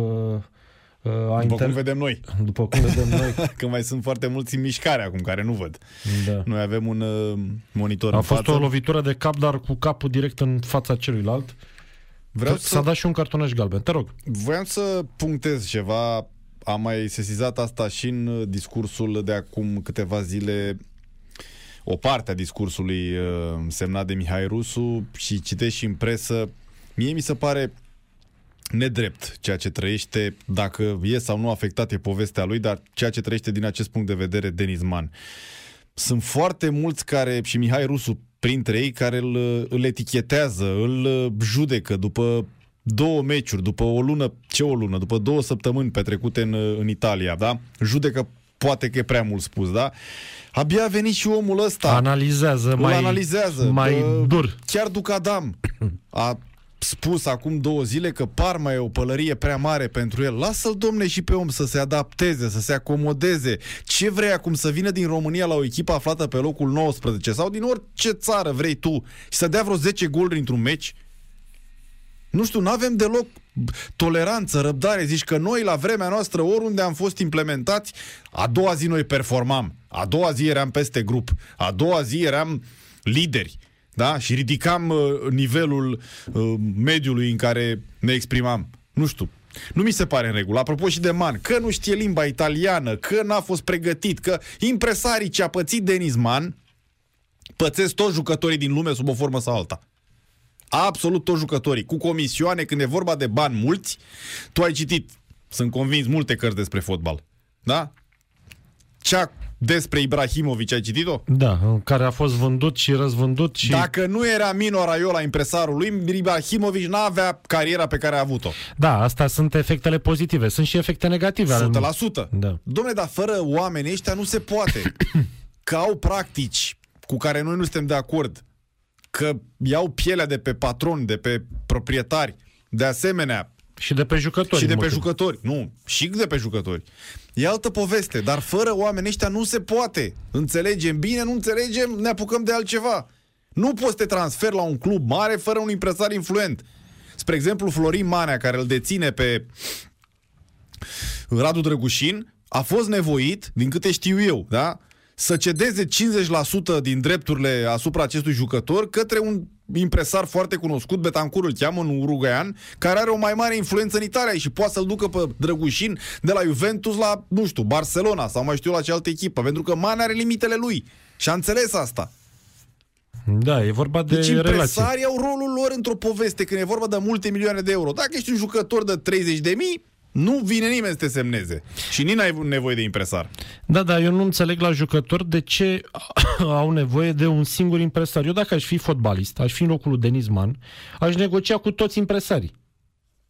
uh, a După inter... cum vedem noi. După cum vedem noi. Că mai sunt foarte mulți în mișcare acum care nu văd. da. Noi avem un uh, monitor A în fost față. o lovitură de cap, dar cu capul direct în fața celuilalt. Vreau S-a să dat și un cartonaș galben. Te rog. Voiam să punctez ceva. Am mai sesizat asta și în uh, discursul de acum câteva zile o parte a discursului uh, semnat de Mihai Rusu și citesc și în presă. Mie mi se pare nedrept ceea ce trăiește, dacă e sau nu afectat e povestea lui, dar ceea ce trăiește din acest punct de vedere Denis Man. Sunt foarte mulți care, și Mihai Rusu printre ei, care îl, îl etichetează, îl uh, judecă după două meciuri, după o lună, ce o lună, după două săptămâni petrecute în, în Italia, da? Judecă poate că e prea mult spus, da? Abia a venit și omul ăsta. Analizează Îl mai, analizează. mai Bă, dur. Chiar Ducadam a spus acum două zile că Parma e o pălărie prea mare pentru el. Lasă-l, domne, și pe om să se adapteze, să se acomodeze. Ce vrei acum să vină din România la o echipă aflată pe locul 19 sau din orice țară vrei tu și să dea vreo 10 goluri într-un meci? Nu știu, nu avem deloc toleranță, răbdare. Zici că noi, la vremea noastră, oriunde am fost implementați, a doua zi noi performam. A doua zi eram peste grup. A doua zi eram lideri. Da? Și ridicam uh, nivelul uh, mediului în care ne exprimam. Nu știu. Nu mi se pare în regulă. Apropo și de Man, că nu știe limba italiană, că n-a fost pregătit, că impresarii ce a pățit Denis Man, pățesc toți jucătorii din lume sub o formă sau alta. Absolut toți jucătorii. Cu comisioane, când e vorba de bani mulți, tu ai citit, sunt convins, multe cărți despre fotbal. Da? Cea despre Ibrahimovic, ai citit-o? Da, care a fost vândut și răzvândut și... Dacă nu era Mino Raiola impresarul lui, Ibrahimovic n-avea cariera pe care a avut-o. Da, astea sunt efectele pozitive. Sunt și efecte negative. ale- 100%. Da. Dom'le, dar fără oamenii ăștia nu se poate. Că au practici cu care noi nu suntem de acord. Că iau pielea de pe patroni, de pe proprietari. De asemenea, Și de pe jucători. și de pe multe. jucători. Nu, și de pe jucători. E altă poveste, dar fără oamenii ăștia nu se poate. Înțelegem bine, nu înțelegem, ne apucăm de altceva. Nu poți să te transferi la un club mare fără un impresar influent. Spre exemplu, Florin Manea, care îl deține pe Radu Drăgușin, a fost nevoit, din câte știu eu, da? Să cedeze 50% din drepturile asupra acestui jucător către un impresar foarte cunoscut, Betancur îl cheamă, un uruguaian, care are o mai mare influență în Italia și poate să-l ducă pe Drăgușin de la Juventus la, nu știu, Barcelona sau mai știu eu la ce altă echipă, pentru că Man are limitele lui. Și a înțeles asta. Da, e vorba de Deci relație. impresarii au rolul lor într-o poveste când e vorba de multe milioane de euro. Dacă ești un jucător de 30 de mii, nu vine nimeni să te semneze. Și nici n-ai nevoie de impresar. Da, da, eu nu înțeleg la jucători de ce au nevoie de un singur impresar. Eu dacă aș fi fotbalist, aș fi în locul lui Denis Man, aș negocia cu toți impresarii.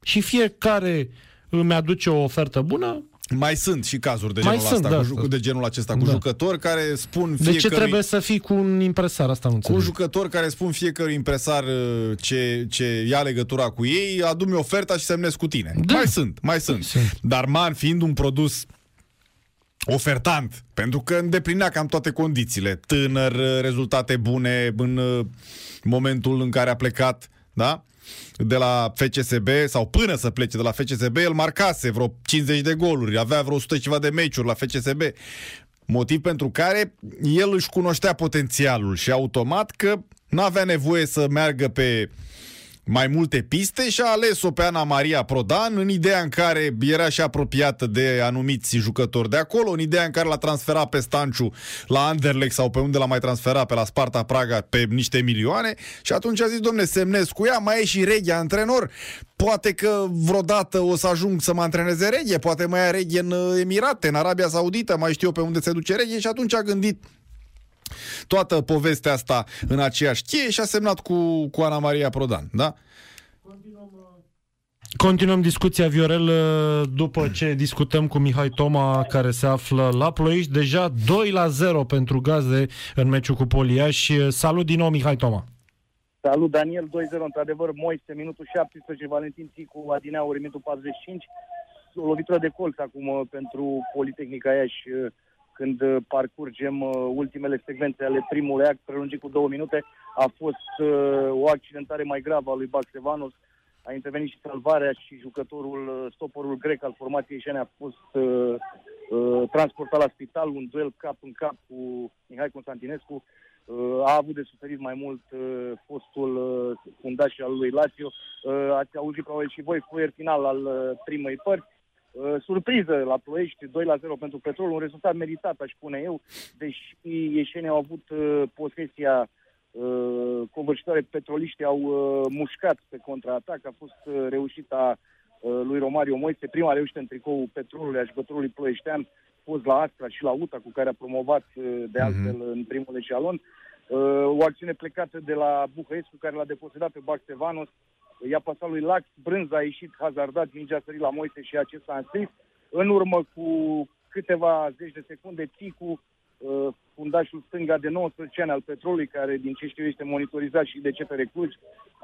Și fiecare îmi aduce o ofertă bună, Mai sunt și cazuri de Mai genul, sunt, asta, da. cu, ju- de genul acesta, cu Da. jucători care spun De fiecărui... ce trebuie să fii cu un impresar? Asta nu Cu înțeleg. jucători care spun fiecărui impresar uh, ce, ce ia legătura cu ei, adu-mi oferta și semnez cu tine. Da. Mai sunt, mai sunt. Sunt. Dar Man fiind un produs ofertant, pentru că îndeplinea cam toate condițiile. Tânăr, uh, rezultate bune în uh, momentul în care a plecat, da? De la FCSB sau până să plece de la FCSB, el marcase vreo 50 de goluri, avea vreo 100 și ceva de meciuri la FCSB. Motiv pentru care el își cunoștea potențialul și automat că nu avea nevoie să meargă pe mai multe piste și a ales-o pe Ana Maria Prodan în ideea în care era și apropiată de anumiți jucători de acolo, în ideea în care l-a transferat pe Stanciu la Anderlecht sau pe unde l-a mai transferat, pe la Sparta Praga, pe niște milioane. Și atunci a zis, domne, semnez cu ea, mai e și Reghea antrenor, poate că vreodată o să ajung să mă antreneze Reghe, poate mai ia Reghe în uh, Emirate, în Arabia Saudită, mai știu eu pe unde se duce Reghe. Și atunci a gândit toată povestea asta în aceeași cheie și a semnat cu, cu Ana Maria Prodan, da? Continuăm discuția, Viorel, după ce discutăm cu Mihai Toma, care se află la Ploiești. Deja 2 la 0 pentru Gaze în meciul cu Poliaș. Salut din nou, Mihai Toma. Salut, Daniel, 2-0, într-adevăr, Moise, minutul 17, Valentin Țicu, Adineauri, minutul 45. O lovitură de colț acum uh, pentru Politehnica Iași, uh, când uh, parcurgem uh, ultimele secvențe ale primului act, prelungit cu două minute. A fost uh, o accidentare mai gravă a lui Baxevanos, a intervenit și salvarea și jucătorul, uh, stoporul grec al formației Jene a fost uh, uh, transportat la spital, un duel cap în cap cu Mihai Constantinescu. Uh, a avut de suferit mai mult uh, fostul uh, fundaș al lui Lazio. Uh, ați auzit probabil și voi fluier final al uh, primei părți. Uh, surpriză la Ploiești, 2 la 0 pentru Petrol, un rezultat meritat, aș spune eu, deși ieșenii au avut uh, posesia uh, covârșitoare, petroliștii au uh, mușcat pe contraatac, a fost uh, reușita uh, lui Romario Moise, prima reușită în tricoul Petrolului, a jucătorului ploieștean, fost la Astra și la UTA, cu care a promovat uh, de altfel în primul eșalon. Uh, o acțiune plecată de la Buhăescu, care l-a deposedat pe Baxtevanos, i-a pasat lui Lax, brânza a ieșit hazardat, mingea a sărit la Moise și acesta a înscris. În urmă cu câteva zeci de secunde, Ticu, uh, fundașul stânga de 19 ani al petrolului, care din ce știu este monitorizat și de CFR Cluj,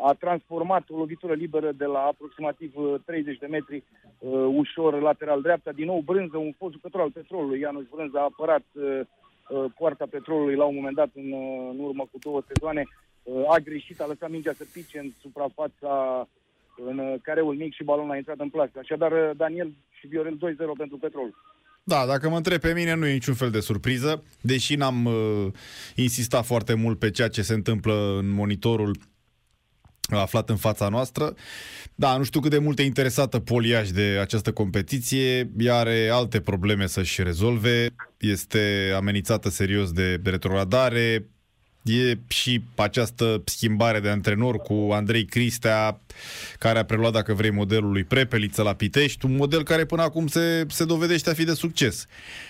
a transformat o lovitură liberă de la aproximativ uh, 30 de metri uh, ușor lateral dreapta. Din nou Brânză, un fost jucător al petrolului, Ianuș Brânză, a apărat uh, uh, poarta petrolului la un moment dat în, uh, în urmă cu două sezoane. Uh, a greșit, a lăsat mingea să pice în suprafața în uh, careul mic și balonul a intrat în plasă. Așadar, uh, Daniel și Viorel 2-0 pentru petrol. Da, dacă mă întreb pe mine, nu e niciun fel de surpriză, deși n-am uh, insistat foarte mult pe ceea ce se întâmplă în monitorul aflat în fața noastră. Da, nu știu cât de mult e interesată Poliaș de această competiție, ea are alte probleme să-și rezolve, este amenințată serios de retrogradare, E și această schimbare de antrenor cu Andrei Cristea, care a preluat, dacă vrei, modelul lui Prepeliță la Pitești, un model care până acum se, se dovedește a fi de succes.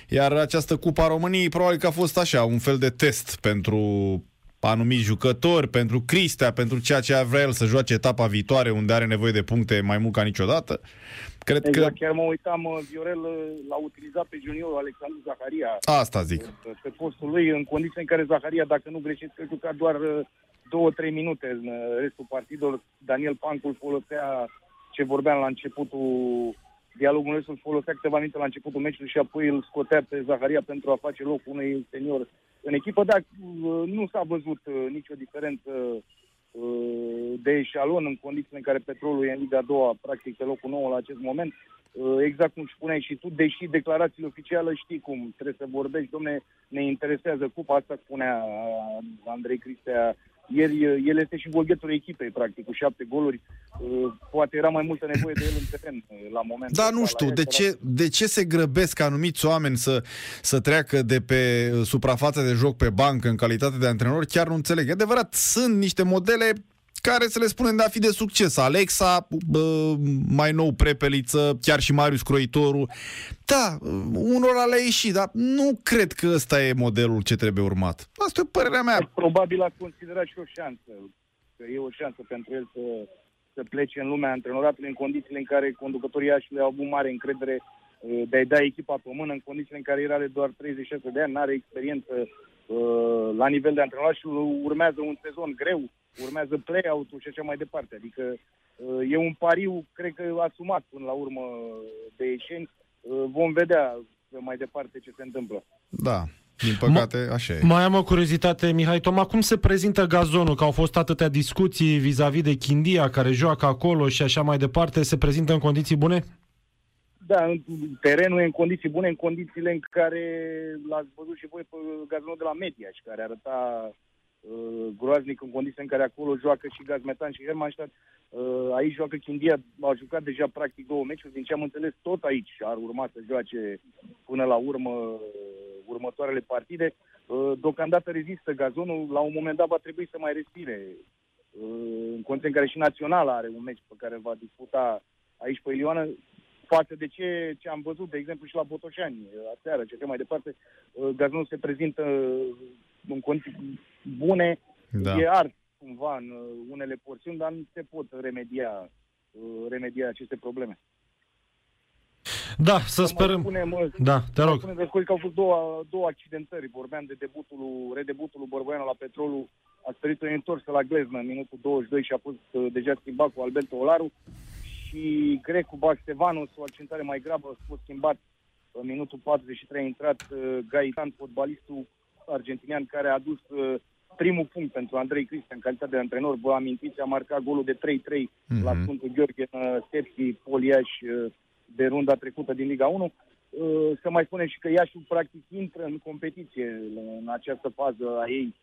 Iar această Cupa României probabil că a fost așa, un fel de test pentru anumiți jucători, pentru Cristea, pentru ceea ce vrea el să joace etapa viitoare, unde are nevoie de puncte mai mult ca niciodată. Cred Exact, că chiar mă uitam, uh, Viorel uh, l-a utilizat pe juniorul Alexandru Zaharia asta zic. uh, pe postul lui, în condiții în care Zaharia, dacă nu greșesc, că juca doar uh, două-trei minute în uh, restul partidului. Daniel Pancul folosea ce vorbeam la începutul dialogul nostru, îl folosea câteva minute la începutul meciului și apoi îl scotea pe Zaharia pentru a face loc unui senior în echipă, dar uh, nu s-a văzut uh, nicio diferență uh, de eșalon în condițiile în care petrolul e în Liga a doua, practic pe locul nou la acest moment. Uh, Exact cum spuneai și tu, deși declarațiile oficiale știi cum trebuie să vorbești, domne, ne interesează cupa, asta spunea uh, Andrei Cristea ieri, uh, el este și golghetul echipei, practic, cu șapte goluri. Uh, Poate era mai multă nevoie de el în teren uh, la momentul Da, ăsta, nu la știu, el, de dar- ce, de ce se grăbesc anumiți oameni să, să treacă de pe uh, suprafața de joc pe bancă în calitate de antrenor, chiar nu înțeleg. E adevărat, sunt niște modele care să le spunem de a fi de succes. Alexa, bă, mai nou Prepeliță, chiar și Marius Croitoru. Da, unora le-a ieșit, dar nu cred că ăsta e modelul ce trebuie urmat. Asta e părerea mea. Probabil a considerat și o șansă, că e o șansă pentru el să, să plece în lumea antrenoratului în condițiile în care conducătorii Iașului au avut mare încredere uh, de a-i da echipa pe mână în condițiile în care el are doar 36 de ani, nu are experiență uh, la nivel de antrenor și urmează un sezon greu, urmează play-out-ul și așa mai departe. Adică uh, e un pariu, cred că asumat până la urmă de ieșeni. Uh, vom vedea mai departe ce se întâmplă. Da, din păcate, așa e. Mai am o curiozitate, Mihai Toma, cum se prezintă gazonul? Că au fost atâtea discuții vis-a-vis de Chindia, care joacă acolo și așa mai departe. Se prezintă în condiții bune? Da, terenul e în condiții bune, în condițiile în care l-ați văzut și voi pe gazonul de la Media și care arăta uh, groaznic în condiții în care acolo joacă și Gazmetan și Hermannstadt. Uh, aici joacă Chindia, au jucat deja practic două meciuri, din ce am înțeles tot aici ar urma să joace până la urmă uh, următoarele partide. Uh, deocamdată rezistă gazonul, la un moment dat va trebui să mai respire. Uh, în condiții în care și Naționala are un meci pe care va disputa aici pe Ilioană, față de ce, ce am văzut, de exemplu, și la Botoșani, aseară, ce mai departe, uh, gazonul se prezintă în condiții bune, da. e ars cumva în unele porțiuni, dar nu se pot remedia, remedia aceste probleme. Da, să sperăm. Spune, da, te rog. Spune de că au fost două, două accidentări. Vorbeam de debutul, redebutul lui Borboianu la Petrolul. A sperit o întorsă la Glezna în minutul 22 și a fost uh, deja schimbat cu Alberto Olaru. Și Grecu Baxtevanus, o accidentare mai gravă, a fost schimbat în minutul 43 a intrat uh, Gaitan, fotbalistul argentinian care a adus uh, primul punct pentru Andrei Cristian în calitate de antrenor. Vă amintiți, a marcat golul de 3-3 mm-hmm. la Sfântul Gheorghe în uh, Sepsi, Poliaș, uh, de runda trecută din Liga 1. Uh, să mai spunem și că Iașiul practic intră în competiție în această fază a ei,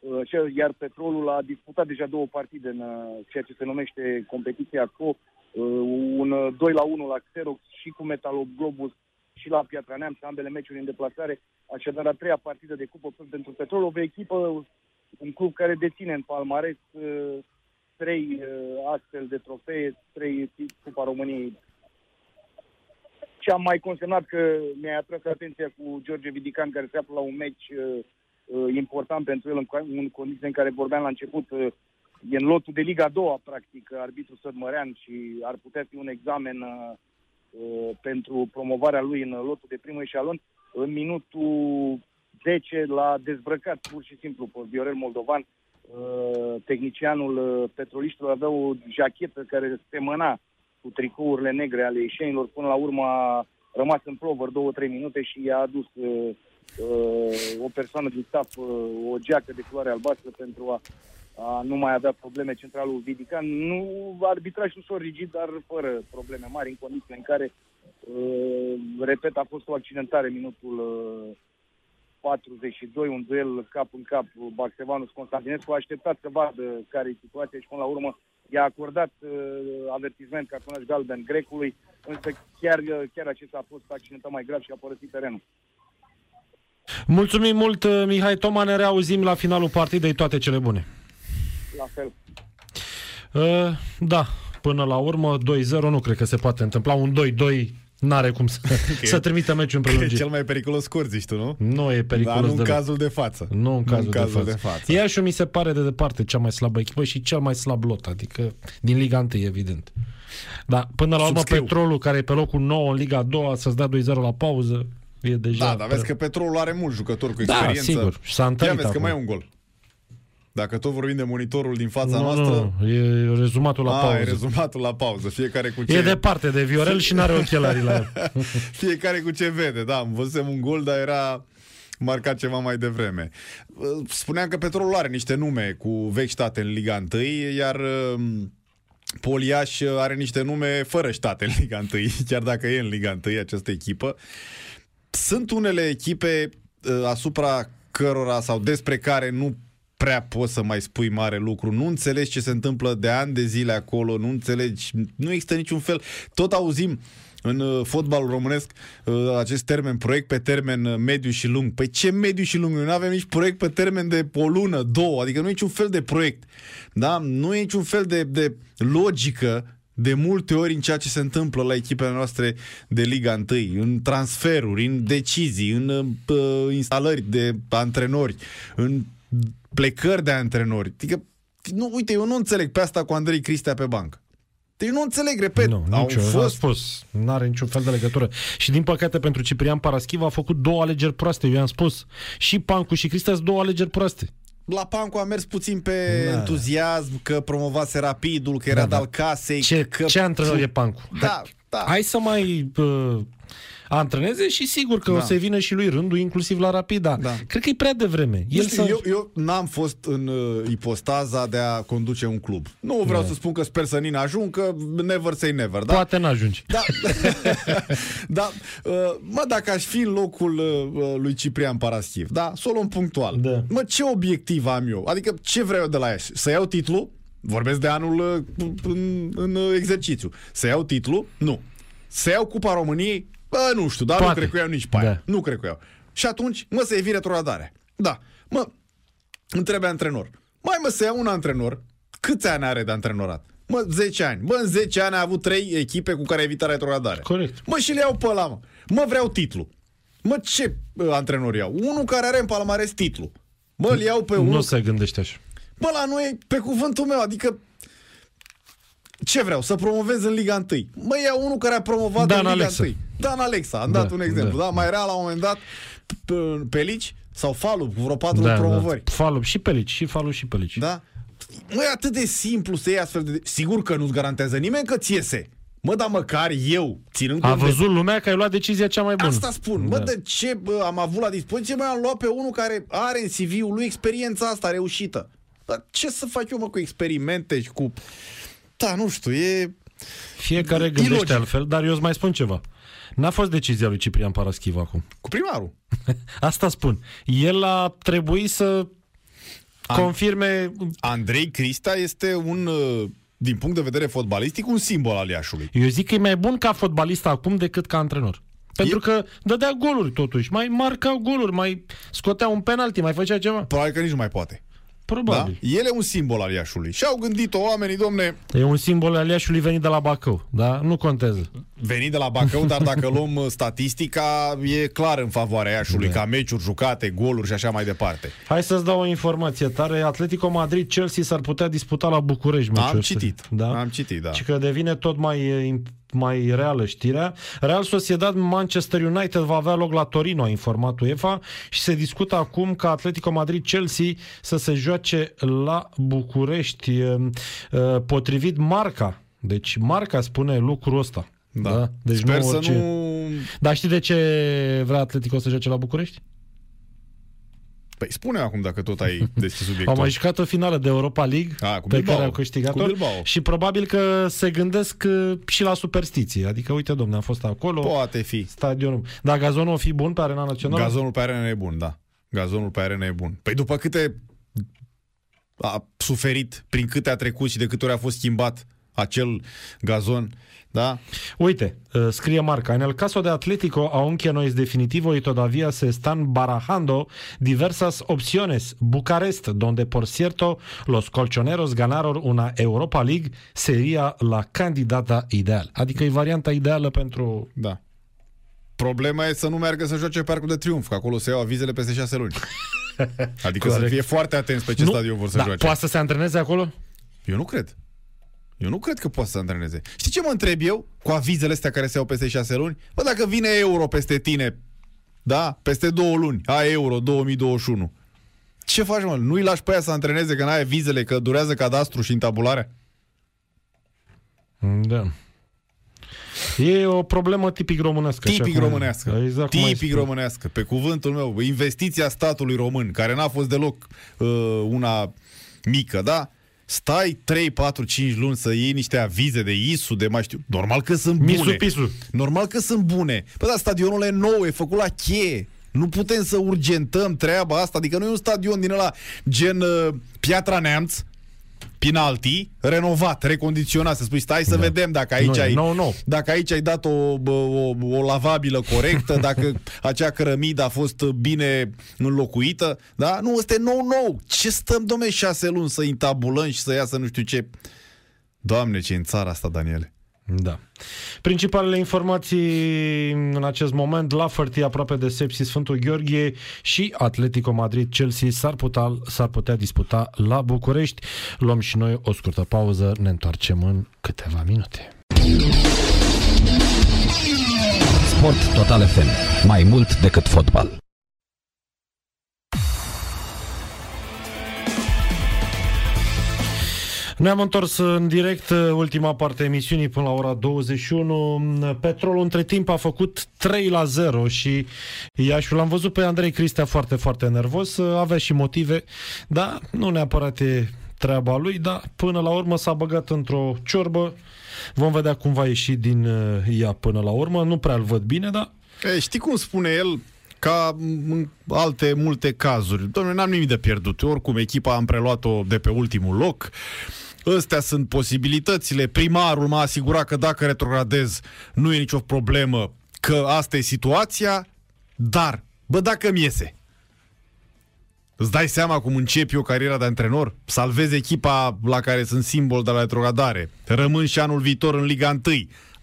uh, iar Petrolul a disputat deja două partide în uh, ceea ce se numește competiția CO, un 2 la 1 la Xerox și cu Metaloglobus și la Piatra Neamț, ambele meciuri în deplasare, așadar a treia partidă de cupă pentru Petrol, o echipă, un club care deține în palmares trei astfel de trofee, trei Cupa României. Ce am mai consemnat că mi-a atras atenția cu George Vidican, care se află la un meci uh, uh, important pentru el, în, în condiții în care vorbeam la început, uh, e în lotul de Liga 2, practic, arbitru Sădmărean și ar putea fi un examen uh, uh, pentru promovarea lui în lotul de primul eșalon. În minutul 10 l-a dezbrăcat pur și simplu pe Viorel Moldovan. Uh, tehnicianul uh, petroliștilor avea o jachetă care semăna cu tricourile negre ale ieșenilor. Până la urmă a rămas în plovăr două-trei minute și i-a adus uh, uh, o persoană din staff uh, o geacă de culoare albastră pentru a, a nu mai avea probleme centralul Vidican. Nu arbitraj ușor rigid, dar fără probleme mari în condiții în care, uh, repet, a fost o accidentare minutul uh, 42, un duel cap în cap, Baxevanus Constantinescu a așteptat să vadă care e situația și până la urmă i-a acordat uh, avertisment cartonaj galben grecului, însă chiar, uh, chiar acesta a fost accidentat mai grav și a părăsit terenul. Mulțumim mult, uh, Mihai Toma, ne reauzim la finalul partidei, toate cele bune. La fel. Uh, da, până la urmă 2-0 nu cred că se poate întâmpla, un 2-2 N-are cum să, să trimită meciul în prelungire. E cel mai periculos scor, zici tu, nu? Nu e periculos Dar nu de în cazul de față. Nu în cazul, nu în cazul de, de față. față. Iașiul mi se pare de departe cea mai slabă echipă și cel mai slab lot, adică din Liga 1, evident. Dar până la urmă Subscriu. Petrolul, care e pe locul 9 în Liga 2, să-ți dea 2-0 la pauză, e deja... Da, dar vezi că Petrolul are mulți jucători cu Da, experiență. sigur. Și s-a Ia întâlnit vezi că acum. mai e un gol. Dacă tot vorbim de monitorul din fața nu, noastră... nu, e rezumatul la a, pauză. e rezumatul la pauză. Fiecare cu ce... E departe de Viorel și n-are ochelarii la el. Fiecare cu ce vede, da. Am văzusem un gol, dar era marcat ceva mai devreme. Spuneam că Petrolul are niște nume cu vechi state în Liga 1, iar um, Poliaș are niște nume fără state în Liga 1, chiar dacă e în Liga 1 această echipă. Sunt unele echipe uh, asupra cărora sau despre care nu prea poți să mai spui mare lucru, nu înțelegi ce se întâmplă de ani de zile acolo, nu înțelegi, nu există niciun fel. Tot auzim în uh, fotbalul românesc uh, acest termen, proiect pe termen uh, mediu și lung. Păi ce mediu și lung? Noi nu avem nici proiect pe termen de o lună, două, adică nu e niciun fel de proiect. Da? Nu e niciun fel de, de logică de multe ori în ceea ce se întâmplă la echipele noastre de Liga 1, în transferuri, în decizii, în uh, instalări de antrenori, în plecări de antrenori. Adică, nu, uite, eu nu înțeleg pe asta cu Andrei Cristea pe bancă. Deci nu înțeleg, repet, Nu, au nicio, fost a spus. Nu are niciun fel de legătură. Și din păcate pentru Ciprian Paraschiv a făcut două alegeri proaste, eu i-am spus. Și Pancu și Cristea sunt două alegeri proaste. La Pancu a mers puțin pe Da. entuziasm, că promovase rapidul, că era Da, da, da. de-al casei. Ce, că... ce antrenor e Pancu? Da, Hai, da. hai să mai uh, antreneze și sigur că Da. o să vină și lui rândul, inclusiv la Rapid, da. Da. Cred că e prea devreme. Nu El știu, să... eu, eu n-am fost în uh, ipostaza de a conduce un club. Nu vreau Da. să spun că sper să Nina ajungă, never say never, da? Poate n-ajungi. Da, da uh, mă, dacă aș fi în locul uh, lui Ciprian Paraschiv, da, să o luăm punctual. Da. Mă, ce obiectiv am eu? Adică ce vreau eu de la ea? Să iau titlul? Vorbesc de anul uh, în, în uh, exercițiu. Să iau titlul? Nu. Să iau Cupa României? Bă, nu știu, dar Poate. nu cred că iau nici pe aia. Da. Nu cred că iau. Și atunci, mă, să evit retrogradarea. Da. Mă, întrebe antrenor. Mai mă, să iau un antrenor. Câți ani are de antrenorat? Mă, 10 ani. Bă, în 10 ani a avut 3 echipe cu care a evitat retrogradarea. Corect. Mă, și le iau pe ăla, mă. Mă, vreau titlu. Mă, ce uh, antrenor iau? Unul care are în palmares titlu. Mă, îl iau pe unul... Nu se gândește așa. Bă, la noi, pe cuvântul meu, adică... Ce vreau? Să promovez în Liga 1. Mă, iau unul care a promovat Dan în Liga Alexa. 1. Dan Alexa, am Da, dat un exemplu, da. da? Mai era la un moment dat pe- Pelici sau Falu, cu vreo patru Da, promovări. da. Falu și Pelici, și Falu și Pelici. Da? Mă, e atât de simplu să iei astfel de... Sigur că nu-ți garantează nimeni că ți iese. Mă, dar măcar eu, ținând A cont de văzut lumea că ai luat decizia cea mai bună. Asta spun. Mă, Da. de ce bă, am avut la dispoziție? Mă, am luat pe unul care are în CV-ul lui experiența asta reușită. Dar ce să fac eu, mă, cu experimente și cu... Da, nu știu, e... Fiecare gândește Ilogic. altfel, dar eu îți mai spun ceva. N-a fost decizia lui Ciprian Paraschiv acum. Cu primarul. Asta spun. El a trebuit să Am- confirme... Andrei Crista este un, uh, din punct de vedere fotbalistic, un simbol al Iașului. Eu zic că e mai bun ca fotbalist acum decât ca antrenor. Pentru că dădea goluri totuși, mai marca goluri, mai scotea un penalti, mai făcea ceva. Probabil că nici nu mai poate. Da? Probabil. El e un simbol al Iașului. Și au gândit-o oamenii, domne, E un simbol al Iașului venit de la Bacău, da? Nu contează. venit de la Bacău, dar dacă luăm uh, statistica, e clar în favoarea Iașului, Da. ca meciuri jucate, goluri și așa mai departe. Hai să-ți dau o informație tare. Atletico Madrid-Chelsea s-ar putea disputa la București meciul Am ăsta. citit. Da? Am citit, da. Și că devine tot mai, e, mai reală știrea. Real Sociedad Manchester United va avea loc la Torino, a informat UEFA, și se discută acum ca Atletico Madrid-Chelsea să se joace la București, e, e, potrivit Marca. Deci Marca spune lucrul ăsta. Da. Deci Sper nu să orice... nu... Dar știi de ce vrea Atletico să joace la București? Păi spune acum dacă tot ai deschis subiectul. Au mai jucat o finală de Europa League A, cu pe Bilbao. care au câștigat-o Cu Bilbao. și probabil că se gândesc uh, și la superstiție. Adică, uite, domne, am fost acolo, Poate fi. stadionul. Dar gazonul o fi bun pe arena națională? Gazonul pe arenă e bun, da. Gazonul pe arenă e bun. Păi după câte a suferit, prin câte a trecut și de câte ori a fost schimbat acel gazon, da? Uite, uh, scrie marca. En el caso de Atlético, aunque no es definitivo y todavía se están barajando diversas opciones. Bucarest, donde por cierto los colchoneros ganaron una Europa League, sería la candidata ideal. Adică e varianta ideală pentru... Da. Problema e să nu meargă să joace pe Arcul de Triunf, că acolo se iau avizele peste șase luni. Adică să Corect. fie foarte atenți pe ce nu, stadion vor să da, joace. poate să se antreneze acolo? Eu nu cred. Eu nu cred că poate să antreneze. Știi ce mă întreb eu cu avizele astea care se iau peste șase luni? Bă, dacă vine euro peste tine, da, peste două luni, a euro 2021, ce faci, mă? Nu-i lași pe aia să antreneze că n-ai vizele, că durează cadastru și intabularea? Da. E o problemă tipic românească. așa Tipic cum- românească. Exact cum ai Tipic spus. românească. Pe cuvântul meu, investiția statului român, care n-a fost deloc uh, una mică, da? Stai 3, 4, 5 luni să iei niște avize de ISU, de mai știu. Normal că sunt bune. Misu Pisu. Normal că sunt bune. Păi da, stadionul e nou, e făcut la cheie. Nu putem să urgentăm treaba asta. Adică nu e un stadion din ăla gen uh, Piatra Neamț, Pinalti, renovat, recondiționat, să spui, stai să Da. vedem dacă aici Nu e ai nou, nou. dacă aici ai dat o, bă, o, o lavabilă corectă, dacă acea cărămidă a fost bine înlocuită, da? Nu, ăsta e nou-nou. Ce stăm, domne, șase luni să intabulăm și să iasă nu știu ce? Doamne, ce e în țara asta, Daniele. Da. Principalele informații în acest moment, la Fărtii aproape de Sepsi Sfântul Gheorghe și Atletico Madrid-Chelsea s-ar putea, s-ar putea disputa la București. Luăm și noi o scurtă pauză, ne întoarcem în câteva minute. Sport Total FM. Mai mult decât fotbal. Ne-am întors în direct uh, ultima parte a emisiunii până la ora 21. Petrolul între timp a făcut 3 la 0 și Iașul l-am văzut pe Andrei Cristea foarte, foarte nervos. Uh, avea și motive, dar nu neapărat e treaba lui, dar până la urmă s-a băgat într-o ciorbă. Vom vedea cum va ieși din uh, ea până la urmă. Nu prea-l văd bine, dar... E, știi cum spune el? ca în alte multe cazuri. Domnule, n-am nimic de pierdut. Oricum, echipa am preluat-o de pe ultimul loc. Ăstea sunt posibilitățile. Primarul m-a asigurat că dacă retrogradez nu e nicio problemă, că asta e situația, dar, bă, dacă mi iese, Îți dai seama cum începi o carieră de antrenor? Salvezi echipa la care sunt simbol de la retrogradare. Rămân și anul viitor în Liga 1.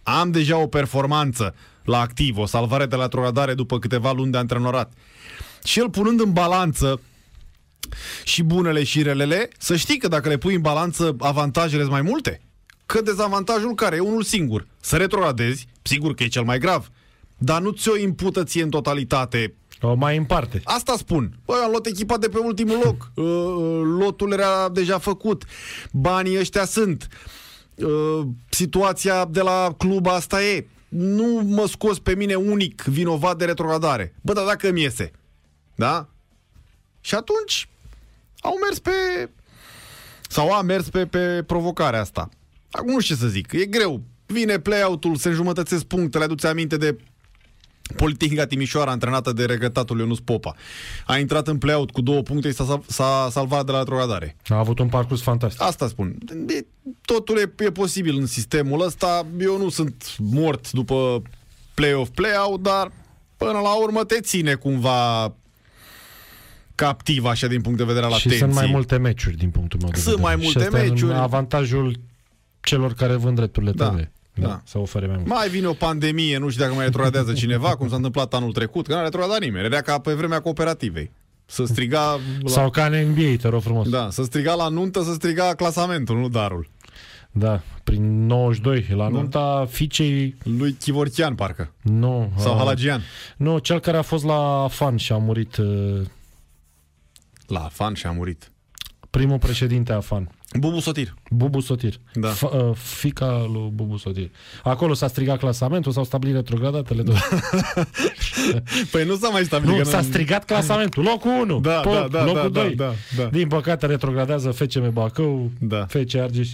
Am deja o performanță la activ, o salvare de la retrogradare după câteva luni de antrenorat. Și el punând în balanță și bunele și relele, să știi că dacă le pui în balanță, avantajele sunt mai multe. Că dezavantajul care e unul singur. Să retrogradezi, sigur că e cel mai grav, dar nu ți-o impută ție în totalitate o mai împarte. Asta spun. Băi, am luat echipa de pe ultimul loc. Uh, uh, lotul era deja făcut. Banii ăștia sunt. Uh, situația de la club asta e. Nu mă scos pe mine unic vinovat de retrogradare. Bă, dar dacă mi iese. Da? Și atunci au mers pe... sau a mers pe, pe provocarea asta. Acum nu știu ce să zic, e greu. Vine play-out-ul, se înjumătățesc punctele, aduți aminte de Politehnica Timișoara, antrenată de regătatul Ionus Popa. A intrat în play-out cu două puncte și s-a, s-a salvat de la retrogradare. A avut un parcurs fantastic. Asta spun. Totul e, e posibil în sistemul ăsta. Eu nu sunt mort după play-off, play-out, dar până la urmă te ține cumva captiv așa din punct de vedere al și atenției. sunt mai multe meciuri din punctul meu de sunt vedere. mai multe și meciuri. avantajul celor care vând drepturile da. TV. Da, da. Să ofere mai mult. Mai vine o pandemie, nu știu dacă mai retrogradează cineva, cum s-a întâmplat anul trecut, că n-a retrogradat nimeni. Era ca pe vremea cooperativei. Să striga... La... Sau ca în NBA, te rog frumos. Da, să striga la nuntă, să striga clasamentul, nu darul. Da, prin 92, la da. nunta fiicei... Lui Chivorchian, parcă. Nu. Sau a... Halagian. Nu, cel care a fost la fan și a murit... Uh... La fan și a murit. Primul președinte a fan. Bubu Sotir. Bubu Sotir. Da. F- uh, fica lui Bubu Sotir. Acolo s-a strigat clasamentul, s-au stabilit retrogradatele. două. păi nu s-a mai stabilit. Nu, s-a strigat clasamentul. Locul 1. Da, Pop, da, da, locul da, 2. da, da. Din păcate retrogradează FCM Bacău, Da. FC Argeș.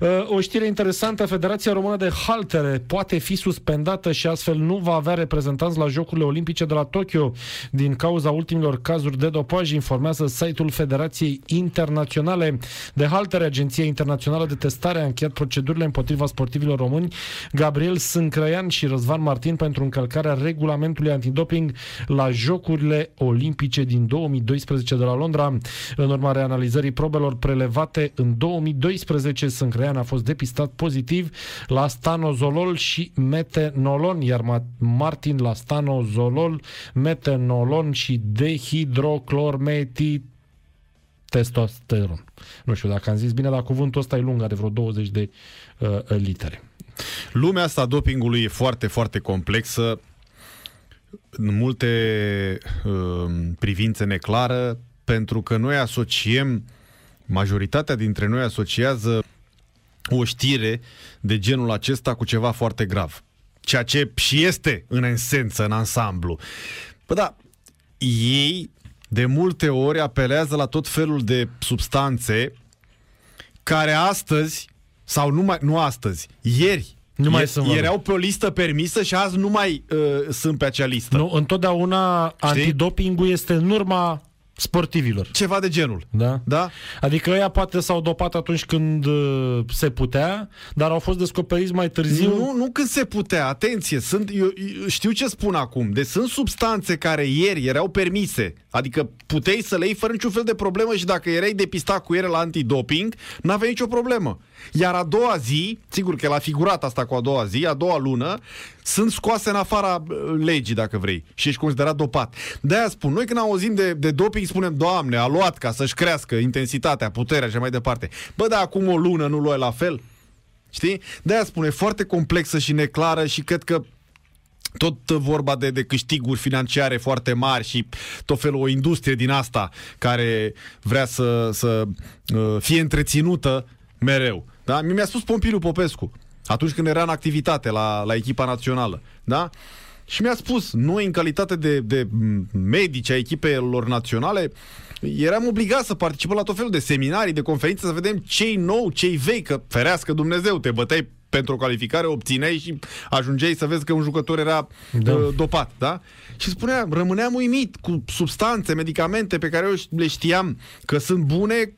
Uh, o știre interesantă, Federația Română de Haltere poate fi suspendată și astfel nu va avea reprezentanți la Jocurile Olimpice de la Tokyo din cauza ultimilor cazuri de dopaj, informează site-ul Federației Internaționale de Haltere. Agenția Internațională de Testare a încheiat procedurile împotriva sportivilor români Gabriel Sâncrăian și Răzvan Martin pentru încălcarea regulamentului antidoping la Jocurile Olimpice din 2012 de la Londra. În urmarea analizării probelor prelevate în 2012, Sâncrăian a fost depistat pozitiv la stanozolol și metenolon, iar Martin la stanozolol, metenolon și dehidroclormetit testosteron. Nu știu dacă am zis bine, dar cuvântul ăsta e lung, are vreo 20 de uh, litere. Lumea asta dopingului e foarte, foarte complexă, în multe uh, privințe neclară, pentru că noi asociem, majoritatea dintre noi asociază o știre de genul acesta cu ceva foarte grav. Ceea ce și este în esență, în ansamblu. Păi da, ei de multe ori apelează la tot felul de substanțe care astăzi, sau nu, mai, nu astăzi, ieri, nu mai ieri, sunt ieri erau pe o listă permisă și azi nu mai uh, sunt pe acea listă. Nu, întotdeauna Știi? antidopingul este în urma sportivilor. Ceva de genul. Da? Da? Adică ăia poate s-au dopat atunci când uh, se putea, dar au fost descoperiți mai târziu. Nu, nu când se putea, atenție, sunt, eu, eu știu ce spun acum, deci sunt substanțe care ieri erau permise, adică puteai să le iei fără niciun fel de problemă și dacă erai depistat cu ele la antidoping, n-aveai nicio problemă. Iar a doua zi, sigur că la figurat asta cu a doua zi, a doua lună, sunt scoase în afara uh, legii, dacă vrei, și ești considerat dopat. De-aia spun, noi când auzim de, de doping spunem, Doamne, a luat ca să-și crească intensitatea, puterea și mai departe. Bă, dar acum o lună nu luai la fel? Știi? De-aia spune, foarte complexă și neclară și cred că tot vorba de, de câștiguri financiare foarte mari și tot felul o industrie din asta care vrea să, să uh, fie întreținută mereu. Da? Mi-a spus Pompiliu Popescu atunci când era în activitate la, la echipa națională. Da? Și mi-a spus, noi în calitate de, de medici a echipelor naționale, eram obligați să participăm la tot felul de seminarii, de conferințe, să vedem cei nou, cei vechi, că ferească Dumnezeu, te băteai pentru o calificare, obțineai și ajungeai să vezi că un jucător era da. uh, dopat, da? Și spunea, rămâneam uimit cu substanțe, medicamente pe care eu le știam că sunt bune,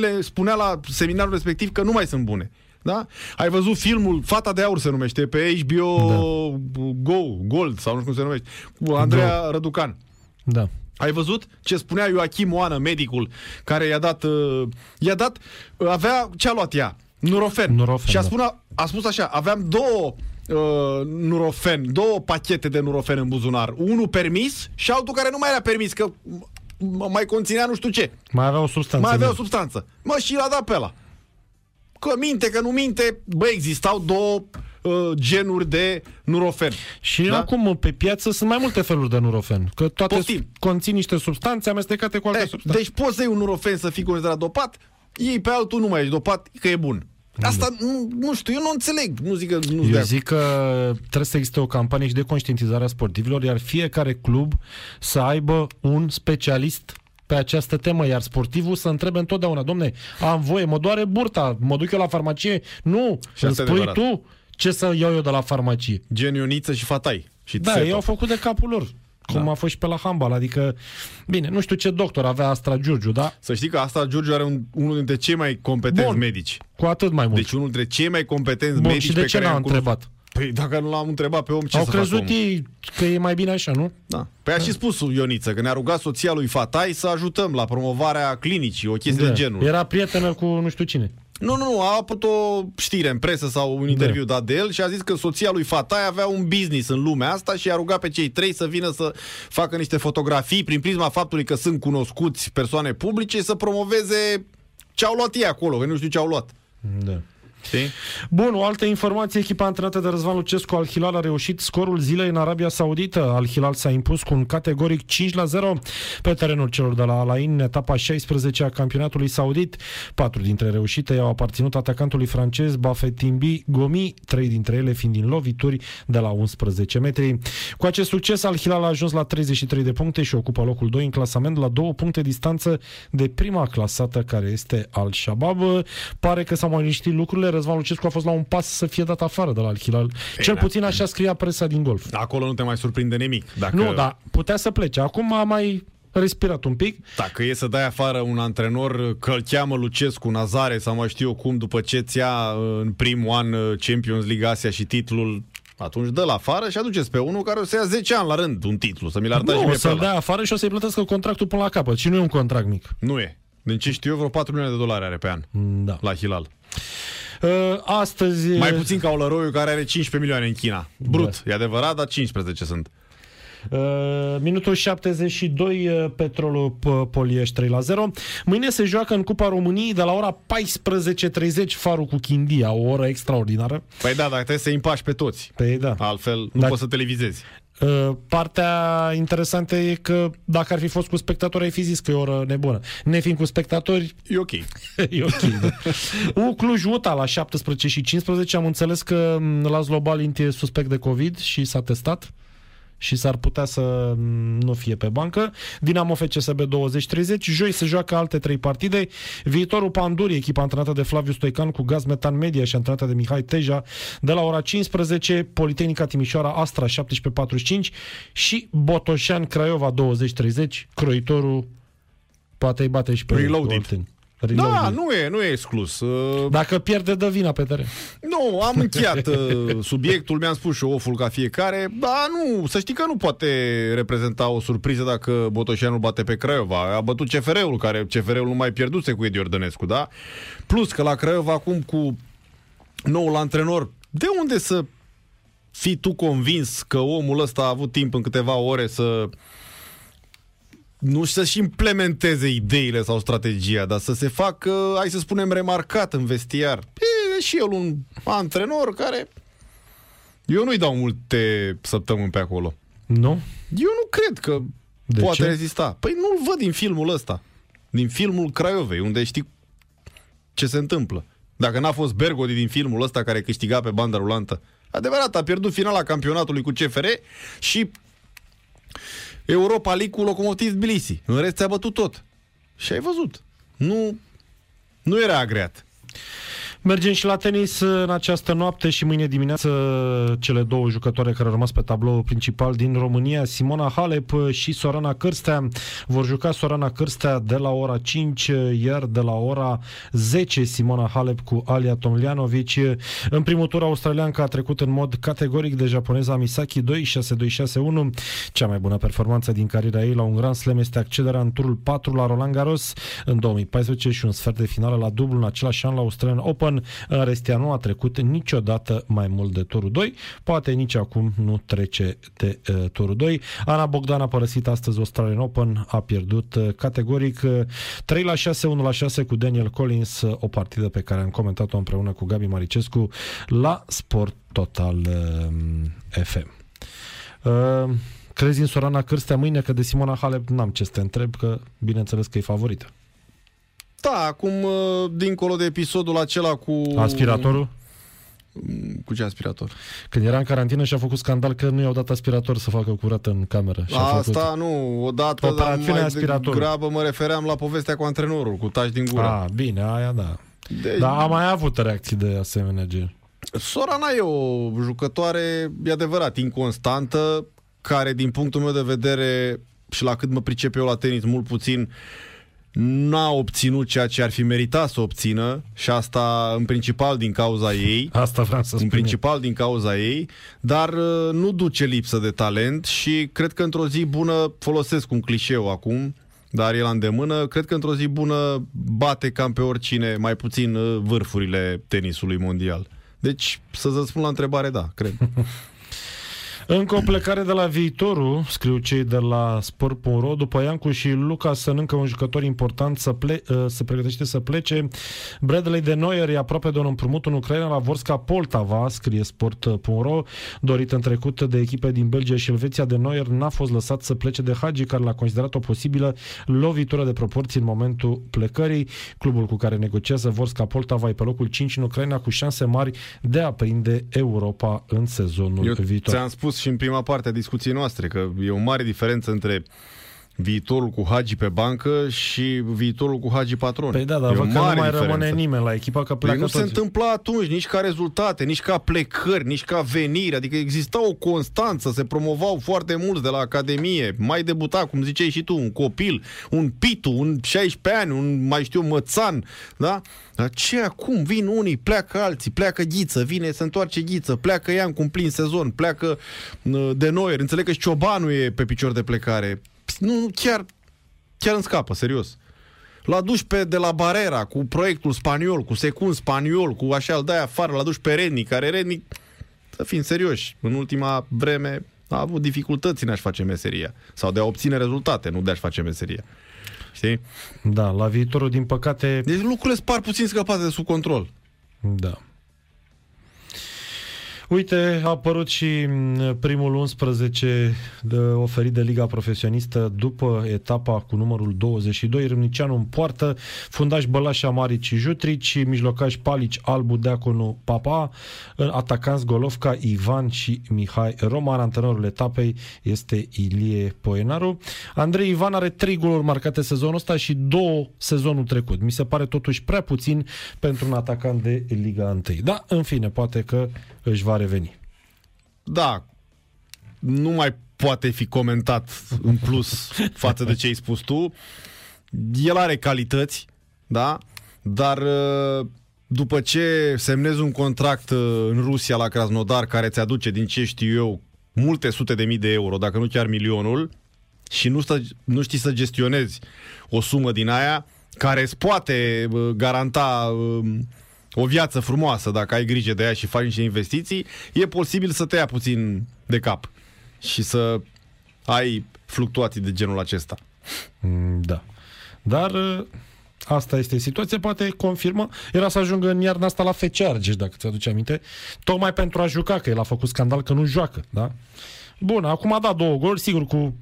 le spunea la seminarul respectiv că nu mai sunt bune. Da? Ai văzut filmul Fata de Aur se numește pe HBO da. Go, Gold sau nu știu cum se numește, cu Andreea da. Răducan. Da. Ai văzut ce spunea Joachim Oană, medicul, care i-a dat, uh, i-a dat, uh, avea, ce a luat ea? Nurofen. Nurofen și a, da. spune, a spus așa, aveam două uh, Nurofen, două pachete de Nurofen în buzunar. Unul permis și altul care nu mai era permis, că mai conținea nu știu ce. Mai avea o substanță. Mai avea o substanță. Mă, și l-a dat pe ăla. Că minte, că nu minte, bă, existau două uh, genuri de nurofen. Și da? acum pe piață sunt mai multe feluri de nurofen. Că toate Poftim. conțin niște substanțe amestecate cu alte E, substanțe. deci poți să iei un nurofen să fii considerat dopat, iei pe altul nu mai ești dopat, că e bun. Asta, nu, nu știu, eu nu înțeleg. Nu zic că nu Eu zic că trebuie să existe o campanie și de conștientizare a sportivilor, iar fiecare club să aibă un specialist pe această temă, iar sportivul să întrebe întotdeauna, domne, am voie, mă doare burta, mă duc eu la farmacie? Nu, Și îmi asta e spui adevărat. tu ce să iau eu de la farmacie. Gen Ioniță și Fatai. Și Da, Țeto. ei au făcut de capul lor. Cum Da. a fost și pe la handbal, adică, bine, nu știu ce doctor avea Astra Giurgiu, da? Să știi că asta Giurgiu are un, unul dintre cei mai competenți Bun. medici. Cu atât mai mult. Deci unul dintre cei mai competenți Bun, medici și de pe ce care n-a i-am cunoscut. Întrebat? Păi dacă nu l-am întrebat pe om, ce Au să crezut facă omul? ei că e mai bine așa, nu? Da. Păi a și spus Ioniță că ne-a rugat soția lui Fatai să ajutăm la promovarea clinicii, o chestie de genul. Era prietenă cu nu știu cine. Nu, nu, nu, a apărut o știre în presă sau un interviu dat de el și a zis că soția lui Fatai avea un business în lumea asta și a rugat pe cei trei să vină să facă niște fotografii prin prisma faptului că sunt cunoscuți persoane publice să promoveze ce au luat ei acolo, că nu știu ce au luat. Da. Știi? Bun, o altă informație, echipa antrenată de Răzvan Lucescu al Hilal a reușit scorul zilei în Arabia Saudită. Al Hilal s-a impus cu un categoric 5 la 0 pe terenul celor de la Al Ain, în etapa 16 a campionatului saudit. Patru dintre reușite i-au aparținut atacantului francez Bafetimbi Gomi, trei dintre ele fiind din lovituri de la 11 metri. Cu acest succes, Al Hilal a ajuns la 33 de puncte și ocupă locul 2 în clasament la două puncte distanță de prima clasată care este Al Shabab. Pare că s-au mai liniștit lucrurile. Răzvan Lucescu a fost la un pas să fie dat afară de la Al Hilal. Cel da. puțin așa scria presa din golf. Acolo nu te mai surprinde nimic. Dacă, Nu, dar putea să plece. Acum a mai respirat un pic. Dacă e să dai afară un antrenor că îl cheamă Lucescu, Nazare sau mai știu eu cum, după ce ți ia uh, în primul an uh, Champions League Asia și titlul, atunci dă-l afară și aduceți pe unul care o să ia 10 ani la rând un titlu, să mi-l arătați și Nu, o mie pe să-l ăla. dea afară și o să-i plătească contractul până la capăt. Și nu e un contract mic. Nu e. Din ce știu eu, vreo 4 milioane de dolari are pe an Da. la Hilal. Uh, astăzi... Mai puțin ca Olăroiu care are 15 milioane în China. Brut, e adevărat, dar 15 sunt. Uh, minutul 72, uh, Petrolul P- Poliești 3 la 0. Mâine se joacă în Cupa României de la ora 14.30 Farul cu Chindia, o oră extraordinară. Păi da, dar trebuie să-i împași pe toți. Pe da. Altfel nu Da. poți să televizezi. Uh, partea interesantă e că dacă ar fi fost cu spectatori, ai fi zis că e o oră nebună. Nefiind cu spectatori, E ok. e ok. Da. U Cluj Uta la 17 și 15 am înțeles că m, Laszlo Balint e suspect de COVID și s-a testat și s-ar putea să m, nu fie pe bancă. Dinamo FCSB 20-30. Joi se joacă alte trei partide. Viitorul Panduri, echipa antrenată de Flaviu Stoican cu Gaz Metan Media și antrenată de Mihai Teja de la ora 15, Politehnica Timișoara Astra 17.45 și Botoșan Craiova 20-30, croitorul Poate îi bate și pe Reloaded. Olteni. Da, Reloaded. nu e, nu e exclus. Uh, Dacă pierde, dă vina pe teren. Nu, am încheiat uh, subiectul, mi-am spus și oful ca fiecare, dar nu, să știi că nu poate reprezenta o surpriză dacă Botoșanu bate pe Craiova. A bătut CFR-ul, care CFR-ul nu mai pierduse cu Edi Ordănescu, da? Plus că la Craiova acum cu noul antrenor, de unde să fii tu convins că omul ăsta a avut timp în câteva ore să nu să-și implementeze ideile sau strategia, dar să se facă, hai să spunem, remarcat în vestiar. E și el un antrenor care... Eu nu-i dau multe săptămâni pe acolo. Nu? Eu nu cred că De poate ce? rezista. Păi nu-l văd din filmul ăsta. Din filmul Craiovei, unde știi ce se întâmplă. Dacă n-a fost Bergodi din filmul ăsta care câștiga pe banda rulantă. Adevărat, a pierdut finala campionatului cu CFR și Europa League cu Locomotiv Tbilisi. În rest ți-a bătut tot. Și ai văzut. Nu, nu era agreat. Mergem și la tenis în această noapte și mâine dimineață cele două jucătoare care au rămas pe tablou principal din România, Simona Halep și Sorana Cârstea. Vor juca Sorana Cârstea de la ora 5, iar de la ora 10 Simona Halep cu Alia Tomljanovic. În primul tur australianca a trecut în mod categoric de japoneza Misaki 2 6 2 6 1 Cea mai bună performanță din cariera ei la un Grand Slam este accederea în turul 4 la Roland Garros în 2014 și un sfert de finală la dublu în același an la Australian Open. În rest, ea nu a trecut niciodată mai mult de turul 2. Poate nici acum nu trece de uh, turul 2. Ana Bogdan a părăsit astăzi Australian Open, a pierdut uh, categoric uh, 3 la 6, 1 la 6 cu Daniel Collins, uh, o partidă pe care am comentat-o împreună cu Gabi Maricescu la Sport Total uh, FM. Uh, crezi în Sorana Cârstea mâine că de Simona Halep n-am ce să te întreb, că bineînțeles că e favorită. Da, acum, uh, dincolo de episodul acela cu... Aspiratorul? Cu ce aspirator? Când era în carantină și a făcut scandal că nu i-au dat aspirator să facă curat în cameră. Și a Asta făcut... nu, odată, dar Operațiunea mai aspiratorului. degrabă mă refeream la povestea cu antrenorul, cu taci din gură. A, bine, aia da. Deci, Dar am mai avut reacții de asemenea gen. Sorana e o jucătoare, e adevărat, inconstantă, care din punctul meu de vedere și la cât mă pricep eu la tenis mult puțin, n-a obținut ceea ce ar fi meritat să obțină și asta în principal din cauza ei. Asta vreau să în spun. principal din cauza ei, dar uh, nu duce lipsă de talent și cred că într-o zi bună, folosesc un clișeu acum, dar e la îndemână, cred că într-o zi bună bate cam pe oricine, mai puțin uh, vârfurile tenisului mondial. Deci, să-ți răspund la întrebare, da, cred. Încă o plecare de la viitorul, scriu cei de la Sport.ro, după Iancu și Lucas sunt încă un jucător important să ple- uh, se pregătește să plece. Bradley de Neuer e aproape de un împrumut în Ucraina la Vorska Poltava, scrie Sport.ro, dorit în trecut de echipe din Belgia și Elveția de Neuer n-a fost lăsat să plece de Hagi, care l-a considerat o posibilă lovitură de proporții în momentul plecării. Clubul cu care negociază Vorska Poltava e pe locul 5 în Ucraina cu șanse mari de a prinde Europa în sezonul Eu viitor. ți-am spus și în prima parte a discuției noastre că e o mare diferență între viitorul cu Hagi pe bancă și viitorul cu Hagi patron. Păi da, dar e o văd că nu mare mai diferență. rămâne nimeni la echipa, că Păi pleacă nu se toți. întâmplă atunci, nici ca rezultate, nici ca plecări, nici ca veniri. Adică exista o constanță, se promovau foarte mulți de la Academie. Mai debuta, cum ziceai și tu, un copil, un pitu, un 16 ani, un mai știu mățan, da? Dar ce acum? Vin unii, pleacă alții, pleacă Ghiță, vine, se întoarce Ghiță, pleacă Ian cu un plin sezon, pleacă uh, de Noier. Înțeleg că și Ciobanu e pe picior de plecare. Nu, nu, chiar, chiar îmi scapă, serios. L-a dus pe de la Barera cu proiectul spaniol, cu secund spaniol, cu așa, îl dai afară, l-a dus pe Rednic, care Rednic, să fim serioși, în ultima vreme a avut dificultăți în a-și face meseria. Sau de a obține rezultate, nu de a-și face meseria. Știi? Da, la viitorul, din păcate, Deci lucrurile sunt par puțin scăpate de sub control. da. Uite, a apărut și m, primul 11 de, oferit de Liga Profesionistă după etapa cu numărul 22, Râmnicianu în poartă, fundaș Bălașa Marici Jutrici, mijlocaș Palici Albu Deaconu Papa, în atacanți Golovca Ivan și Mihai Roman, antrenorul etapei este Ilie Poenaru. Andrei Ivan are trei goluri marcate sezonul ăsta și două sezonul trecut. Mi se pare totuși prea puțin pentru un atacant de Liga 1. Da, în fine, poate că își va reveni. Da, nu mai poate fi comentat în plus față de ce ai spus tu. el are calități, da? Dar uh, după ce semnezi un contract uh, în Rusia la Krasnodar care ți aduce, din ce știu eu, multe sute de mii de euro, dacă nu chiar milionul, și nu, stă, nu știi să gestionezi o sumă din aia care îți poate uh, garanta uh, o viață frumoasă dacă ai grijă de ea și faci niște investiții, e posibil să te ia puțin de cap și să ai fluctuații de genul acesta. Mm, Da. Dar uh, asta este situația, poate confirmă. Era să ajungă în iarna asta la FC Argeș, dacă ți-aduce aminte, tocmai pentru a juca, că el a făcut scandal că nu joacă, da? Bun, acum a dat două goluri, sigur, cu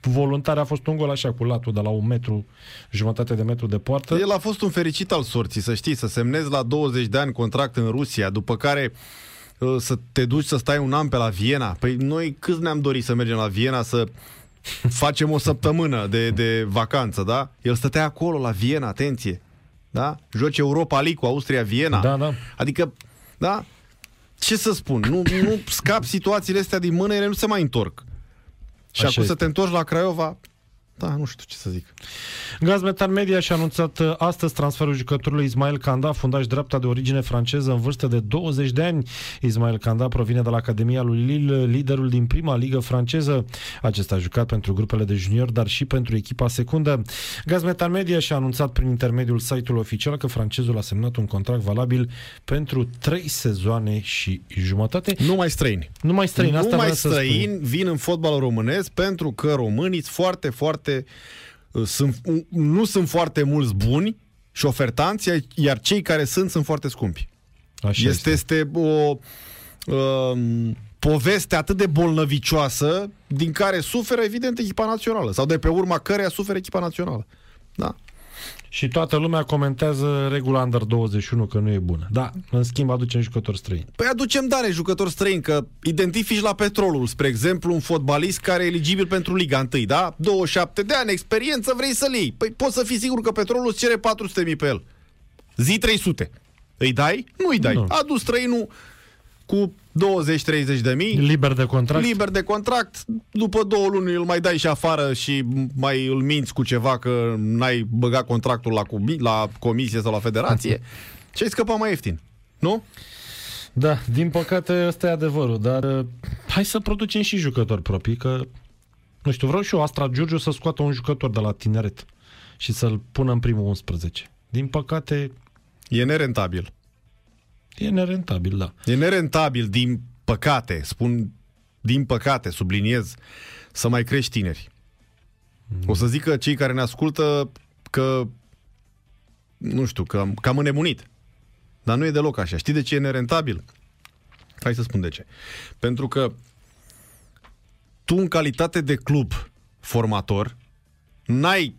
voluntar a fost un gol așa cu latul de la un metru, jumătate de metru de poartă. El a fost un fericit al sorții, să știi, să semnezi la 20 de ani contract în Rusia, după care uh, să te duci să stai un an pe la Viena. Păi noi câți ne-am dorit să mergem la Viena să facem o săptămână de, de vacanță, da? El stătea acolo la Viena, atenție. Da? Joci Europa League cu Austria-Viena. Da, da. Adică, da? Ce să spun? Nu, nu scap situațiile astea din mână, ele nu se mai întorc. Și Așa acum să este. te întorci la Craiova, da, nu știu ce să zic. Gazmetan Media și-a anunțat uh, astăzi transferul jucătorului Ismail Kanda, fundaș dreapta de origine franceză în vârstă de 20 de ani. Ismail Kanda provine de la Academia lui Lille, liderul din prima ligă franceză. Acesta a jucat pentru grupele de junior, dar și pentru echipa secundă. Gazmetan Media și-a anunțat prin intermediul site-ului oficial că francezul a semnat un contract valabil pentru 3 sezoane și jumătate. Nu mai străini. Nu mai străin, asta nu mai vreau să spun. străini vin în fotbalul românesc pentru că românii sunt foarte, foarte uh, sunt, uh, nu sunt foarte mulți buni și șofertanți, iar- iar cei care sunt sunt foarte scumpi. Așa este, este o um, poveste atât de bolnăvicioasă din care suferă evident echipa națională sau de pe urma căreia suferă echipa națională. Da. Și toată lumea comentează regula Under 21 că nu e bună. Da, în schimb aducem jucători străini. Păi aducem dare jucători străini, că identifici la Petrolul, spre exemplu, un fotbalist care e eligibil pentru Liga 1, da? 27 de ani, experiență, vrei să-l iei. Păi poți să fii sigur că Petrolul îți cere 400.000 pe el. Zi 300. Îi dai? Nu îi dai. Nu. Adu străinul cu 20-30 de mii, Liber de contract? liber de contract, după două luni îl mai dai și afară și mai îl minți cu ceva că n-ai băgat contractul la, comi- la comisie sau la federație și ai scăpat mai ieftin. Nu? Da, din păcate ăsta e adevărul, dar uh, hai să producem și jucători proprii, că nu știu, vreau și eu Astra Giurgiu să scoată un jucător de la tineret și să-l pună în primul 11. Din păcate, E nerentabil. E nerentabil, da. E nerentabil, din păcate, spun din păcate, subliniez, să mai crești tineri. O să zică cei care ne ascultă că, nu știu, că, că am înnebunit. Dar nu e deloc așa. Știi de ce e nerentabil? Hai să spun de ce. Pentru că tu, în calitate de club formator, n-ai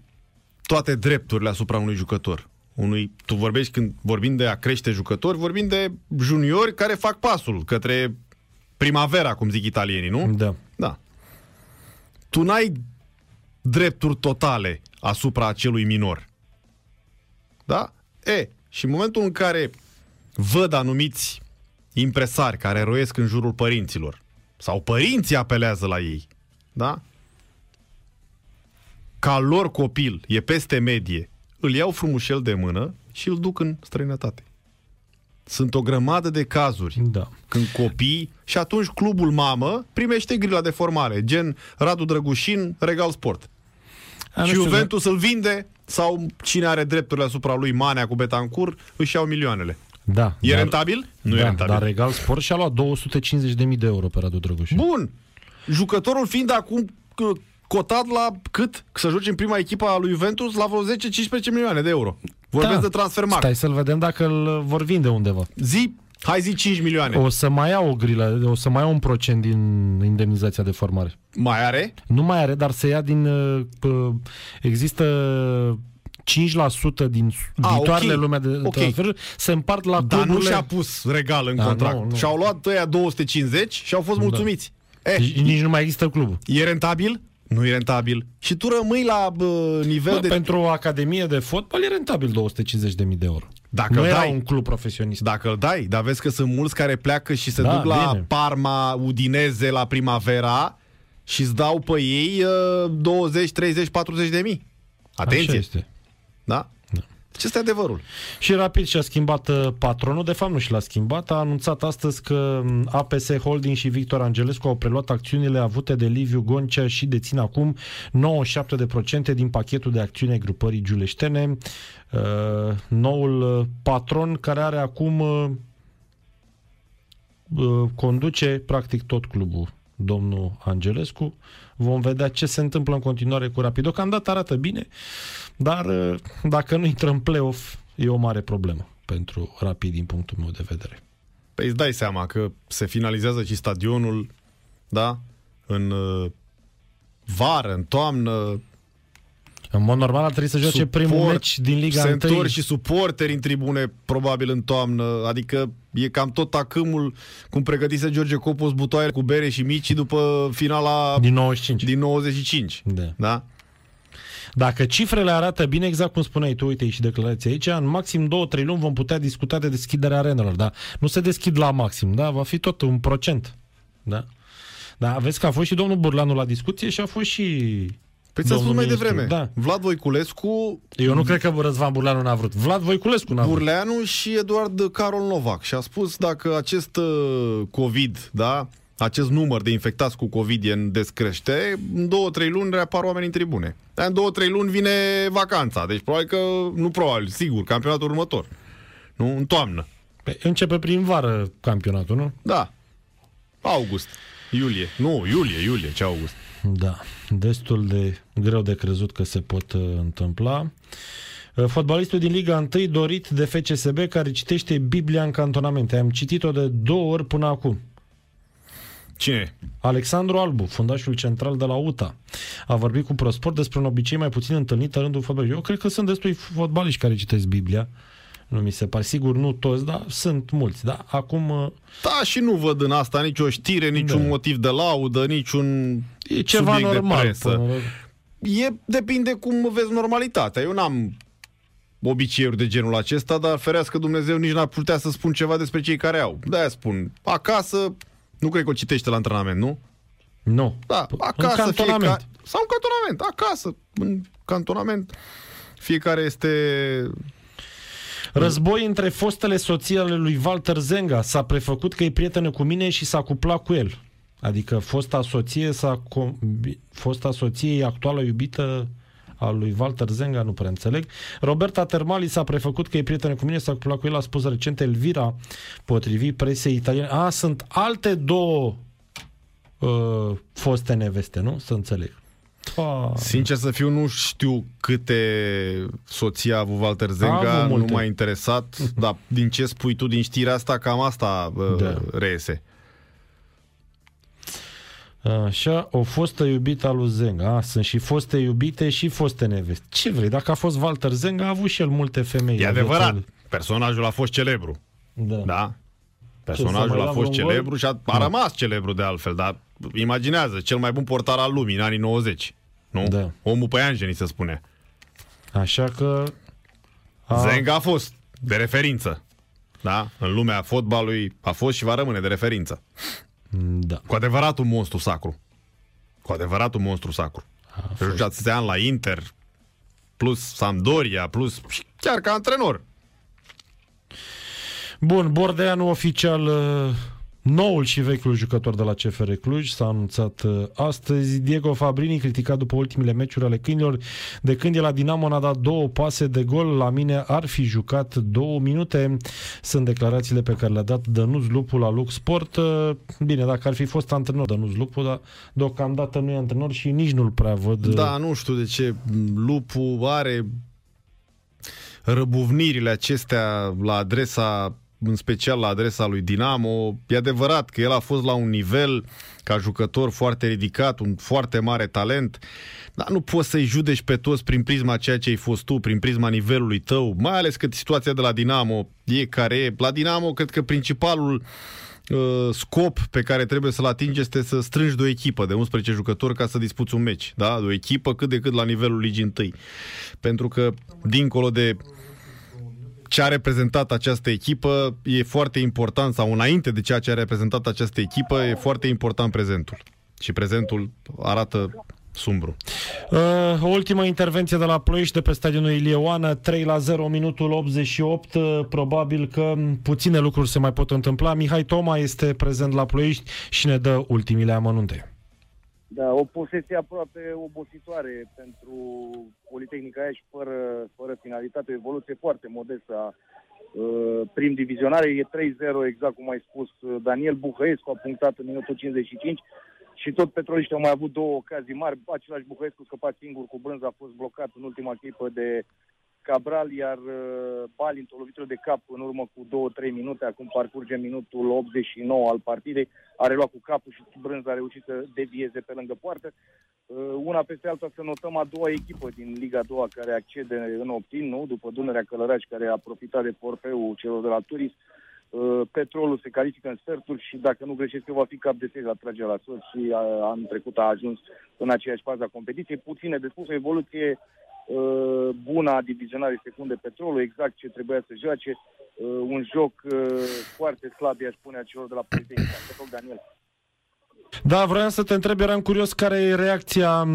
toate drepturile asupra unui jucător. Unui, tu vorbești când vorbim de a crește jucători, vorbim de juniori care fac pasul către primavera, cum zic italienii, nu? Da. Da. Tu n-ai drepturi totale asupra acelui minor. Da? E, și în momentul în care văd anumiți impresari care roiesc în jurul părinților sau părinții apelează la ei, da? Ca lor copil e peste medie, îl iau frumușel de mână și îl duc în străinătate. Sunt o grămadă de cazuri Da. când copii și atunci clubul mamă primește grila de formare, gen Radu Drăgușin, Regal Sport. A, nu și știu, Juventus îl vinde sau cine are drepturile asupra lui Manea cu Betancur își iau milioanele. Da. E dar, rentabil? Nu da, e rentabil. Dar Regal Sport și-a luat 250.000 de euro pe Radu Drăgușin. Bun. Jucătorul fiind acum c- cotat la cât? Să joci în prima echipă a lui Juventus la vreo 10-15 milioane de euro. Vorbesc de transfermarkt. Da. Stai să-l vedem dacă îl vor vinde undeva. Zi, hai zi 5 milioane. O să mai ia o grilă, o să mai ia un procent din indemnizația de formare. Mai are? Nu mai are, dar se ia din... uh, p- Există 5% din A, viitoarele ok. lumea de Ok. transferuri se împart la Dar nu cluburile... și-a pus regal în Da, contract. nu, nu. Și-au luat ăia 250 și au fost mulțumiți. Eh, Deci nici nu mai există clubul. E rentabil? Nu e rentabil. Și tu rămâi la bă, nivel Bă, de... Pentru o academie de fotbal e rentabil 250.000 de euro. Dacă nu îl era dai. un club profesionist. Dacă îl dai, dar vezi că sunt mulți care pleacă și se Da, duc la bine. Parma, Udineze, la Primavera și îți dau pe ei uh, 20, 30, 40 de mii. Atenție! Așa este. Da? Ce este adevărul? Și Rapid și-a schimbat uh, patronul, de fapt nu și l-a schimbat, a anunțat astăzi că um, APS Holding și Victor Angelescu au preluat acțiunile avute de Liviu Goncea și dețin acum 97% din pachetul de acțiune grupării giuleștene. Uh, noul uh, patron care are acum uh, uh, conduce practic tot clubul domnul Angelescu. Vom vedea ce se întâmplă în continuare cu Rapid. Deocamdată arată bine, dar uh, dacă nu intră în play-off, e o mare problemă pentru Rapid din punctul meu de vedere. Păi îți dai seama că se finalizează și stadionul, da? În uh, vară, în toamnă, În mod normal ar trebui să joace primul meci din Liga se 1. întorc și suporteri în tribune, probabil în toamnă, adică e cam tot tacâmul cum pregătise George Copos butoaie cu bere și mici după finala Din 95. din 95. Da. Da? Dacă cifrele arată bine, exact cum spuneai tu, uite și declarația aici, în maxim 2-3 luni vom putea discuta de deschiderea arenelor, da? Nu se deschid la maxim, da? Va fi tot un procent, da? Da, vezi că a fost și domnul Burlanu la discuție și a fost și... Păi ți-am spus domnul mai ministru. devreme. Da. Vlad Voiculescu, Eu nu cred că Răzvan Burlanu n-a vrut. Vlad Voiculescu n-a vrut. Burleanu și Eduard Carol Novac. Și a spus dacă acest uh, COVID, da, acest număr de infectați cu COVID e în descrește, în două, trei luni reapar oameni în tribune. Dar în două, trei luni vine vacanța. Deci probabil că, nu probabil, sigur, campionatul următor. Nu? În toamnă. Pe- Începe prin vară campionatul, nu? Da. August. Iulie. Nu, iulie, iulie, ce august. Da, destul de greu de crezut că se pot uh, întâmpla. Uh, Fotbalistul din Liga 1 dorit de FCSB care citește Biblia în cantonamente. Am citit-o de două ori până acum. Cine? Alexandru Albu, fundașul central de la UTA, a vorbit cu ProSport despre un obicei mai puțin întâlnit în rândul fotbalistului. Eu cred că sunt destui fotbaliști care citesc Biblia. Nu mi se pare. Sigur, nu toți, dar sunt mulți. Da? Acum uh, Da, și nu văd în asta nicio știre, niciun Da. motiv de laudă, niciun e ceva subiect de normal. presă. până la- E, depinde cum vezi normalitatea. Eu n-am obiceiuri de genul acesta, dar ferească Dumnezeu nici n-ar putea să spun ceva despre cei care au. De-aia spun, acasă, nu cred că o citește la antrenament, nu? Nu. Da, În acasă cantonament. fiecare... Sau în cantonament, acasă, în cantonament. Fiecare este... Război între fostele soții ale lui Walter Zenga. S-a prefăcut că e prietenă cu mine și s-a cuplat cu el. Adică fosta soție, s-a combi... fosta soție e actuală iubită a lui Walter Zenga, nu prea înțeleg. Roberta Termali s-a prefăcut că e prietenă cu mine, s-a cuplat cu el, a spus recent Elvira, potrivit presei italiene. A, sunt alte două uh, foste neveste, nu? Să înțeleg. Pa. Sincer să fiu, nu știu câte soții a avut Walter A Zenga, avut nu multe. m-a interesat, dar din ce spui tu din știrea asta, cam asta uh, Da. reiese. Așa, o fostă iubită a lui Zenga. A, sunt și foste iubite și foste neveste. Ce vrei? Dacă a fost Walter Zenga, a avut și el multe femei. E la adevărat, viața lui. personajul a fost celebru, Da. da. da? să Personajul mai a ia fost vreun gol? celebru și a, a rămas celebru de altfel, dar imaginează, cel mai bun portar al lumii în anii 90, nu? Da. Omul păianjenii se spune. Așa că... A, Zenga a fost de referință, da? În lumea fotbalului a fost și va rămâne de referință. Da. Cu adevărat un monstru sacru. Cu adevărat un monstru sacru. A jucat atâția ani la Inter, plus Sampdoria, plus și chiar ca antrenor. Bun, Bordeanu oficial uh, noul și vechiul jucător de la CFR Cluj s-a anunțat uh, astăzi. Diego Fabrini, criticat după ultimele meciuri ale câinilor, de când e la Dinamo n-a dat două pase de gol, la mine ar fi jucat două minute. Sunt declarațiile pe care le-a dat Dănuț Lupu la Lux Sport. Uh, Bine, dacă ar fi fost antrenor Dănuț Lupu, dar deocamdată nu e antrenor și nici nu-l prea văd. uh, Da, nu știu de ce Lupu are răbuvnirile acestea la adresa în special la adresa lui Dinamo. E adevărat că el a fost la un nivel ca jucător foarte ridicat, un foarte mare talent, dar nu poți să-i judeci pe toți prin prisma ceea ce ai fost tu, prin prisma nivelului tău, mai ales că situația de la Dinamo e care e. La Dinamo cred că principalul uh, scop pe care trebuie să-l atingi este să strângi de o echipă de 11 jucători ca să dispuți un meci. Da? De o echipă cât de cât la nivelul ligii întâi. Pentru că, dincolo de ce a reprezentat această echipă, e foarte important, sau înainte de ceea ce a reprezentat această echipă, e foarte important prezentul. Și prezentul arată sumbru. Uh, o ultimă intervenție de la Ploiești de pe stadionul Ilieoană, 3 la 0, minutul 88. Uh, probabil că puține lucruri se mai pot întâmpla. Mihai Toma este prezent la Ploiești și ne dă ultimile amănunte. Da, o posesie aproape obositoare pentru Politehnica Iași, fără, fără finalitate, o evoluție foarte modestă a uh, prim divizionare. E 3-0, exact cum ai spus. Daniel Buhăescu a punctat în minutul 55 și tot petroliștii au mai avut două ocazii mari. Același Buhăescu scăpat singur cu brânză a fost blocat în ultima clipă de Cabral, iar uh, Bali într-o lovitură de cap în urmă cu 2-3 minute, acum parcurge minutul 89 al partidei, a reluat cu capul și Brânz a reușit să devieze pe lângă poartă. Uh, una peste alta să notăm a doua echipă din Liga 2 care accede în optim, nu? după Dunărea Călăraș care a profitat de porpeul celor de la Turis. Uh, petrolul se califică în sferturi și dacă nu greșesc eu va fi cap de serie la tragerea la sus și anul trecut a ajuns în aceeași fază a competiției. Puține de spus, o evoluție uh, bună a divizionării secunde petrolul, exact ce trebuia să joace. Uh, un joc uh, foarte slab, i-aș spune, a celor de la Politehnica. Petrol Daniel. Da, vreau să te întreb, eram curios care e reacția,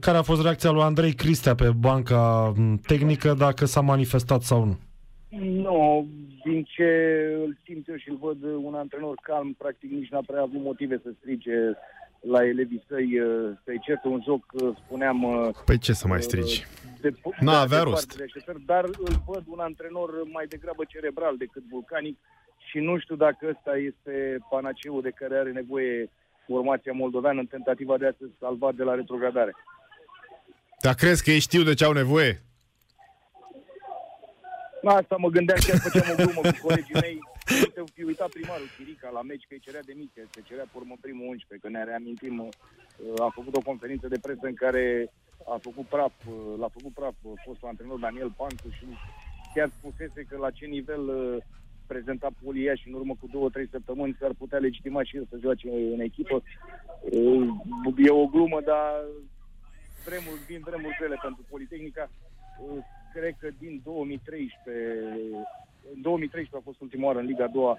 care a fost reacția lui Andrei Cristea pe banca tehnică, dacă s-a manifestat sau nu. Nu, din ce îl simt eu și îl văd un antrenor calm, practic nici n-a prea avut motive să strige la elevii săi, uh, să-i certă un joc, uh, spuneam... Uh, păi ce să mai strigi? Nu da, avea rost. dar îl văd un antrenor mai degrabă cerebral decât vulcanic și nu știu dacă ăsta este panaceul de care are nevoie formația moldoveană în tentativa de a se salva de la retrogradare. Dar crezi că ei știu de ce au nevoie? Asta mă gândeam, chiar făceam o glumă cu colegii mei. Se fi uitat primarul Chirica la meci, că îi cerea demisia, se cerea pe urmă primul 11, că ne reamintim, uh, a făcut o conferință de presă în care a făcut praf, uh, l-a făcut praf uh, fostul antrenor Daniel Pancu și chiar spusese că la ce nivel prezenta Polia și în urmă cu două, trei săptămâni s-ar putea legitima și el să joace în echipă. E o glumă, dar vremuri, vin vremuri grele pentru Politehnica cred că din 2013, în 2013 a fost ultima oară în Liga 2 uh,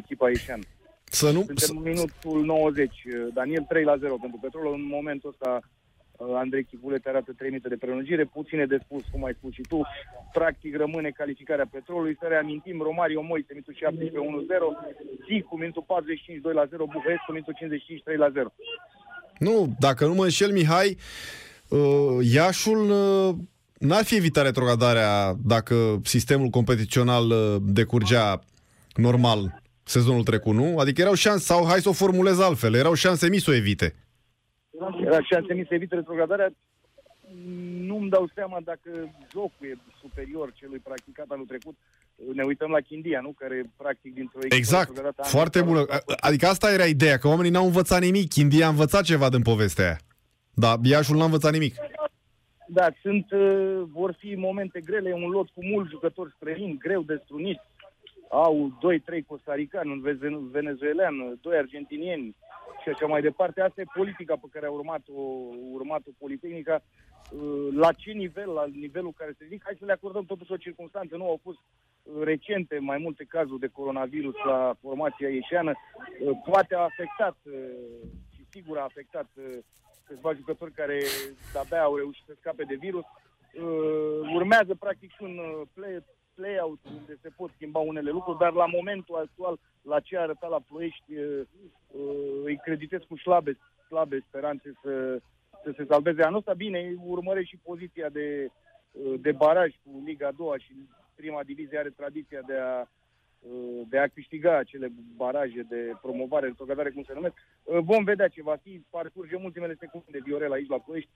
echipa ieșeană. Să nu... Suntem în minutul 90. Daniel 3 la 0 pentru Petrol. În momentul ăsta uh, Andrei Chipulete arată 3 minute de prelungire, puține de spus, cum ai spus și tu. Practic rămâne calificarea Petrolului. Să reamintim, Romario Moise, minutul 17 1-0, Zic cu minutul 45 2 la 0, Buhăescu minutul 55 3 la 0. Nu, dacă nu mă înșel, Mihai, uh, Iașul uh, N-ar fi evitat retrogradarea dacă sistemul competițional uh, decurgea normal sezonul trecut, nu? Adică erau șanse, sau hai să o formulez altfel, erau șanse mici să o evite. Era șanse mici să evite retrogradarea. Nu-mi dau seama dacă jocul e superior celui practicat anul trecut. Ne uităm la Chindia, nu? Care practic dintr-o echipă... Exact, foarte bună. Adică asta era ideea, că oamenii n-au învățat nimic. Chindia a învățat ceva din povestea aia. Dar Iașul n-a învățat nimic. Da, sunt, uh, vor fi momente grele, un lot cu mulți jucători străini, greu de strunit. Au 2-3 costaricani, un venezuelan, doi argentinieni și așa mai departe. Asta e politica pe care a urmat-o, urmat-o Politehnica. Uh, la ce nivel, la nivelul care se zic, hai să le acordăm totuși o circunstanță. Nu au fost uh, recente mai multe cazuri de coronavirus la formația ieșeană. Uh, poate a afectat și sigur a afectat câțiva jucători care de-abia au reușit să scape de virus. Uh, urmează practic și un uh, play, play-out unde se pot schimba unele lucruri, dar la momentul actual, la ce a arătat la Ploiești, uh, uh, îi creditez cu slabe, slabe speranțe să, să se salveze anul ăsta. Bine, urmărește și poziția de, uh, de baraj cu Liga 2 și prima divizie are tradiția de a Uh, de a câștiga acele baraje de promovare, retrogradare, cum se numesc. Uh, vom vedea ce va fi. Parcurgem ultimele secunde Viorel aici la Ploiești.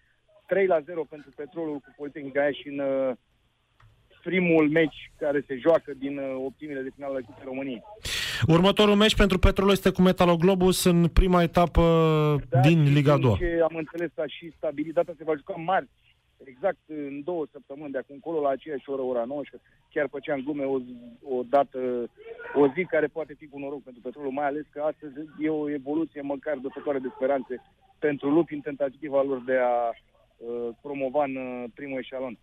3 la 0 pentru Petrolul cu Politehnica și în uh, primul meci care se joacă din optimile de final la Cupei României. Următorul meci pentru Petrol este cu Metaloglobus în prima etapă da, din Liga 2. Ce am înțeles și stabilitatea se va juca marți exact în două săptămâni de acum încolo, la aceeași oră, ora 19, chiar făceam glume o, o dată, o zi care poate fi cu noroc pentru petrolul, mai ales că astăzi e o evoluție măcar dătătoare de speranțe pentru lupi în tentativa lor de a uh, promova în uh, primul eșalon.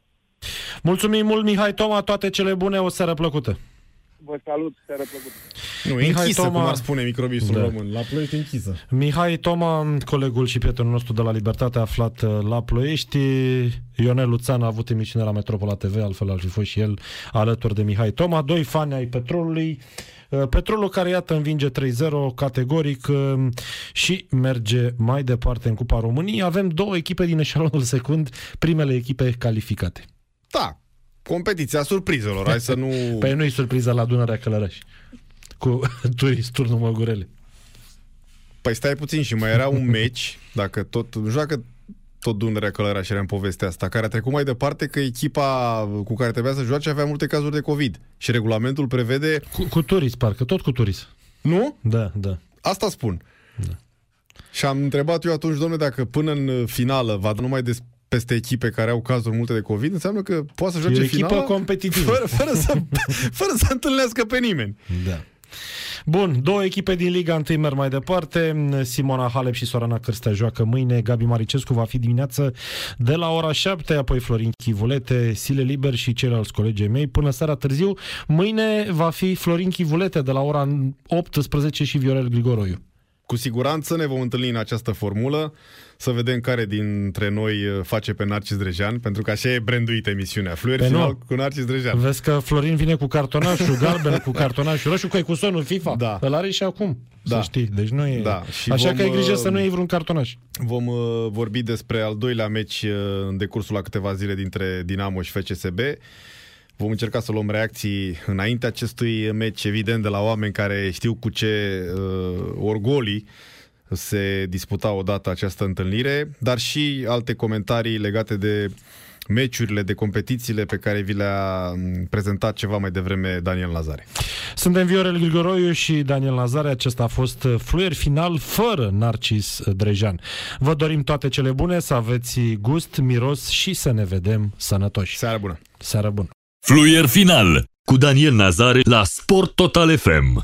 Mulțumim mult, Mihai Toma, toate cele bune, o seară plăcută! Vă salut, seara plăcută. Nu, Mihai închisă, Toma- cum ar spune microbisul Da. român. La Ploiești închisă. Mihai Toma, colegul și prietenul nostru de la Libertate, aflat uh, la Ploiești. Ionel Luțan a avut emisiune la Metropola TV, altfel ar fi fost și el alături de Mihai Toma. Doi fani ai Petrolului. Uh, Petrolul care, iată, învinge 3-0 categoric uh, și merge mai departe în Cupa României. Avem două echipe din eșalonul secund, primele echipe calificate. Da, competiția surprizelor. Hai să nu... Păi nu-i surpriză la Dunărea Călăraș cu turist turnul Măgurele. Păi stai puțin și mai era un meci, dacă tot joacă tot Dunărea Călăraș era în povestea asta, care a trecut mai departe că echipa cu care trebuia să joace avea multe cazuri de COVID. Și regulamentul prevede... Cu, cu turist, parcă, tot cu turist. Nu? Da, da. Asta spun. Da. Și am întrebat eu atunci, domnule, dacă până în finală va da numai de peste echipe care au cazuri multe de COVID, înseamnă că poate să E joace o echipă finala competitivă. fără, fără, să, fără să întâlnească pe nimeni. Da. Bun, două echipe din Liga 1 merg mai departe. Simona Halep și Sorana Cârstea joacă mâine. Gabi Maricescu va fi dimineață de la ora 7, apoi Florin Chivulete, Sile Liber și ceilalți colegii mei până seara târziu. Mâine va fi Florin Chivulete de la ora 18 și Viorel Grigoroiu. Cu siguranță ne vom întâlni în această formulă să vedem care dintre noi uh, face pe Narcis Drejan, pentru că așa e branduită emisiunea. Fluier Pe final nu. cu Narcis Drejan. Vezi că Florin vine cu cartonașul galben, cu cartonașul roșu, cu cu sonul FIFA. Da. Îl are și acum, Da. să știi. Deci nu e... Da, și Așa vom, că ai grijă să uh, nu iei vreun cartonaș. Vom uh, vorbi despre al doilea meci uh, în decursul la câteva zile dintre Dinamo și FCSB. Vom încerca să luăm reacții înainte acestui meci, evident, de la oameni care știu cu ce uh, orgolii se disputa odată această întâlnire, dar și alte comentarii legate de meciurile, de competițiile pe care vi le-a m, prezentat ceva mai devreme Daniel Lazare. Suntem Viorel Grigoroiu și Daniel Nazare. Acesta a fost fluier final fără Narcis Drejan. Vă dorim toate cele bune, să aveți gust, miros și să ne vedem sănătoși. Seară bună! Seară bună! Fluier final cu Daniel Nazare la Sport Total FM.